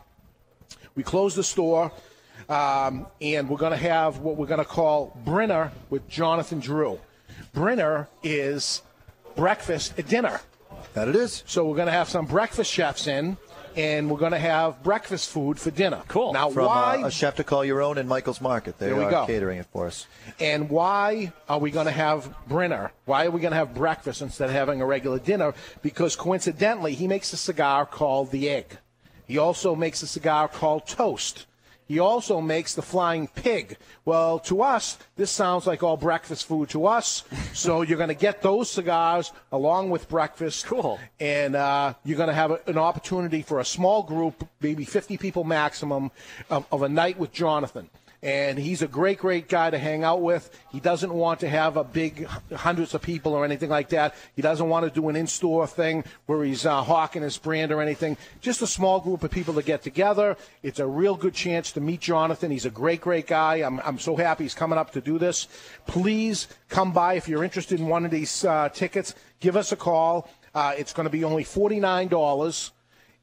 We close the store, um, and we're going to have what we're going to call Brinner with Jonathan Drew. Brinner is breakfast at dinner. That it is. So we're going to have some breakfast chefs in, and we're going to have breakfast food for dinner. Cool. Now, From why? uh, a chef to call your own in Michael's Market. They There we are go. catering it for us. And why are we going to have Brinner? Why are we going to have breakfast instead of having a regular dinner? Because coincidentally, he makes a cigar called the Egg. He also makes a cigar called Toast. He also makes the Flying Pig. Well, to us, this sounds like all breakfast food to us. so you're going to get those cigars along with breakfast. Cool. And uh, you're going to have a, an opportunity for a small group, maybe 50 people maximum, of, of a night with Jonathan and he's a great, great guy to hang out with. He doesn't want to have a big hundreds of people or anything like that. He doesn't want to do an in-store thing where he's uh, hawking his brand or anything. Just a small group of people to get together. It's a real good chance to meet Jonathan. He's a great, great guy. I'm, I'm so happy he's coming up to do this. Please come by if you're interested in one of these uh, tickets. Give us a call. Uh, it's going to be only forty-nine dollars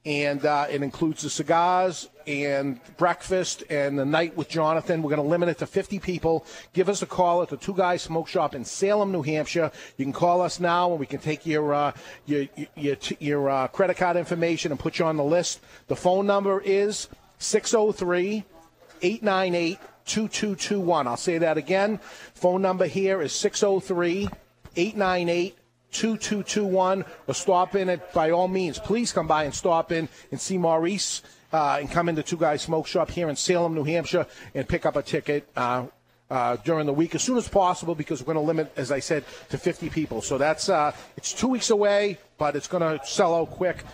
and uh, it includes the cigars and breakfast and the night with Jonathan. We're going to limit it to 50 people. Give us a call at the Two Guys Smoke Shop in Salem, New Hampshire. You can call us now, and we can take your uh, your your, your uh, credit card information and put you on the list. The phone number is 603 898 2221. I'll say that again. Phone number here is 603 898 2221 or stop in at by all means please come by and stop in and see maurice uh, and come into two guys smoke shop here in salem new hampshire and pick up a ticket uh, uh, during the week as soon as possible because we're going to limit as i said to 50 people so that's uh, it's two weeks away but it's going to sell out quick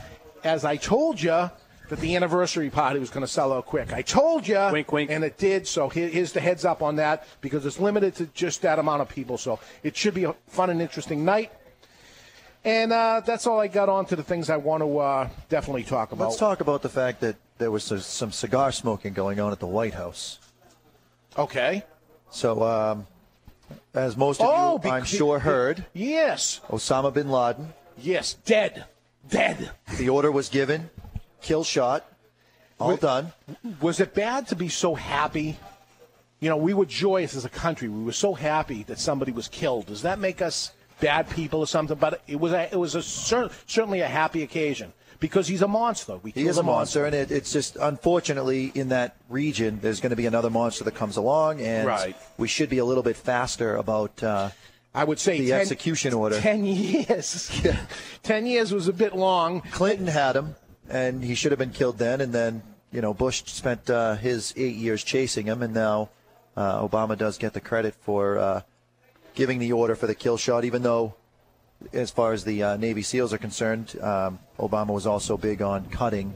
as i told you that the anniversary party was going to sell out quick. I told you, wink, wink, and it did. So here- here's the heads up on that because it's limited to just that amount of people. So it should be a fun and interesting night. And uh, that's all I got on to the things I want to uh, definitely talk about. Let's talk about the fact that there was some cigar smoking going on at the White House. Okay. So, um, as most of Oh, you, I'm sure, heard, Yes. Osama bin Laden. Yes, dead. Dead. The order was given, kill shot, all Wa- done. Was it bad to be so happy? You know, we were joyous as a country. We were so happy that somebody was killed. Does that make us bad people or something? But it was a, it was a cer- certainly a happy occasion because he's a monster. We He is a monster, and it, it's just unfortunately in that region, there's going to be another monster that comes along, and Right. we should be a little bit faster about. Uh, I would say the 10 execution order. Ten years. Ten years was a bit long. Clinton had him, and he should have been killed then. And then, you know, Bush spent uh, his eight years chasing him, and now uh, Obama does get the credit for uh, giving the order for the kill shot, even though, as far as the uh, Navy SEALs are concerned, um, Obama was also big on cutting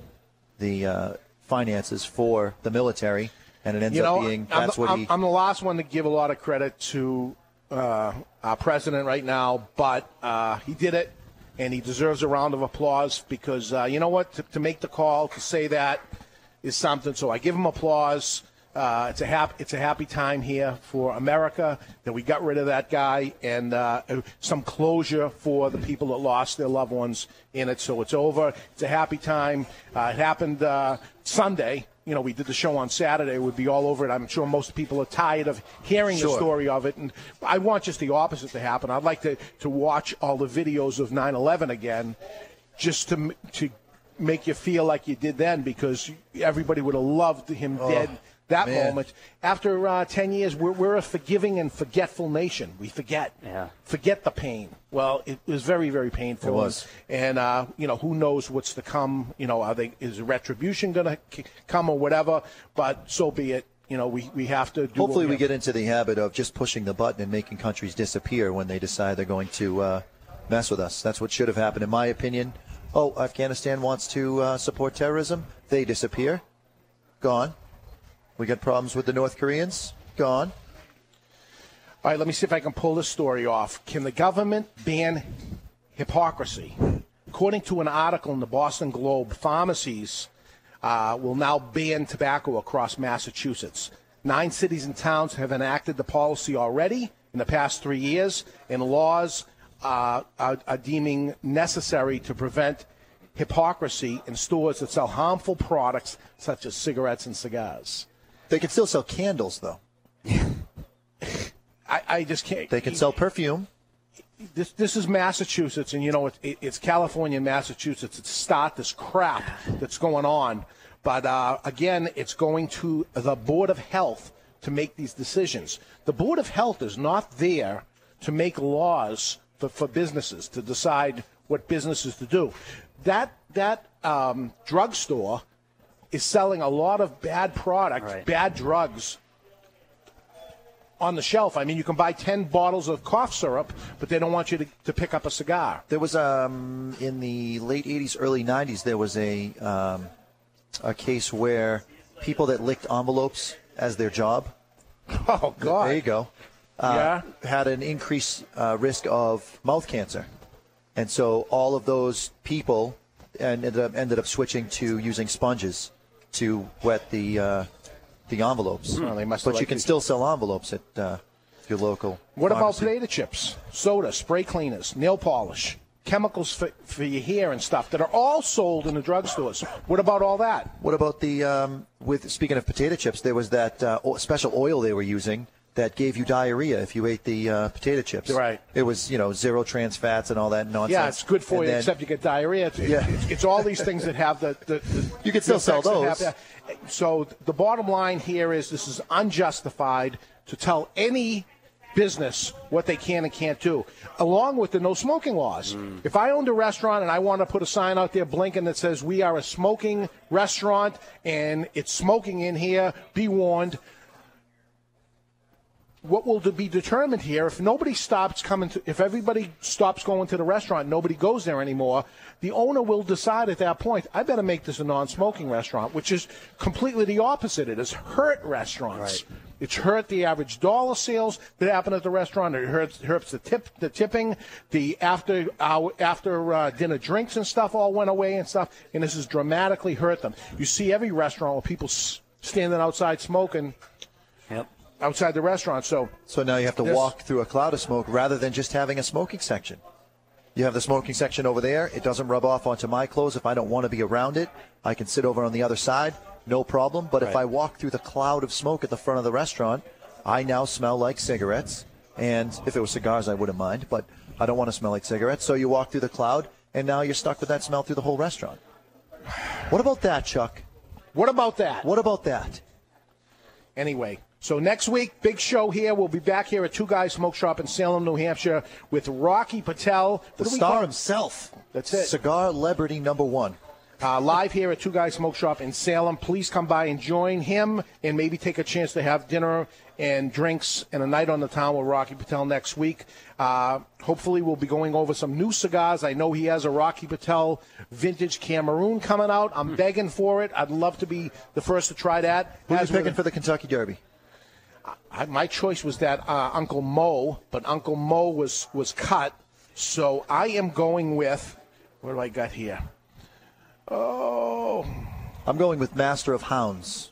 the uh, finances for the military, and it ends you know, up being I'm, that's the, what I'm, he. I'm the last one to give a lot of credit to uh, our president right now, but uh, he did it, and he deserves a round of applause because uh, you know what? To, to make the call to say that is something. So I give him applause. Uh, it's a happy it's a happy time here for America that we got rid of that guy and uh, some closure for the people that lost their loved ones in it. So it's over. It's a happy time. Uh, it happened uh, Sunday. You know, we did the show on Saturday. It would be all over it. I'm sure most people are tired of hearing the story of it, and I want just the opposite to happen. I'd like to to watch all the videos of 9/11 again, just to to make you feel like you did then, because everybody would have loved him Oh, dead that man. moment. After uh, 10 years, we're, we're a forgiving and forgetful nation. We forget. Yeah. Forget the pain. Well, it was very, very painful. It was. And, uh, you know, who knows what's to come? You know, are they, is retribution going to come or whatever? But so be it. You know, we, we have to do what Hopefully, we have get into the habit of just pushing the button and making countries disappear when they decide they're going to uh, mess with us. That's what should have happened, in my opinion. Oh, Afghanistan wants to uh, support terrorism. They disappear. Gone. We got problems with the North Koreans. Gone. All right, let me see if I can pull this story off. Can the government ban hypocrisy? According to an article in the Boston Globe, pharmacies uh, will now ban tobacco across Massachusetts. Nine cities and towns have enacted the policy already in the past three years, and laws uh, are, are deeming necessary to prevent hypocrisy in stores that sell harmful products such as cigarettes and cigars. They can still sell candles, though. I, I just can't. They can sell perfume. This this is Massachusetts, and you know it, it, it's California and Massachusetts. It's start this crap that's going on, but uh, again, it's going to the Board of Health to make these decisions. The Board of Health is not there to make laws for, for businesses to decide what businesses to do. That that um, drugstore is selling a lot of bad product, bad drugs on the shelf. I mean, you can buy 10 bottles of cough syrup, but they don't want you to, to pick up a cigar. There was um in the late '80s, early '90s. There was a um, a case where people that licked envelopes as their job. Oh God! There you go. Uh, Had an increased uh, risk of mouth cancer, and so all of those people and ended up ended up switching to using sponges to wet the uh, the envelopes. Well, must but you can still sell envelopes at uh, your local. What about potato chips, soda, spray cleaners, nail polish, chemicals for, for your hair and stuff that are all sold in the drugstores? What about all that? What about the um, with speaking of potato chips? There was that uh, special oil they were using that gave you diarrhea if you ate the uh, potato chips. Right. It was you know zero trans fats and all that nonsense. Yeah, it's good for And you, then- except you get diarrhea. It's, Yeah. it's, it's all these things that have the. the, the You can still sell that have those. So the bottom line here is this is unjustified to tell any business what they can and can't do, along with the no smoking laws. Mm. If I owned a restaurant and I want to put a sign out there blinking that says we are a smoking restaurant and it's smoking in here, be warned. What will be determined here if nobody stops coming to, if everybody stops going to the restaurant, nobody goes there anymore, the owner will decide at that point, I better make this a non smoking restaurant, which is completely the opposite. It has hurt restaurants. It's hurt the average dollar sales that happen at the restaurant. It hurts, hurts the tip, the tipping, the after hour, after uh, dinner drinks and stuff all went away and stuff. And this has dramatically hurt them. You see every restaurant with people standing outside smoking. Yep. Outside the restaurant. So So now you have to This- walk through a cloud of smoke rather than just having a smoking section. You have the smoking section over there. It doesn't rub off onto my clothes. If I don't want to be around it, I can sit over on the other side, no problem. But if I walk through the cloud of smoke at the front of the restaurant, I now smell like cigarettes. And if it was cigars, I wouldn't mind, but I don't want to smell like cigarettes. So you walk through the cloud, and now you're stuck with that smell through the whole restaurant. What about that, Chuck? What about that? What about that? Anyway, so next week, big show here. We'll be back here at Two Guys Smoke Shop in Salem, New Hampshire, with Rocky Patel, The star himself. That's it. Cigar celebrity number one. Uh, live here at Two Guys Smoke Shop in Salem. Please come by and join him, and maybe take a chance to have dinner and drinks and a night on the town with Rocky Patel next week. Uh, hopefully, we'll be going over some new cigars. I know he has a Rocky Patel Vintage Cameroon coming out. I'm begging for it. I'd love to be the first to try that. Who's are you As with picking for the Kentucky Derby? I, my choice was that uh, Uncle Mo, but Uncle Mo was was cut, so I am going with what do I got here? Oh, I'm going with Master of Hounds.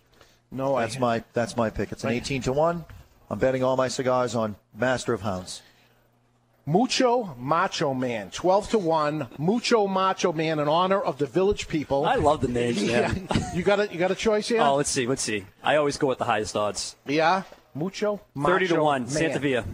no, That's I, my that's my pick. It's an Right. 18 to one. I'm betting all my cigars on Master of Hounds. Mucho Macho Man, twelve to one. Mucho Macho Man in honor of the village people. I love the names, man. you got a you got a choice here? Oh, let's see, let's see. I always go with the highest odds. Yeah, Mucho Macho Thirty to one, Man. Santiva.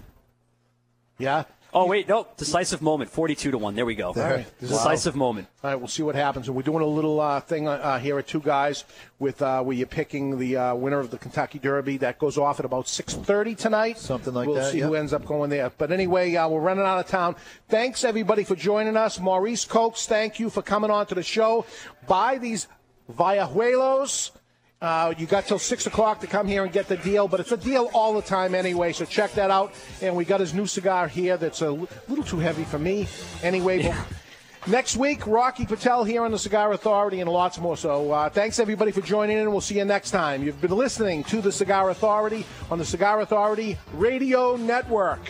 Yeah. Oh wait, no, decisive moment, forty-two to one. There we go. All right. Decisive moment. All right, we'll see what happens. And we're doing a little uh, thing uh, here at Two Guys with uh, where you're picking the uh, winner of the Kentucky Derby. That goes off at about 6:30 tonight. Something like that. we'll that, see who ends up going there. But anyway, uh, we're running out of town. Thanks everybody for joining us. Maurice Koks, thank you for coming on to the show. Buy these Vallejuelos. Uh, you got till six o'clock to come here and get the deal, but it's a deal all the time anyway. So check that out. And we got his new cigar here that's a l- little too heavy for me. Anyway, but Next week, Rocky Patel here on the Cigar Authority and lots more. So uh, thanks everybody for joining in, and we'll see you next time. You've been listening to the Cigar Authority on the Cigar Authority Radio Network.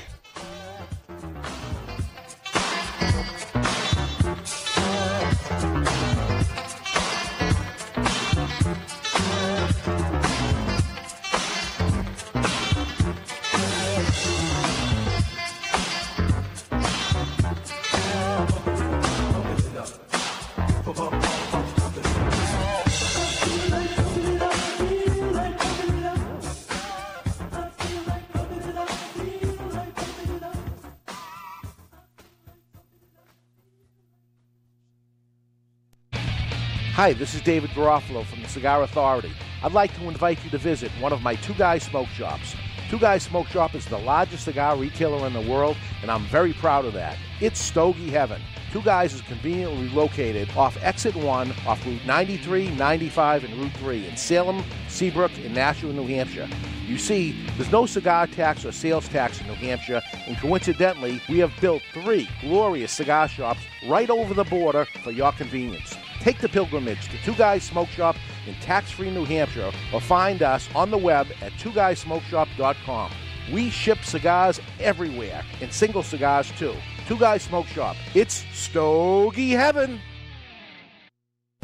Hi, this is David Garofalo from the Cigar Authority. I'd like to invite you to visit one of my Two Guys Smoke Shops. Two Guys Smoke Shop is the largest cigar retailer in the world, and I'm very proud of that. It's Stogie Heaven. Two Guys is conveniently located off Exit 1, off Route 93, 95, and Route 3 in Salem, Seabrook, and Nashua, New Hampshire. You see, there's no cigar tax or sales tax in New Hampshire, and coincidentally, we have built three glorious cigar shops right over the border for your convenience. Take the pilgrimage to Two Guys Smoke Shop in tax free New Hampshire or find us on the web at twoguysmokeshop.com. We ship cigars everywhere and single cigars too. Two Guys Smoke Shop. It's Stogie Heaven.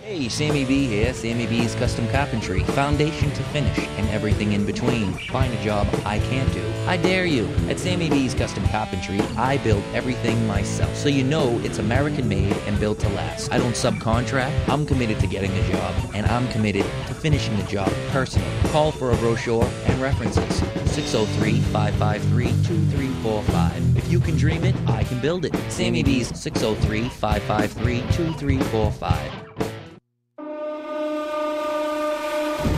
Hey, Sammy B here, Sammy B's Custom Carpentry, foundation to finish and everything in between. Find a job I can't do. I dare you. At Sammy B's Custom Carpentry, I build everything myself, so you know it's American made and built to last. I don't subcontract, I'm committed to getting the job, and I'm committed to finishing the job personally. Call for a brochure and references. 603 553 2345. If you can dream it, I can build it. Sammy B's 603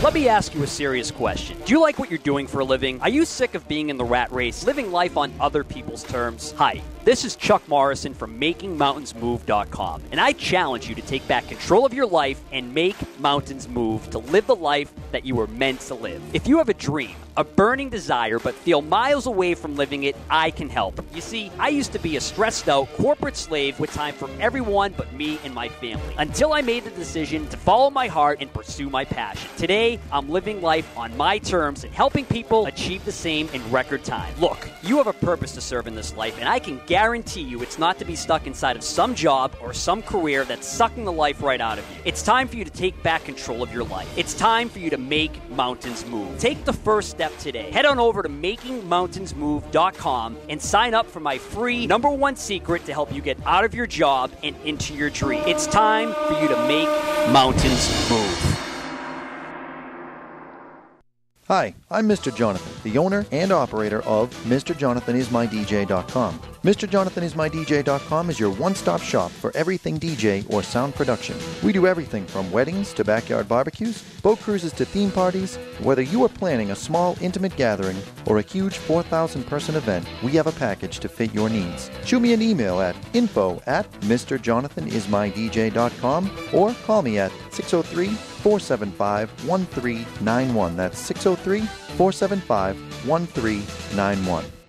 Let me ask you a serious question. Do you like what you're doing for a living? Are you sick of being in the rat race, living life on other people's terms? Hi, this is Chuck Morrison from MakingMountainsMove.com, and I challenge you to take back control of your life and make mountains move to live the life that you were meant to live. If you have a dream, a burning desire, but feel miles away from living it, I can help. You see, I used to be a stressed out corporate slave with time for everyone but me and my family until I made the decision to follow my heart and pursue my passion. Today, I'm living life on my terms and helping people achieve the same in record time. Look, you have a purpose to serve in this life, and I can guarantee you it's not to be stuck inside of some job or some career that's sucking the life right out of you. It's time for you to take back control of your life. It's time for you to make mountains move. Take the first step today. Head on over to makingmountainsmove.com and sign up for my free number one secret to help you get out of your job and into your dream. It's time for you to make mountains move. Hi, I'm Mr. Jonathan, the owner and operator of MrJonathanIsMyDJ.com. MrJonathanIsMyDJ.com is your one-stop shop for everything DJ or sound production. We do everything from weddings to backyard barbecues, boat cruises to theme parties. Whether you are planning a small, intimate gathering or a huge 4,000-person event, we have a package to fit your needs. Shoot me an email at info at MrJonathanIsMyDJ.com or call me at 603 475 1391. That's 603 475 1391.